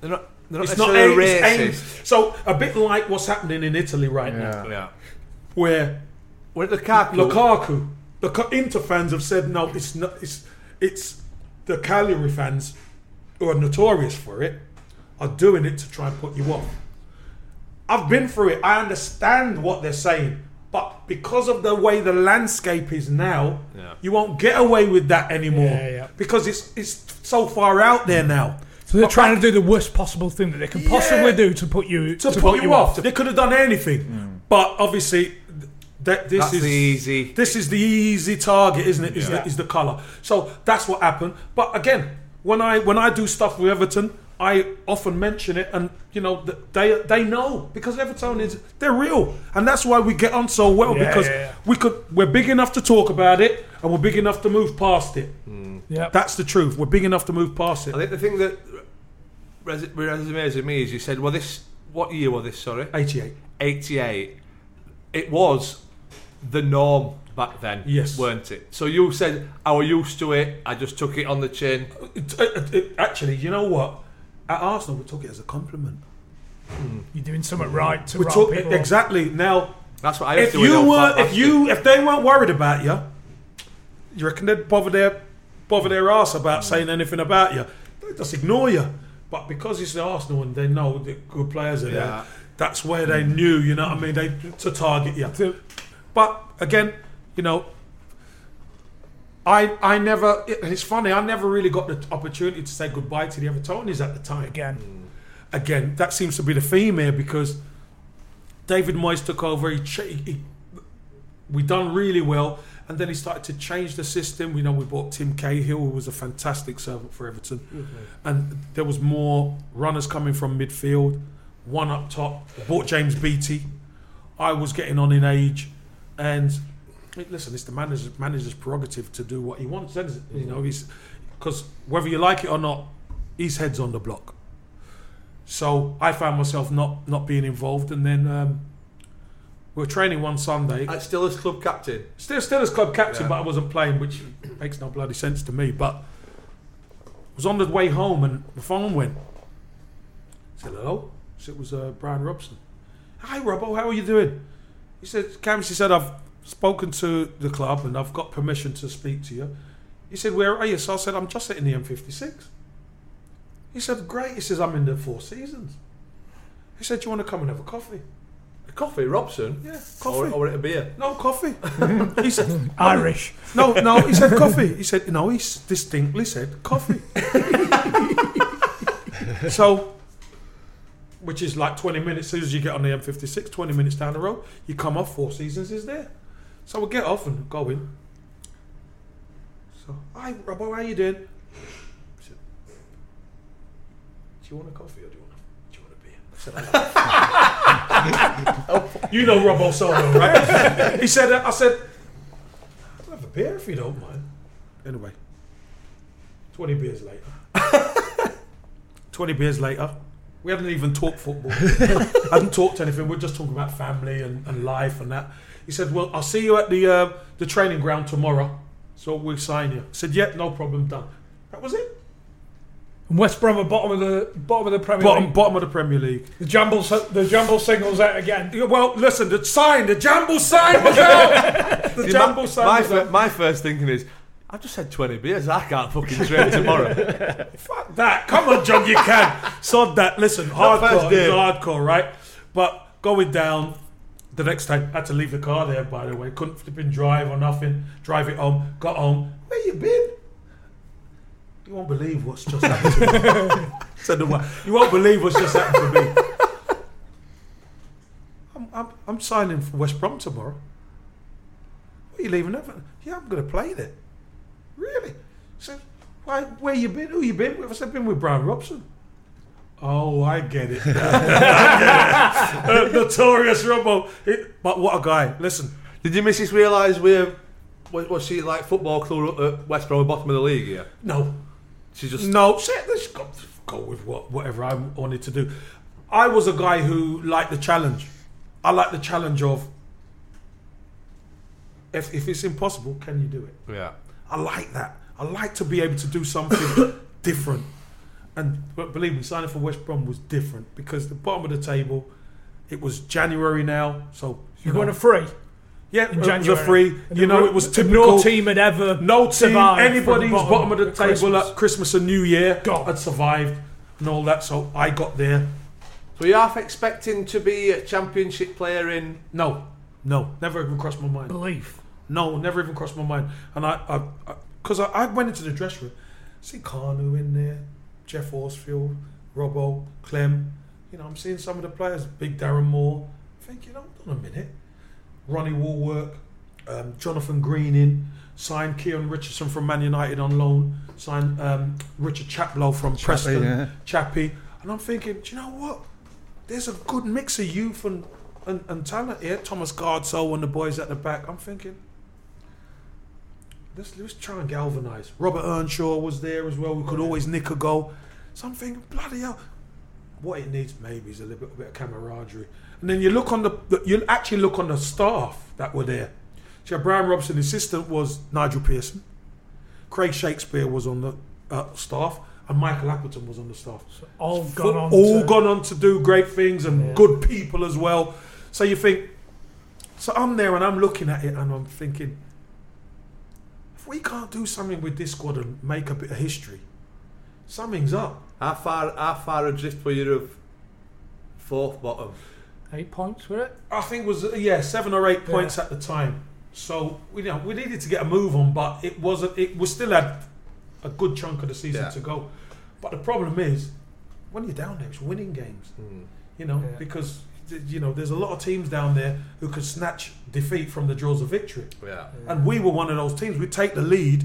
They're not. They're not It's not necessarily aimed, it's aimed. So a bit like what's happening in Italy right now, Yeah. where When Lukaku, Lukaku, the Ca- Inter fans have said no. It's not. It's it's the Cagliari fans who are notorious for it are doing it to try and put you off. I've been through it. I understand what they're saying. But because of the way the landscape is now, Yeah. you won't get away with that anymore. Yeah, yeah. Because it's it's so far out there now. So they're But trying back- to do the worst possible thing that they can possibly Yeah. do to put you to, put, you off. They could have done anything, Hmm. but obviously, th- that this That's is the easy- This is the easy target, isn't it? Is Yeah. the is the color? So that's what happened. But again, when I when I do stuff with Everton, I often mention it, and you know they they know because Everton is they're real, and that's why we get on so well Yeah, because yeah, yeah. we could we're big enough to talk about it, and we're big enough to move past it. Mm. Yeah. That's the truth. We're big enough to move past it. I think the thing that res- resonates with me is you said, well, this, what year was this, sorry? 88. 88. It was the norm back then, Yes. weren't it? So you said, I was used to it, I just took it on the chin. It- it- it- actually, you know what? At Arsenal, we took it as a compliment. Hmm. You're doing something right to We rile took people exactly now. That's what I used If to do with you were, if you, if they weren't worried about you, you reckon they'd bother their bother their ass about hmm. saying anything about you? They just ignore you. But because it's the Arsenal and they know the good players are Yeah. there, that's where they knew. You know what I mean? They to target you. But again, you know, I I never. It, it's funny. I never really got the opportunity to say goodbye to the Evertonians at the time. again. Mm. Again, that seems to be the theme here because David Moyes took over. He, he, he we done really well, and then he started to change the system. We know we bought Tim Cahill, who was a fantastic servant for Everton, mm-hmm. and there was more runners coming from midfield, one up top. Bought James Beattie. I was getting on in age, and listen, it's the manager's manager's prerogative to do what he wants. You know, he's because whether you like it or not, his head's on the block. So I found myself not not being involved, and then um, we were training one Sunday. Uh, still as club captain. Still, still as club captain, Yeah. but I wasn't playing, which makes no bloody sense to me. But I was on the way home, and the phone went. I said hello. So it was uh, Brian Robson. Hi, Robbo. How are you doing? He said, Cam, he said, I've spoken to the club and I've got permission to speak to you. He said, Where are you? So I said, I'm just sitting in the M56. He said, Great. He says, I'm in the Four Seasons. He said, Do you want to come and have a coffee? A coffee, Robson? Yeah, Or, coffee. or a beer? No coffee. he said, <laughs> Irish. no, no, he said coffee. He said, no, he distinctly said coffee. <laughs> so, which is like 20 minutes, as soon as you get on the M56, 20 minutes down the road, you come off, Four Seasons is there. So we get off and go in. So, hi, Robbo, how you doing? I said, do you want a coffee or do you want a, do you want a beer? I said, "Oh, <laughs> you know Robbo so right? he said, uh, I said, I'll have a beer if you don't mind. Anyway, 20 beers later. <laughs> 20 beers later. We haven't even talked football. <laughs> Haven't talked anything. We are just talking about family and, and life and that. He said, Well, I'll see you at the uh, the training ground tomorrow. So we'll sign you. I said, Yeah, no problem, done. That was it. And West Brom are bottom of the bottom of the Premier Bottom, League. bottom of the Premier League. The jumble the jumble singles out again. Yeah, Well, listen, the sign, the jumble sign was <laughs> out. The See, Jamble my, sign my, was fir- out. my first thinking is, I've just had 20 beers, I can't fucking train tomorrow. <laughs> Fuck that. Come on, John, you can. Sod that. Listen, hardcore. It's hardcore, right? But going down the next time, I had to leave the car there, by the way. Couldn't flipping drive or nothing. Drive it home. Got home. Where you been? You won't believe what's just happened to me. <laughs> Said the one. You won't believe what's just happened to me. <laughs> I'm, I'm, I'm signing for West Brom tomorrow. What are you leaving? Yeah, I'm going to play there. Really? So, why, where you been? Who you been with? I said, been with Brian Robson. Oh, I get it. <laughs> Uh, <laughs> Notorious Robbo. It- but what a guy. Listen, Did your missus realise we're. Was was she like football club at West Brom, bottom of the league here? no. She just. No, shit, let's go, go with what, whatever I wanted to do. I was a guy who liked the challenge. I like the challenge of if, if it's impossible, can you do it? Yeah. I like that. I like to be able to do something <coughs> different. And but believe me, signing for West Brom was different because the bottom of the table, it was January now, so You're know, going to free. yeah, in uh, January. was a free. And You the know, it was typical. No team had ever No team, survived anybody from who's bottom of the table Christmas. at Christmas and New Year Gone. had survived. and all that. So I got there. So you're half expecting to be a championship player in. No, no, never even crossed my mind. Belief. No, never even crossed my mind. And I, because I, I, I, went into the dressing room, see Kanu in there, Geoff Horsfield, Robbo, Clem. You know, I'm seeing some of the players, Big Darren Moore. Thinking, hold on a minute. Ronnie Wallwork, um, Jonathan Greening, signed Kieran Richardson from Man United on loan, signed um, Richard Chaplow from Chappie, Preston, yeah. Chappie. And I'm thinking, do you know what? There's a good mix of youth and, and, and talent here. Thomas Gaardsøe and the boys at the back. I'm thinking, let's, let's try and galvanise. Robert Earnshaw was there as well. We could always nick a goal. Something bloody hell. What it needs maybe is a little bit, bit of camaraderie. And then you look on the, you actually look on the staff that were there. So Brian Robson, assistant was Nigel Pearson. Craig Shakespeare was on the uh, staff, and Michael Appleton was on the staff. All Fo- gone on. all to, gone on to do great things and Yeah. good people as well. So you think, so I'm there and I'm looking at it and I'm thinking, if we can't do something with this squad and make a bit of history, something's up. How far, how far adrift were you of fourth bottom? Eight points were it. I think it was uh, yeah seven or eight points at the time. So we you know we needed to get a move on, but it wasn't. It was still had a good chunk of the season Yeah. to go. But the problem is when you're down there, it's winning games. You know Yeah. because th- you know there's a lot of teams down there who could snatch defeat from the jaws of victory. Yeah. And we were one of those teams. We'd take the lead,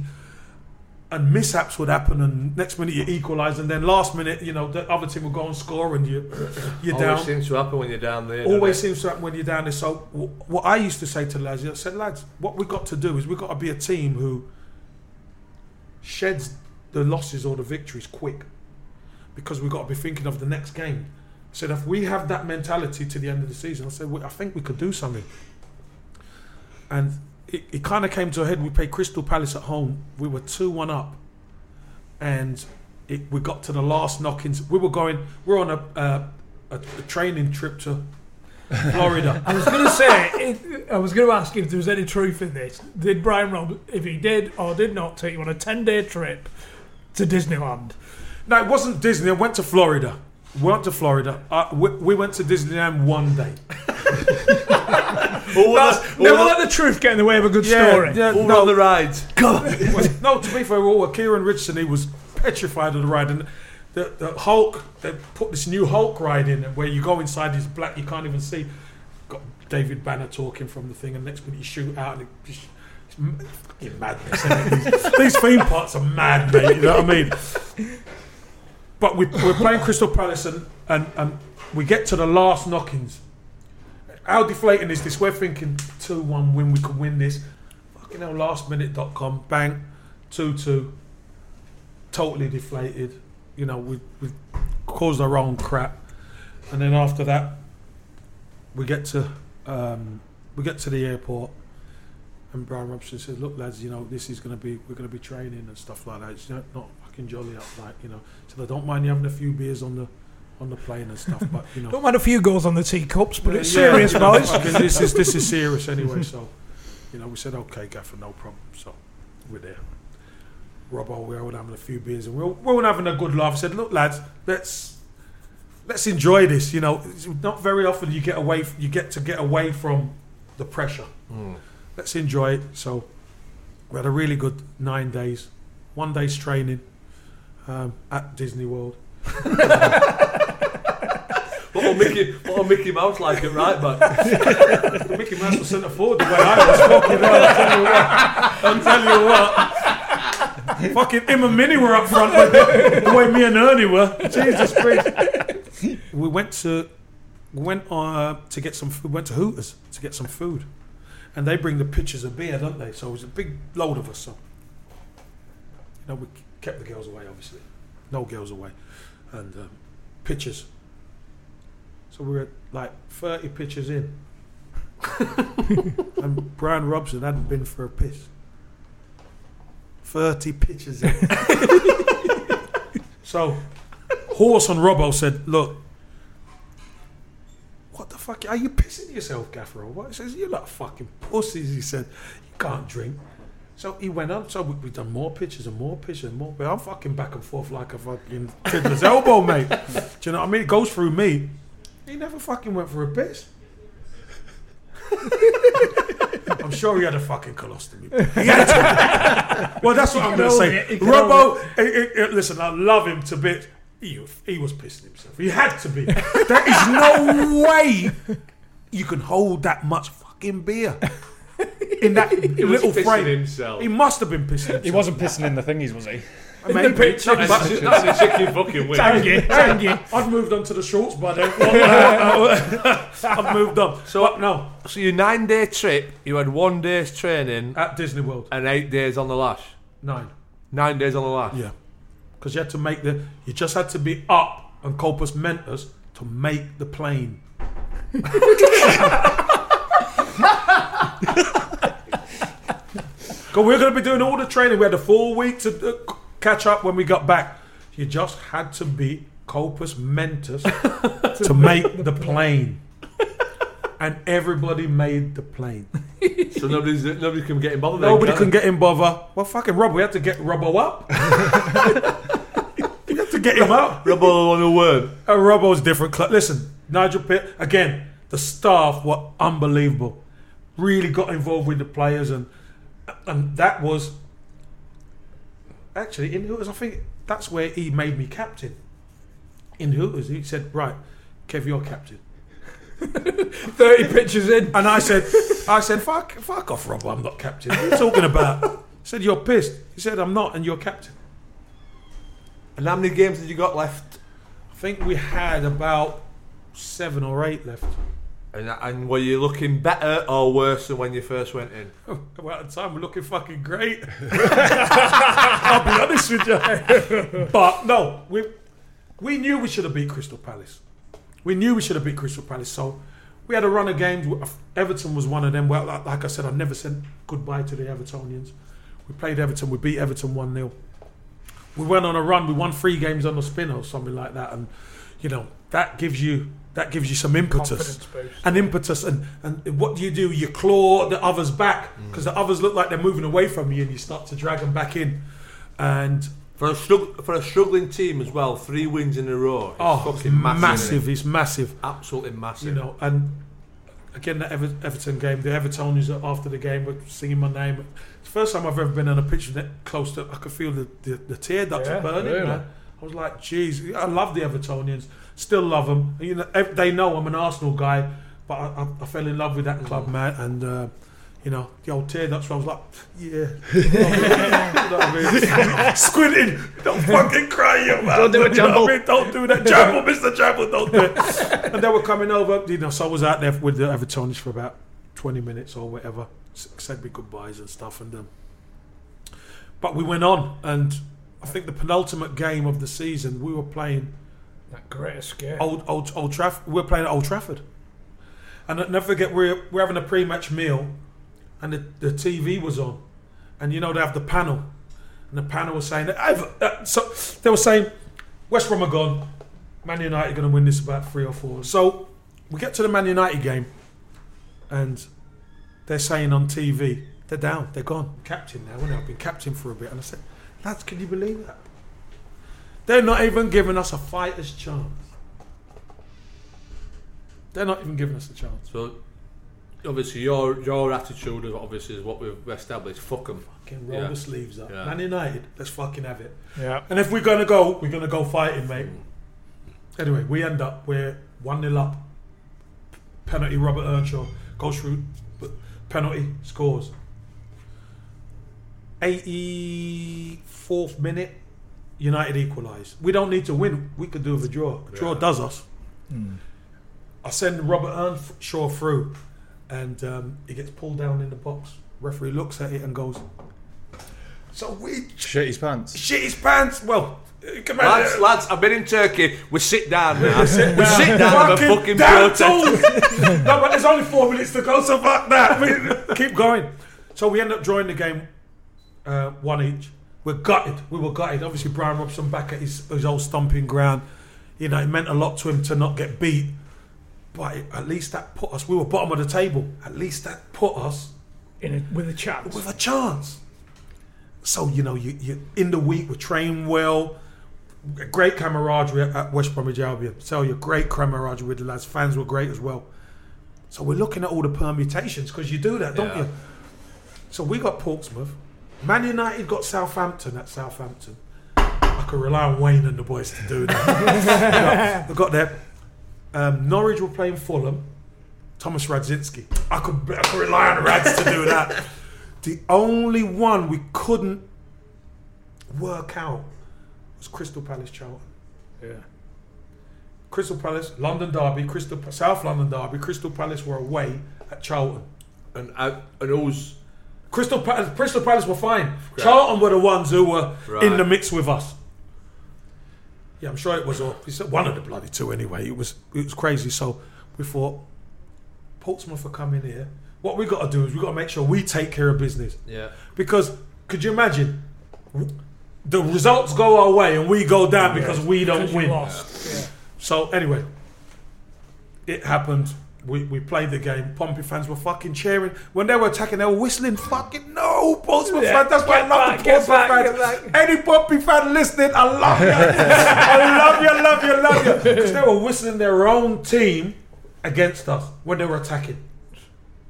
and mishaps would happen, and next minute you equalise, and then last minute, you know, the other team will go and score, and you <coughs> you're Always down. seems to happen when you're down there. Always seems to happen when you're down there. So w- what I used to say to lads, I said, lads, what we've got to do is we've got to be a team who sheds the losses or the victories quick, because we've got to be thinking of the next game. I said, if we have that mentality to the end of the season, I said, "We- I think we could do something. And it, it kind of came to a head. We played Crystal Palace at home. We were two one up, and it, we got to the last knockings. We were going. We're on a, uh, a, a training trip to <laughs> Florida. I was going to say, if, I was going to ask if there was any truth in this. Did Brian Rob, if he did or did not, take you on a 10 day trip to Disneyland? no, it wasn't Disney. I went to Florida. We went to Florida. Uh, we, we went to Disneyland one day. <laughs> That's, never let the truth get in the way of a good story. yeah, All no, on the rides. <laughs> no, to be fair, all were Kieran Richardson. He was petrified of the ride, and the, the Hulk. They put this new Hulk ride in, where you go inside this black, you can't even see. Got David Banner talking from the thing, and next minute you shoot out, and it it's madness. <laughs> these, these theme parks are mad, mate. You know what I mean? But we, we're playing Crystal Palace, and, and, and we get to the last knockings. How deflating is this? We're thinking 2 1 win, we could win this. Fucking hell, lastminute.com, bang, 2 2. Totally deflated. You know, we, we caused our own crap. And then after that, we get to um, we get to the airport, and Brian Robson says, "Look, lads, you know this is going to be we're going to be training and stuff like that. It's not fucking jolly up, like you know. So I don't mind you having a few beers on the on the plane and stuff, but you know, Don't mind a few goals on the teacups, but it's yeah, serious, you know, boys. this is this is serious anyway. So, you know, we said okay, Gaffer, no problem. So we're there. Robbo, oh, we were having a few beers and we were, we were having a good laugh. I said, look, lads, let's let's enjoy this. You know, it's not very often you get away, you get to get away from the pressure. Hmm. Let's enjoy it. So we had a really good nine days, one day's training um, at Disney World. <laughs> What will Mickey, what will Mickey Mouse like it right back? <laughs> Mickey Mouse was centre forward the way I was. Fucking hell, I'll tell you what. I'll tell you what. Fucking him and Minnie were up front with the way me and Ernie were. Jesus Christ. <laughs> We went to went uh, to get some food. Went to Hooters to get some food, and they bring the pitchers of beer, don't they? So it was a big load of us. So you know, we kept the girls away, obviously. No girls away, and um, pitchers. So we were like 30 pitchers in. <laughs> and Brian Robson hadn't been for a piss. 30 pitches in. <laughs> so, Horse and Robbo said, Look, what the fuck? Are you pissing yourself, Gaffer? Or what? He says, You're not fucking pussies. He said, You can't drink. So he went on. So we, we done more pitches and more pitches and more. But I'm fucking back and forth like a fucking fiddler's elbow, mate. <laughs> Do you know what I mean? It goes through me. He never fucking went for a piss. <laughs> I'm sure he had a fucking colostomy. He had to. <laughs> well, that's what I'm going to say. it, he can Robbo, eh, eh, eh, listen, I love him to bits. He, he was pissing himself. He had to be. there is no way you can hold that much fucking beer in that <laughs> was little pissing frame. himself. He must have been pissing himself. He wasn't pissing in the thingies, was he? Maybe. Not in a- not in a chicken fucking wing. <laughs> I've moved on to the shorts, buddy. <laughs> I've moved on. So So- no, So your nine day trip, you had one day's training at Disney World, and eight days on the lash. nine. Nine days on the lash. Yeah, because you had to make the. You just had to be up on Corpus Mentis to make the plane. Because we're going to be doing all the training. We had a full week to uh, catch up when we got back. You just had to be Corpus Mentis <laughs> to make the plane. And everybody made the plane. So nobody's nobody can get involved. then, Nobody can can they? get in bother. Well, fucking Rob, we had to get Robbo up. <laughs> we had to get him up. Rubble on the word. Uh, Robbo's different. Cl- Listen, Nigel Pitt, again, the staff were unbelievable. Really got involved with the players, and and that was actually in Hooters. I think that's where he made me captain. In Hooters, he said, "Right, Kev, you're captain." <laughs> 30 pitches in. And I said, I said, fuck, fuck off, Rob. I'm not captain. What are you talking about? He said, you're pissed. He said, I'm not, and you're captain. And how many games did you got left? I think we had about seven or eight left. And, and were you looking better or worse than when you first went in? <laughs> Well, at the time, we're looking fucking great. <laughs> I'll be honest with you. but no, we we knew we should have beat Crystal Palace. We knew we should have beat Crystal Palace. So we had a run of games. Everton was one of them. Well, like, like I said, I never said goodbye to the Evertonians. We played Everton. We beat Everton 1 0. We went on a run. We won three games on the spin or something like that. And, you know, that gives you. That gives you some impetus, Confidence boost. and impetus, and, and what do you do? You claw the others back mm. because the others look like they're moving away from you, and you start to drag them back in. And For a strugg- for a struggling team as well, three wins in a row. It's oh, fucking it's massive. massive! isn't It's massive. Absolutely massive. you know, and again, that Ever- Everton game, the Evertonians after the game were singing my name. It's the first time I've ever been on a pitch that close to. I could feel the the, the tear ducts Yeah, burning. really? Man. I was like, geez, I love the Evertonians. Still love them. You know, they know I'm an Arsenal guy, but I, I, I fell in love with that club, man. And uh, you know, the old tear ducts. I was like, yeah. <laughs> you know I mean? <laughs> Squinting. Don't fucking cry, you man. Don't do it, You know Jumble. I mean? Don't do that, Jumble, Mr. Jumble. Don't do it. <laughs> and they were coming over. You know, so I was out there with the Evertonians for about 20 minutes or whatever. Said me goodbyes and stuff. And um, but we went on, and I think the penultimate game of the season, we were playing That great escape. Old Old Old Trafford. We're playing at Old Trafford, and I'll never forget we're we're having a pre-match meal, and the, the TV was on, and you know they have the panel, and the panel was saying uh, so they were saying West Brom are gone, Man United are going to win this about three or four. So we get to the Man United game, and they're saying on TV they're down, they're gone, captain now. And I've been captain for a bit, and I said, lads, can you believe that? They're not even giving us a fighter's chance. They're not even giving us a chance. So obviously your your attitude is obviously is what we've established. Fuck them. Fucking roll Yeah. the sleeves up. Yeah. Man United, let's fucking have it. Yeah. And if we're gonna go, we're gonna go fighting, mate. Anyway, we end up we're one 0 up. Penalty. Robert Earnshaw goes through, but penalty scores. 84th minute, United equalise. We don't need to win. We could do with a draw. A draw Yeah. does us. I send Robert Earnshaw through, and um, he gets pulled down in the box. Referee looks at it and goes. So we Shit his pants. shit his pants. Well, come on, Lads, lads, I've been in Turkey. We sit down now. <laughs> we sit down and have a fucking damn protest. tools. <laughs> no, but there's only four minutes to go, so fuck that. I <laughs> mean, keep going. So we end up drawing the game uh, one each. We're gutted. We were gutted. Obviously, Brian Robson back at his, his old stomping ground. You know, it meant a lot to him to not get beat. But it, at least that put us. We were bottom of the table. At least that put us In a, with a chance. with a chance. So you know, you you in the week we train well. Great camaraderie at- at West Bromwich Albion. Tell you, great camaraderie with the lads. Fans were great as well. So we're looking at all the permutations because you do that, don't Yeah. you? So we got Portsmouth. Man United got Southampton at Southampton. I could rely on Wayne and the boys to do that. <laughs> we got there. Um, Norwich were playing Fulham. Thomas Radzinski. I could, I could rely on Rads to do that. The only one we couldn't work out was Crystal Palace Charlton. Yeah. Crystal Palace, London Derby, Crystal South London Derby, Crystal Palace were away at Charlton. And uh, and who's Crystal Palace, Crystal Palace were fine. Charlton were the ones who were in the mix with us. Yeah, I'm sure it was all. One of the bloody two anyway. It was it was crazy. So we thought Portsmouth are coming here. What we got to do is we got to make sure we take care of business. yeah? Because could you imagine? The results go our way and we go down because we don't Because win. lost. So anyway, it happened. We, we played the game. Pompey fans were fucking cheering when they were attacking. They were whistling. Fucking no, Portsmouth Yeah, fans. That's why I love back, the Portsmouth back, fans. back. Any Pompey fan listening, I love you. <laughs> I love you, love you, love you. Because they were whistling their own team against us when they were attacking.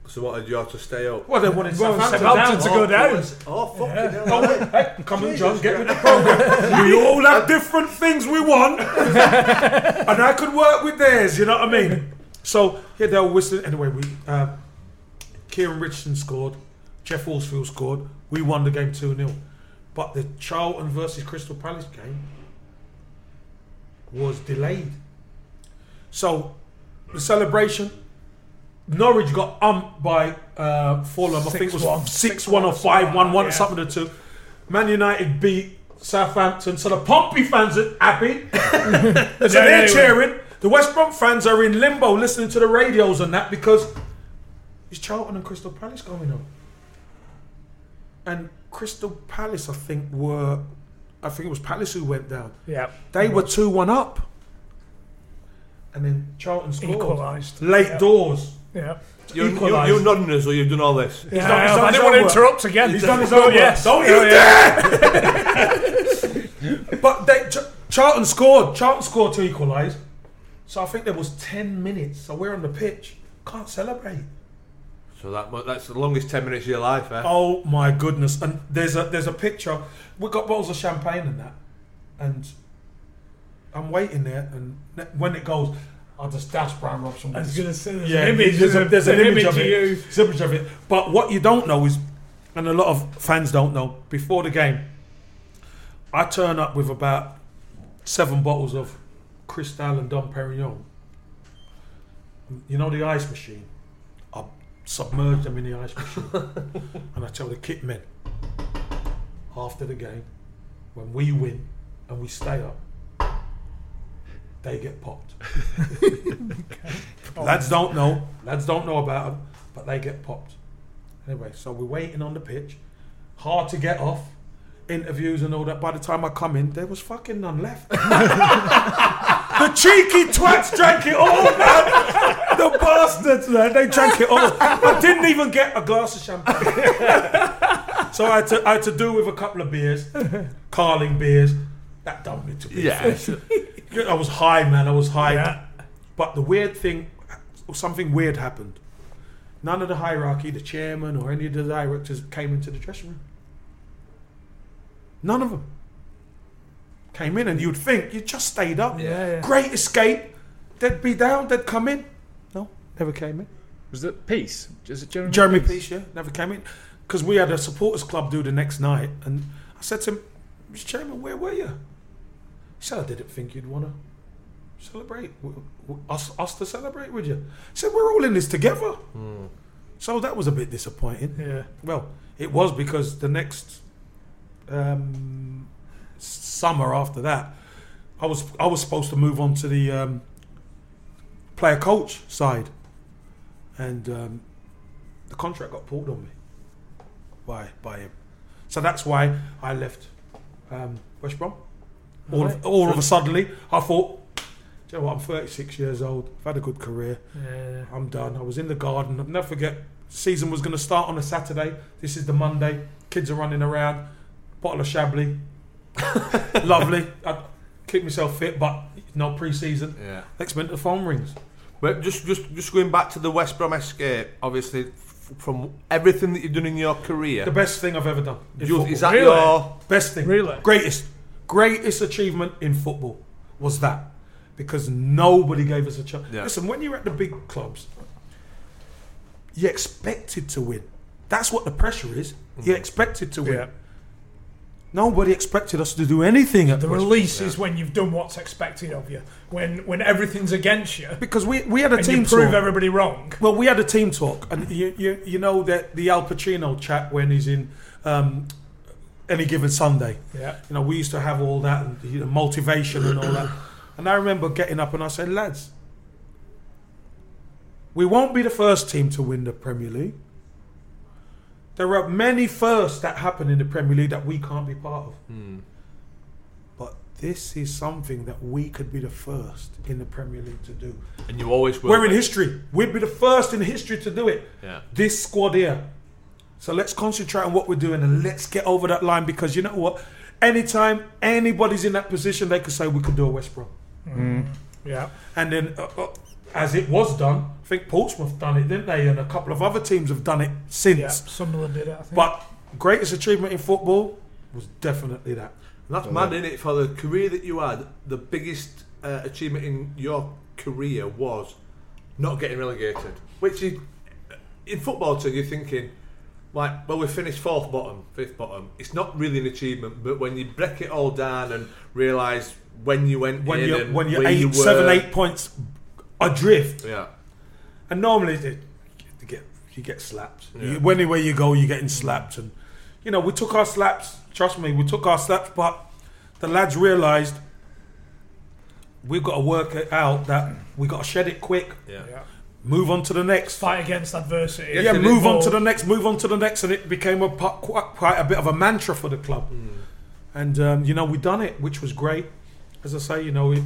So what did you have to stay up? Well, they wanted Well, Southampton, Southampton to oh, down. go down. Oh fucking hell! Oh, wait, hey, come on, John, get with the program. <laughs> we all have different things we want, <laughs> and I could work with theirs. You know what I mean? So yeah, they were whistling. Anyway, we uh, Kieran Richardson scored, Geoff Horsfield scored. We won the game two 0 but the Charlton versus Crystal Palace game was delayed. So the celebration. Norwich got umped by uh, Fulham. I think it was 6-1. 6 1 or 5 1, one, yeah. something the two. Man United beat Southampton. So the Pompey fans are happy. <laughs> so Yeah, they're anyway. cheering. The West Brom fans are in limbo listening to the radios and that because it's Charlton and Crystal Palace going on. And Crystal Palace, I think, were. I think it was Palace who went down. Yeah. They were 2 1 up. And then Charlton scored. Equalised. Late Yeah. doors. Yeah. You, you, Equalised. you're nodding us, or you've done all this. He's Yeah, done- he's done I didn't want to interrupt again. He's done his own yes. work. Don't Oh, you dare! <laughs> but they, Ch- Charlton scored. Charlton scored to equalise. So I think there was 10 minutes. So we're on the pitch. Can't celebrate. So that that's the longest ten minutes of your life, eh? Oh my goodness! And there's a there's a picture. We've got bottles of champagne and that, and I'm waiting there. And when it goes, I'll just dash Brian Robson. I was going to say, there's yeah, an image. There's, a, there's an image, of it. you. There's an image of it. But what you don't know is, and a lot of fans don't know, before the game, I turn up with about seven bottles of Cristal and Dom Perignon. You know the ice machine. I submerge them in the ice machine, <laughs> and I tell the kit men after the game, when we win and we stay up, they get popped. <laughs> Lads don't know. Lads don't know about them, but they get popped. Anyway, so we're waiting on the pitch. Hard to get off. Interviews and all that. By the time I come in, there was fucking none left. <laughs> the cheeky twats drank it all, man. The bastards, man. They drank it all. I didn't even get a glass of champagne. so I had, to, I had to do with a couple of beers, Carling beers. That done me to be Yeah. I was high, man. I was high. Yeah. But the weird thing, something weird happened. None of the hierarchy, the chairman or any of the directors came into the dressing room. None of them came in, and you'd think you just stayed up. Yeah, yeah. Great escape. They'd be down. They'd come in. No, never came in. Was it Peace? Is it Jeremy? Jeremy Peace, yeah, never came in because we had a supporters club do the next night, and I said to him, "Mr. Chairman, where were you?" He said, "I didn't think you'd want to celebrate W- w- us, us to celebrate would you." He said, "We're all in this together." So that was a bit disappointing. Yeah. Well, it was because the next um, s- summer after that, I was I was supposed to move on to the um, player coach side, and um, the contract got pulled on me by by him. So that's why I left um, West Brom. All of, all of a suddenly, I thought, "Do you know what? I'm 36 years old. I've had a good career. Yeah. I'm done. I was in the garden. I'll never forget. Season was going to start on a Saturday. This is the Monday. Kids are running around. bottle of Chablis. <laughs> Lovely. I keep myself fit, but no pre-season. Yeah. Next minute the phone rings. But just, just, just going back to the West Brom escape. Obviously, f- from everything that you've done in your career, The best thing I've ever done. in you- football. is that Really? your? Best thing. Really? Greatest. Greatest achievement in football was that. Because nobody gave us a chance. Yeah. Listen, when you're at the big clubs, you're expected to win. That's what the pressure is. You're mm. expected to win. Yeah. Nobody expected us to do anything at The release is when you've done what's expected of you. When when everything's against you, because we, we had a and team you prove talk. everybody wrong. Well, we had a team talk, and you you, you know that the Al Pacino chat when he's in um, any given Sunday. Yeah. You know, we used to have all that and you know, motivation and all that. And I remember getting up and I said, lads, we won't be the first team to win the Premier League. There are many firsts that happen in the Premier League that we can't be part of. But this is something that we could be the first in the Premier League to do. And you always will. We're in history. We'd be the first in history to do it. Yeah. This squad here. So let's concentrate on what we're doing and let's get over that line because you know what? Anytime anybody's in that position, they could say we could do a West Brom. Yeah. And then, uh, uh, as it was done, I think Portsmouth done it, didn't they? And a couple of other teams have done it since. Yeah. Sunderland did it. I think. But greatest achievement in football was definitely that. And that's mad, isn't it? For the career that you had, the biggest uh, achievement in your career was not getting relegated. Which is, in football, so you're thinking, like, well, we finished fourth bottom, fifth bottom. It's not really an achievement, but when you break it all down and realise when you went When in you're and when you're where eight, you were, seven, eight points adrift, yeah, And normally they- you get you get slapped. Yeah. You, anywhere you go, you're getting slapped. And you know, we took our slaps. Trust me, we took our slaps. But the lads realised we've got to work it out that we got to shed it quick. yeah. yeah. Move on to the next. fight against adversity. yeah, it move on to the next. Move on to the next, and it became a quite, quite a bit of a mantra for the club. And um, you know, we done it, which was great. As I say, you know, it,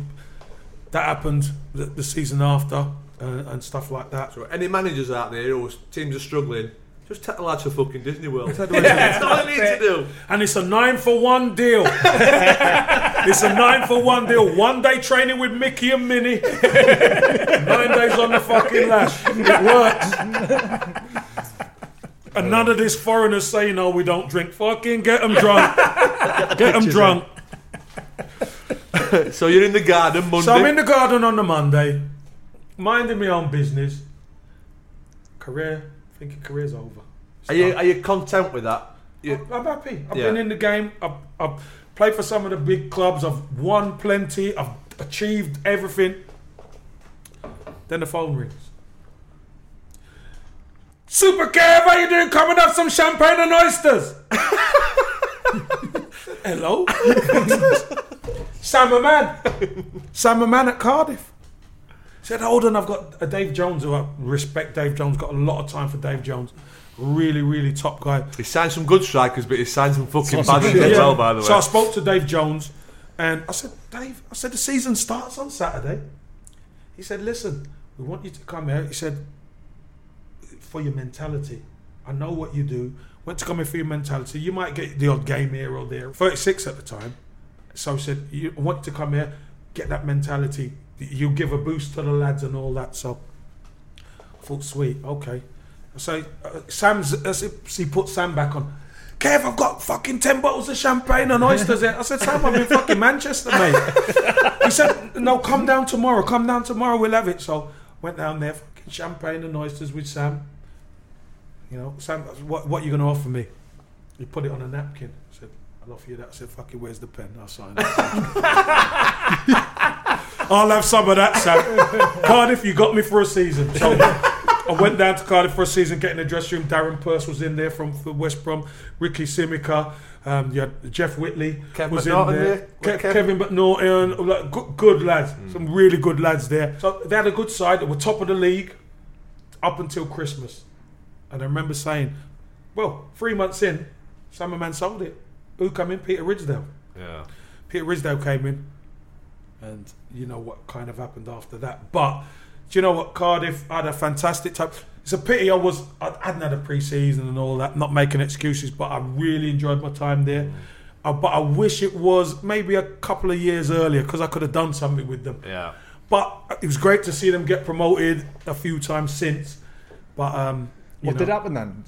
that happened the, the season after uh, and stuff like that. So any managers out there whose teams are struggling, just take the lads to fucking Disney World. <laughs> That's all they need to do. And it's a nine for one deal. <laughs> it's a nine for one deal. One day training with Mickey and Minnie. <laughs> Nine days on the fucking lash. It works. And none of these foreigners say, no, we don't drink. Fucking get them drunk. Get them drunk. <laughs> So you're in the garden Monday. So I'm in the garden on the Monday, minding my own business. Career, I thinking career's over. are you are you content with that? You, I'm happy. I've Yeah. been in the game. I've, I've played for some of the big clubs. I've won plenty. I've achieved everything. Then the phone rings. Super Kev, how you doing? Coming up some champagne and oysters. <laughs> Hello? <laughs> Sam Hammam. Sam Hammam at Cardiff. Said, hold on, I've got a Dave Jones. Who I respect Dave Jones. Got a lot of time for Dave Jones. Really, really top guy. he signed some good strikers, but he signed some fucking bad ones shit. as well, by the way. So I spoke to Dave Jones and I said, Dave, I said, the season starts on Saturday. He said, listen, we want you to come here. He said, for your mentality. I know what you do. Went to come here for your mentality. You might get the odd game here or there. 36 at the time. So I said, you want to come here, get that mentality. You give a boost to the lads and all that. So I thought, sweet, okay. So uh, Sam's, if he put Sam back on. Kev, I've got fucking 10 bottles of champagne and oysters here. I said, Sam, I'm in fucking Manchester, mate. He said, no, come down tomorrow. Come down tomorrow, we'll have it. So went down there, fucking champagne and oysters with Sam. You know, Sam, what, what are you going to offer me? He put it on a napkin. I said, I'll offer you that. I said, fucking, where's the pen? I'll sign it. <laughs> I'll have some of that, Sam. Cardiff, you got me for a season. So I went down to Cardiff for a season, getting the dressing room. Darren Purse was in there from from West Brom. Riccy Scimeca. Um, you had Jeff Whitley Kevin was McNaughton in there. there. Ke- Kev- Kevin McNaughton. Like, good, good lads. Some really good lads there. So they had a good side. They were top of the league up until Christmas. And I remember saying, well, three months in, Sam Hammam sold it. Who come in? Peter Ridsdale. yeah. Peter Ridsdale came in, and you know what kind of happened after that. But do you know what? Cardiff had a fantastic time. It's a pity I was I hadn't had a pre-season and all that. Not making excuses, but I really enjoyed my time there. Uh, but I wish it was maybe a couple of years earlier because I could have done something with them. Yeah. But it was great to see them get promoted a few times since. But um, you What know, did happen then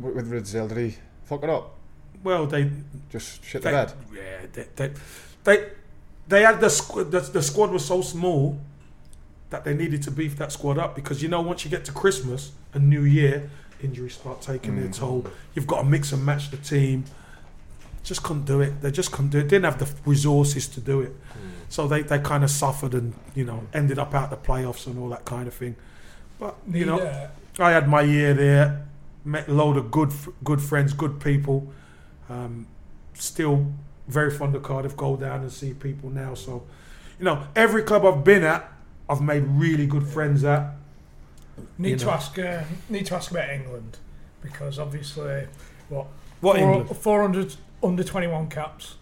with with Ridsdale? Did he fuck it up? Well, they Just shit the bed. yeah, they, they, they, they had the, squ- the the squad was so small that they needed to beef that squad up because you know once you get to Christmas and New Year, injuries start taking their toll. You've got to mix and match the team. Just couldn't do it. They just couldn't do it. Didn't have the resources to do it. So they, they kind of suffered and you know ended up out of the playoffs and all that kind of thing. But you Need, know, uh, I had my year there, met a load of good good friends, good people. Um, still very fond of Cardiff. Go down and see people now. So, you know, every club I've been at, I've made really good friends at. Need you to know. ask. Uh, need to ask about England because obviously, what? What four, England? Four hundred under twenty one caps.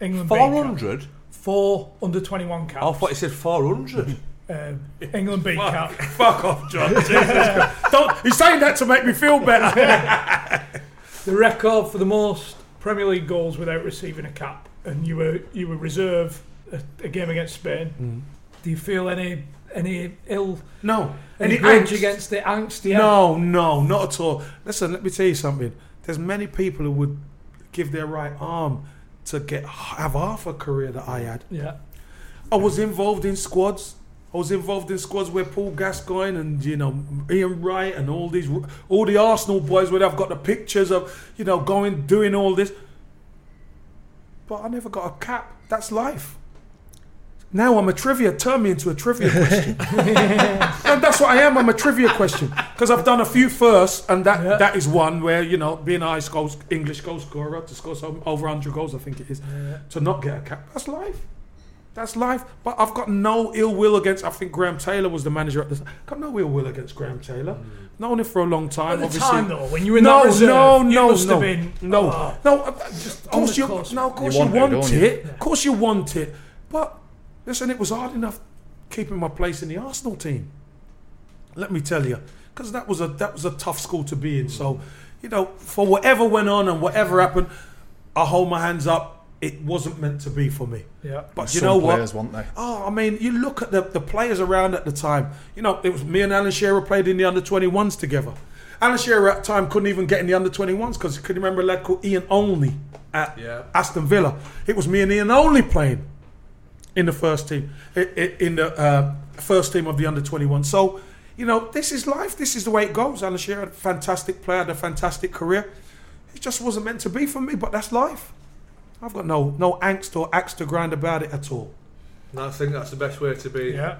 England. beat Four Cap- hundred. Four under twenty one caps. I thought you said four hundred. <laughs> Uh, England beat Cap. <laughs> Fuck off, John. <laughs> Jesus Don't, he's saying that to make me feel better. The record for the most Premier League goals without receiving a cap, and you were you were reserve a, a game against Spain. Mm. Do you feel any any ill no. any Any angst? against the angst? Yeah. No, no, not at all. Listen, let me tell you something. There's many people who would give their right arm to get have half a career that I had. Yeah. I was involved in squads. I was involved in squads where Paul Gascoigne and you know Ian Wright and all these all the Arsenal boys where I've got the pictures of you know going doing all this. But I never got a cap. That's life. Now I'm a trivia. Turn me into a trivia question. <laughs> <laughs> and that's what I am. I'm a trivia question because I've done a few firsts, and that that is one where you know being a high school English goal scorer to score some over 100 goals, I think it is, to not get a cap. That's life. That's life. But I've got no ill will against. I think Graham Taylor was the manager at the. I've Got no ill will against Graham Taylor. Mm. Known him for a long time. At the obviously. time, though, when you were in no, that reserve, no, you no, must no, have been, no, oh, no. uh, uh Just, of course you, cusp. no, of course You you, want it, want don't you? it. Of course you want it. But listen, it was hard enough keeping my place in the Arsenal team. Let me tell you, because that was a that was a tough school to be in. So, mm. you know, for whatever went on and whatever happened, I hold my hands up. It wasn't meant to be for me. Yeah. But you Some know players what? want they. Oh, I mean, you look at the, the players around at the time. You know, it was me and Alan Shearer played in the under 21s together. Alan Shearer at the time couldn't even get in the under 21s because he could you remember a lad called Ian Olney at Yeah. Aston Villa? It was me and Ian Olney playing in the first team, i- i- in the uh, first team of the under 21. So, you know, this is life. This is the way it goes. Alan Shearer, a fantastic player, had a fantastic career. It just wasn't meant to be for me, but that's life. I've got no no angst or axe to grind about it at all. And I think that's the best way to be. Yeah.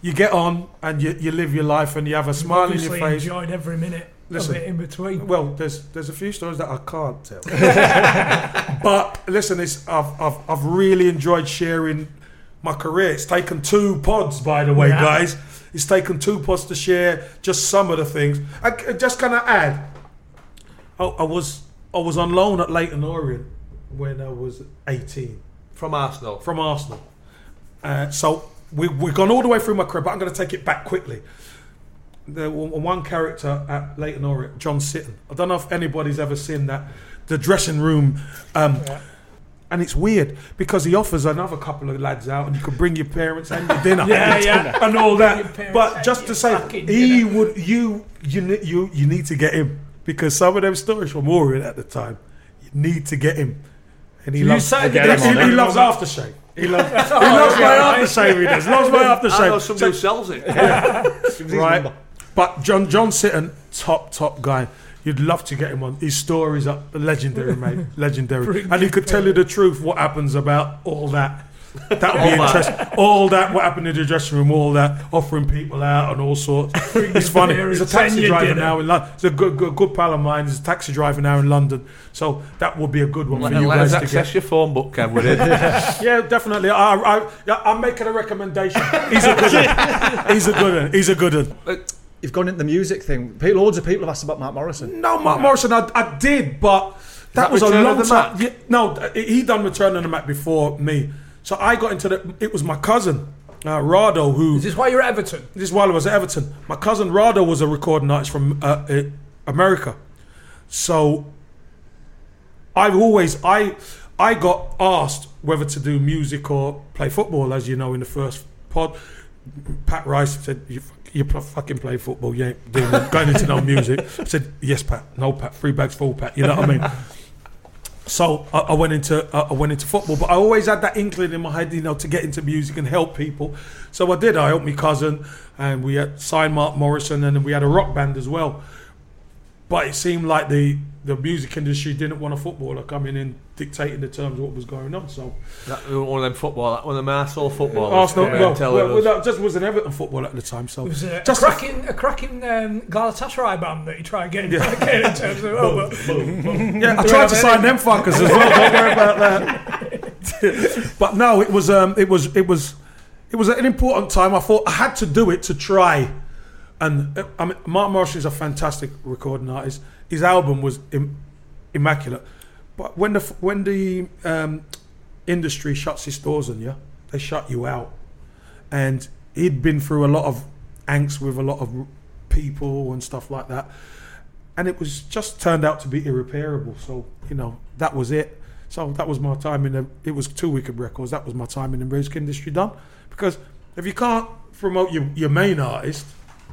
You get on and you, you live your life and you have a smile in your face. enjoyed every minute Listen. of it in between. Well, there's there's a few stories that I can't tell. <laughs> but listen, it's I've, I've I've really enjoyed sharing my career. It's taken two pods, by the way, Yeah. guys. It's taken two pods to share just some of the things. I, I just kind of add. I, I was I was on loan at Leyton Orient when I was 18 From Arsenal. from Arsenal. Uh, so we, we've gone all the way through my career, but I'm going to take it back quickly. There was one character at Leyton Orient, John Sitton. I don't know if anybody's ever seen that. The dressing room. Um, And it's weird because he offers another couple of lads out, and you could bring your parents and your dinner, <laughs> Yeah, yeah. <laughs> and all that. But just to say, he dinner. would you you you you need to get him because some of them stories from Orient at the time, you need to get him, and he You loves said Get he, him on he it. loves aftershave. He loves, he loves yeah, my right. aftershave. He does. Loves my I know aftershave. somebody who sells it. <laughs> right? But John John Sitton, top top guy. You'd love to get him on. His stories are legendary, mate. <laughs> Legendary. And he could tell you the truth. What happens about all that? That would be that. interesting. All that. What happened in the dressing room? All that. Offering people out and all sorts. <laughs> It's funny. beer He's a taxi driver dinner. now in London. He's a good, good good pal of mine. He's a taxi driver now in London. So that would be a good one Let, for you let us guys to get. access your phone book, Kev, with it. <laughs> Yeah, definitely. I, I, I'm making a recommendation. He's a good one. <laughs> He's a good one. He's a good one. You've gone into the music thing. People, loads of people have asked about Mark Morrison. No, Mark Morrison, I, I did, but that, that was a Return of long the time. Mac? Yeah, no, he done Return of the Mack before me. So I got into the. It was my cousin, uh, Rado, who. Is this why you're at Everton? This is while I was at Everton. My cousin Rado was a recording artist from uh, uh, America. So I've always I I got asked whether to do music or play football, as you know, in the first pod. Pat Rice said, "You, you fucking play football, you ain't doing, going into no music." I said, "Yes, Pat. No, Pat. Three bags full, Pat. You know what I mean?" So I, I went into I went into football, but I always had that inkling in my head, you know, to get into music and help people. So I did. I helped my cousin, and we had signed Mark Morrison, and we had a rock band as well. But it seemed like the the music industry didn't want a footballer coming in dictating the terms of what was going on. So That, one of them football, one of them arsehole football. Arsenal, yeah, well, telling well, that just was an Everton football at the time. So It was a, a just a- cracking, a cracking um, Galatasaray band that you try and get in, get in terms of. Oh, but, <laughs> Yeah, I tried to sign them fuckers as well. Don't worry about that. <laughs> but no, it was um, it was it was it was an important time. I thought I had to do it to try. And uh, I mean, Mark Morrison is a fantastic recording artist. His album was Im- immaculate. But when the when the um, industry shuts its doors on you, they shut you out. And he'd been through a lot of angst with a lot of people and stuff like that and it was just turned out to be irreparable. So you know that was it. So that was my time in the. It was two wicked records. That was my time in the music industry done. Because if you can't promote your, your main artist,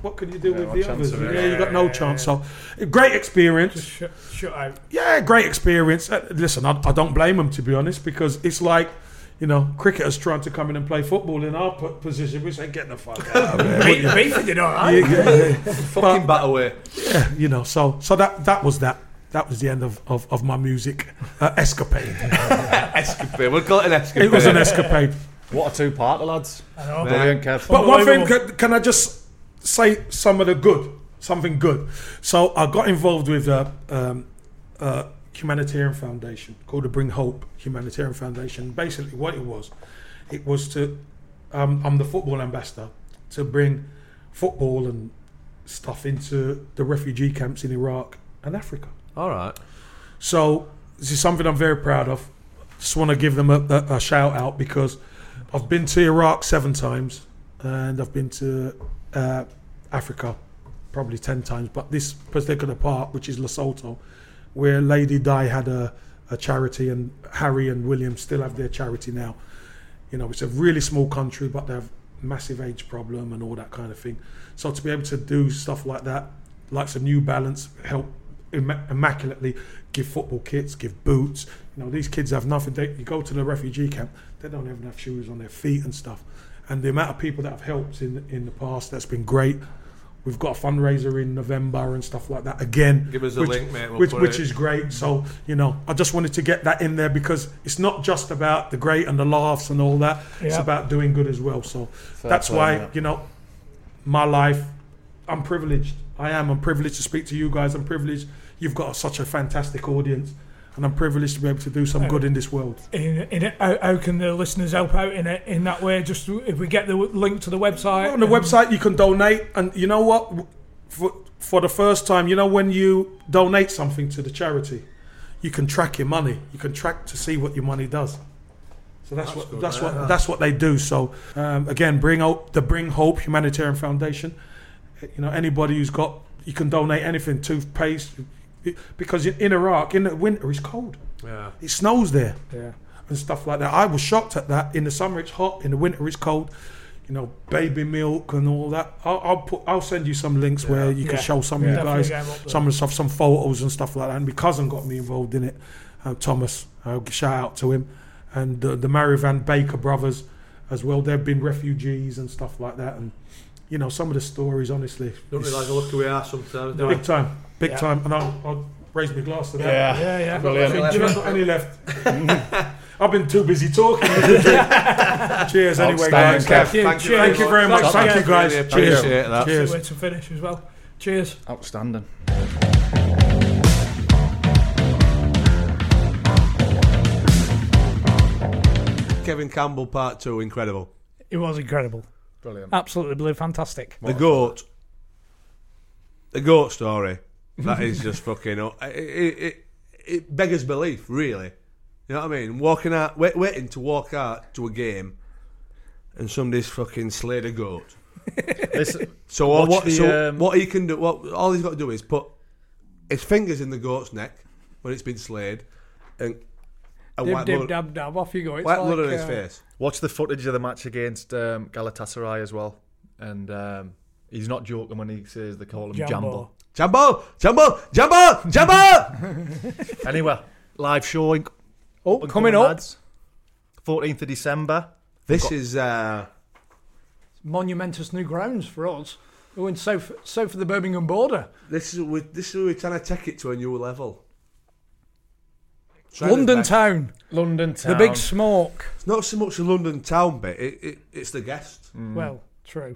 what can you do with what the others? have you Yeah, you got no chance. So great experience. shut, shut out. Yeah, great experience. Uh, listen, I, I don't blame them to be honest because it's like. You know, cricketers trying to come in and play football in our po- position. We say, get the fuck out of here. Beef, beef did all right. Yeah, yeah, <laughs> yeah. Fucking bat away. Yeah, you know, so so that that was that. That was the end of, of, of my music uh, escapade. <laughs> Escapade. We'll call it an escapade. it was an escapade. What a two-parter, lads. I know. Brilliant, Kev. But one thing, can, can I just say some of the good, something good? So I got involved with a um, uh, humanitarian foundation called the Bring Hope Humanitarian Foundation. Basically, what it was, it was to, um, I'm the football ambassador, to bring football and stuff into the refugee camps in Iraq and Africa. All right. So this is something I'm very proud of. Just want to give them a, a, a shout out because I've been to Iraq seven times and I've been to uh, Africa probably ten times. But this particular part, which is Lesotho, where Lady Di had a, a charity and Harry and William still have their charity now. You know, it's a really small country, but they have massive age problem and all that kind of thing. So to be able to do stuff like that, like some New Balance, help imma- immaculately give football kits, give boots. You know, these kids have nothing. They, you go to the refugee camp, they don't even have shoes on their feet and stuff. And the amount of people that have helped in in the past, that's been great. We've got a fundraiser in November and stuff like that again. Give us a which, link, mate, we'll which, put which it- is great. So you know, I just wanted to get that in there because it's not just about the great and the laughs and all that. It's about doing good as well. So that's play, why yeah. you know, my life. I'm privileged. I am. I'm privileged to speak to you guys. I'm privileged. You've got such a fantastic audience, and I'm privileged to be able to do some good in this world. In, in it, how, how can the listeners help out in it in that way? Just if we get the link to the website On the website, you can donate, and you know what? For, for the first time, you know when you donate something to the charity, you can track your money. You can track to see what your money does. So that's, what that's what that's what they do. So um, again, bring out the Bring Hope Humanitarian Foundation. You know, anybody who's got you can donate anything, toothpaste, because in Iraq in the winter it's cold. Yeah. It snows there Yeah. and stuff like that. I was shocked at that. In the summer it's hot, in the winter it's cold. You know, baby milk and all that. I'll, I'll put. I'll send you some links where you can Yeah. show some Yeah. of you guys get 'em up there. some of the stuff, some photos and stuff like that. And my cousin got me involved in it. Uh, Thomas, uh, shout out to him, and uh, the Marivan Baker brothers as well. They've been refugees and stuff like that. And you know, some of the stories, honestly, Don't it's we like a look who we are sometimes? big time, big Yeah. time. And I'll, I'll raise my glass to that. Yeah, Yeah, yeah. brilliant. I think Jim's got any left. <laughs> I've been too busy talking. <laughs> Cheers, anyway, guys. Thank you. Thank you Cheers. Thank you very much. Thanks Thank you, guys. Really Cheers. appreciate that. Cheers. Way to finish as well. Cheers. Outstanding. Kevin Campbell Part 2, incredible. It was incredible. Brilliant. Absolutely blue, fantastic. The goat. The goat story. That is just fucking. It, it, it, it beggars belief, really. You know what I mean? Walking out, wait, waiting to walk out to a game, and somebody's fucking slayed a goat. <laughs> Listen, So Watch what? the, so um, what he can do? What all he's got to do is put his fingers in the goat's neck when it's been slayed, and and Dib, white dib, blood, dab, dab. Off you go. It's white like, blood on his uh, face. Watch the footage of the match against um, Galatasaray as well, and um, he's not joking when he says they call him Jambo. Jambo. Jambo, Jambo, Jambo, Jambo. <laughs> Anyway, live showing. Oh, coming coming, up. lads. 14th of December. this is uh, Monumentous new grounds for us. We're in south, south of the Birmingham border. this is we, this is we're trying to take it to a new level. Trying London to town. London town. The big smoke. It's not so much the London town bit. It, it, it's the guest, Well, true.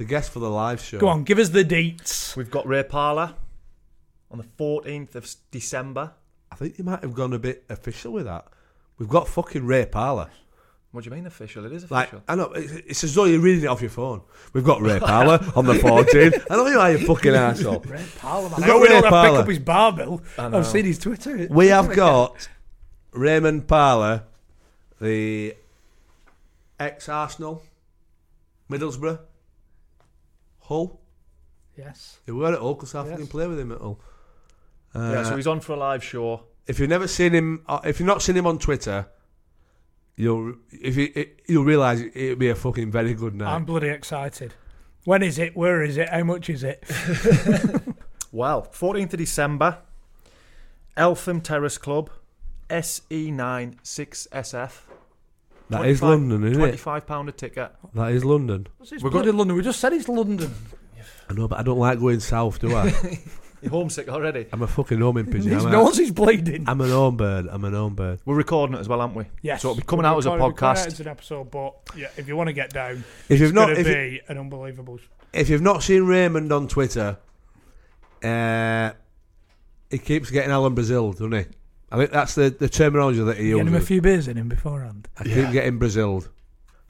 The guest for the live show. Go on, give us the dates. We've got Ray Parlour on the 14th of December. I think you might have gone a bit official with that. We've got fucking Ray Parlour. What do you mean official? It is Like official. I know, it's, it's as though you're reading it off your phone. We've got Ray Parlour on the 14th. I know you are, you fucking asshole. Parliament. We've I got hope we don't Ray have to pick Parler. up his barbell. know. I've seen his Twitter. We have got Raymond Parlour, the ex Arsenal, Middlesbrough, Hull. Yes. He were at Hull because I Yes. fucking play with him at Hull. Uh, yeah, so he's on for a live show. if you've never seen him, uh, if you've not seen him on Twitter, you'll if you it, you'll realise it, it'll be a fucking very good night. I'm bloody excited. When is it? Where is it? How much is it? <laughs> Well, 14th of December, Eltham Terrace Club, E SE9 6SF. That is London, isn't it? £25 a ticket. That is London. It's We're bloody London. We just said it's London. I know, but I don't like going south, do I? <laughs> You're homesick already. I'm a fucking home pigeon. <laughs> His I'm, nose a, is bleeding. I'm an home bird. I'm an home bird. We're recording it as well, aren't we? yes. So it'll be coming We're out as a recording- we're coming out podcast. as an episode, but yeah, if you want to get down, If you've it's not, going if, to you, be an unbelievable. if you've not seen Raymond on Twitter, uh, he keeps getting Alan Brazil, doesn't he? I think that's the, the terminology that he Get him a few beers in him beforehand. I keep getting Braziled.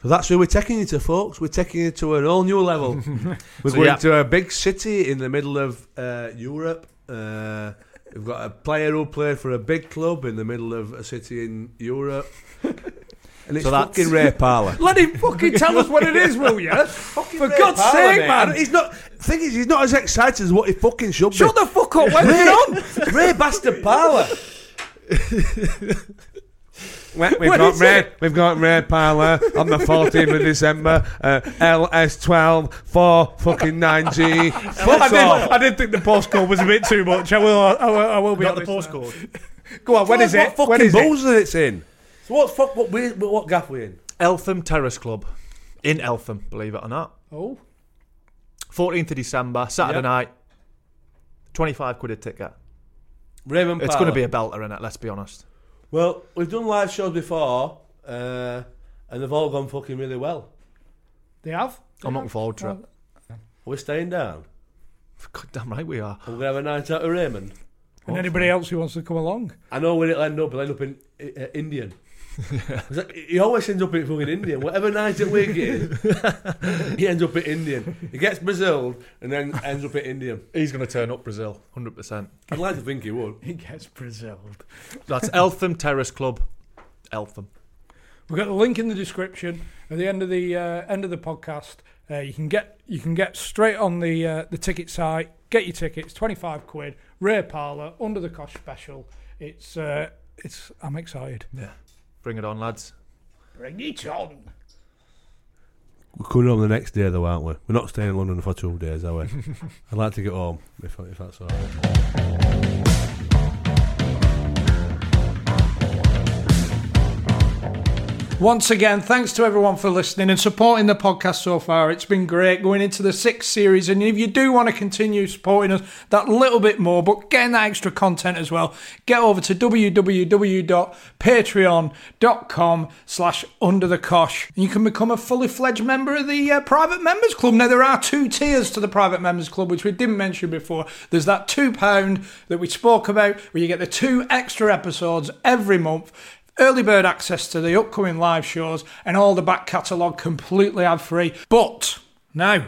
So that's where we're taking you to, folks. We're taking you to an all new level. <laughs> we're So, going yeah. to a big city in the middle of uh, Europe. Uh, we've got a player who played for a big club in the middle of a city in Europe. <laughs> And it's So that's- fucking Ray Parlour. <laughs> Let him fucking tell us what it is, will you? For God's Parlour, sake, mate. I man! He's not. Thing is, he's not as excited as what he fucking should be. Shut be. the fuck up! What's going on? Ray Bastard Parlour. We- We've What got red. It? We've got red Parlour on the 14th of December. Uh, LS12 4 fucking 9G. <laughs> I Fuck did, off. I did think the postcode was a bit too much. I will. I will, I will be Not the honest now. postcode. Go on. When Tell is it? What fucking When is it? balls that it's in? So what fuck? What, we, what gaff we in? Eltham Terrace Club. In Eltham, believe it or not. Oh, 14th of December, Saturday Yep. night. 25 quid a ticket. Raymond It's going to be a belter in it, let's be honest. Well, we've done live shows before, uh, and they've all gone fucking really well. they have. I'm looking forward to it. We're staying down. God damn right we are. We're going to have a night out of Raymond. And anybody else who wants to come along? I know where it'll end up. It'll end up in uh, Indian. It's like, he always ends up in fucking Indian. Whatever night at Wigan, he ends up at Indian. He gets Brazil and then ends up at Indian. He's going to turn up Brazil, 100%. I'd like to think he would. He gets Brazil. That's Eltham Terrace Club. Eltham. We've got the link in the description at the end of the uh, end of the podcast. Uh, you can get you can get straight on the uh, the ticket site. Get your tickets, twenty five quid. Ray Parlour under the cosh special. It's uh, it's. I'm excited. Yeah. Bring it on, lads. Bring it on. We're coming home the next day, though, aren't we? We're not staying in London for two days, are we? <laughs> I'd like to get home, if, if that's all right. Once again, thanks to everyone for listening and supporting the podcast so far. It's been great going into the sixth series. And if you do want to continue supporting us that little bit more, but getting that extra content as well, get over to www.patreon.com slash under the cosh. You can become a fully fledged member of the uh, private members club. Now, there are two tiers to the private members club, which we didn't mention before. There's that £2 that we spoke about, where you get the two extra episodes every month early bird access to the upcoming live shows and all the back catalogue completely ad free. But now,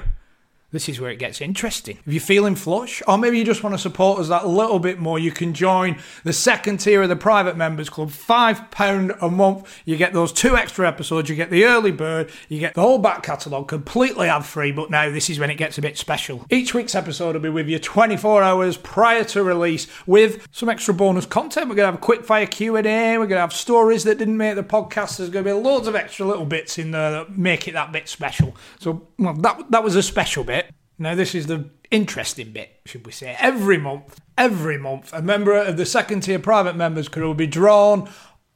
this is where it gets interesting. If you're feeling flush, or maybe you just want to support us that little bit more, you can join the second tier of the private members club. £5 a month. You get those two extra episodes, you get the early bird, you get the whole back catalogue completely ad free, but now this is when it gets a bit special. Each week's episode will be with you 24 hours prior to release with some extra bonus content. We're going to have a quick fire Q&A, we're going to have stories that didn't make the podcast. There's going to be loads of extra little bits in there that make it that bit special. So, well, that, that was a special bit. Now, this is the interesting bit, should we say. Every month, every month, a member of the second tier private members crew will be drawn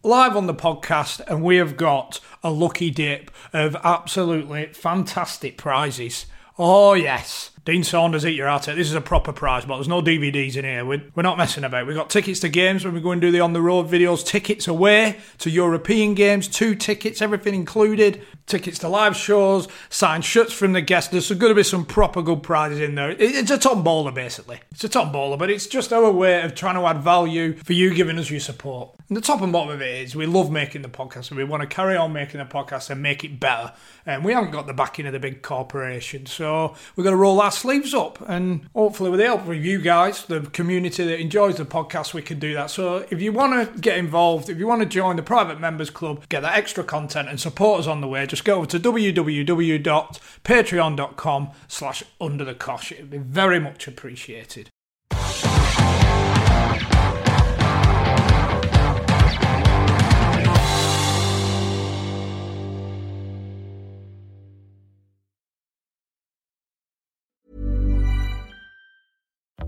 live on the podcast, and we have got a lucky dip of absolutely fantastic prizes. Oh, yes. Dean Saunders, eat your heart out. This is a proper prize, but there's no DVDs in here. We're, we're not messing about. We've got tickets to games when we go and do the on the road videos, tickets away to European games, two tickets, everything included, tickets to live shows, signed shirts from the guests. There's going to be some proper good prizes in there. It- It's a tombola, basically. It's a tombola, but it's just our way of trying to add value for you giving us your support. And the top and bottom of it is we love making the podcast and we want to carry on making the podcast and make it better. And we haven't got the backing of the big corporation. So we're going to roll our sleeves up and hopefully with the help of you guys, the community that enjoys the podcast, we can do that. So if you want to get involved, if you want to join the private members club, get that extra content and support us on the way, just go over to www.patreon.com slash under the cosh. It would be very much appreciated.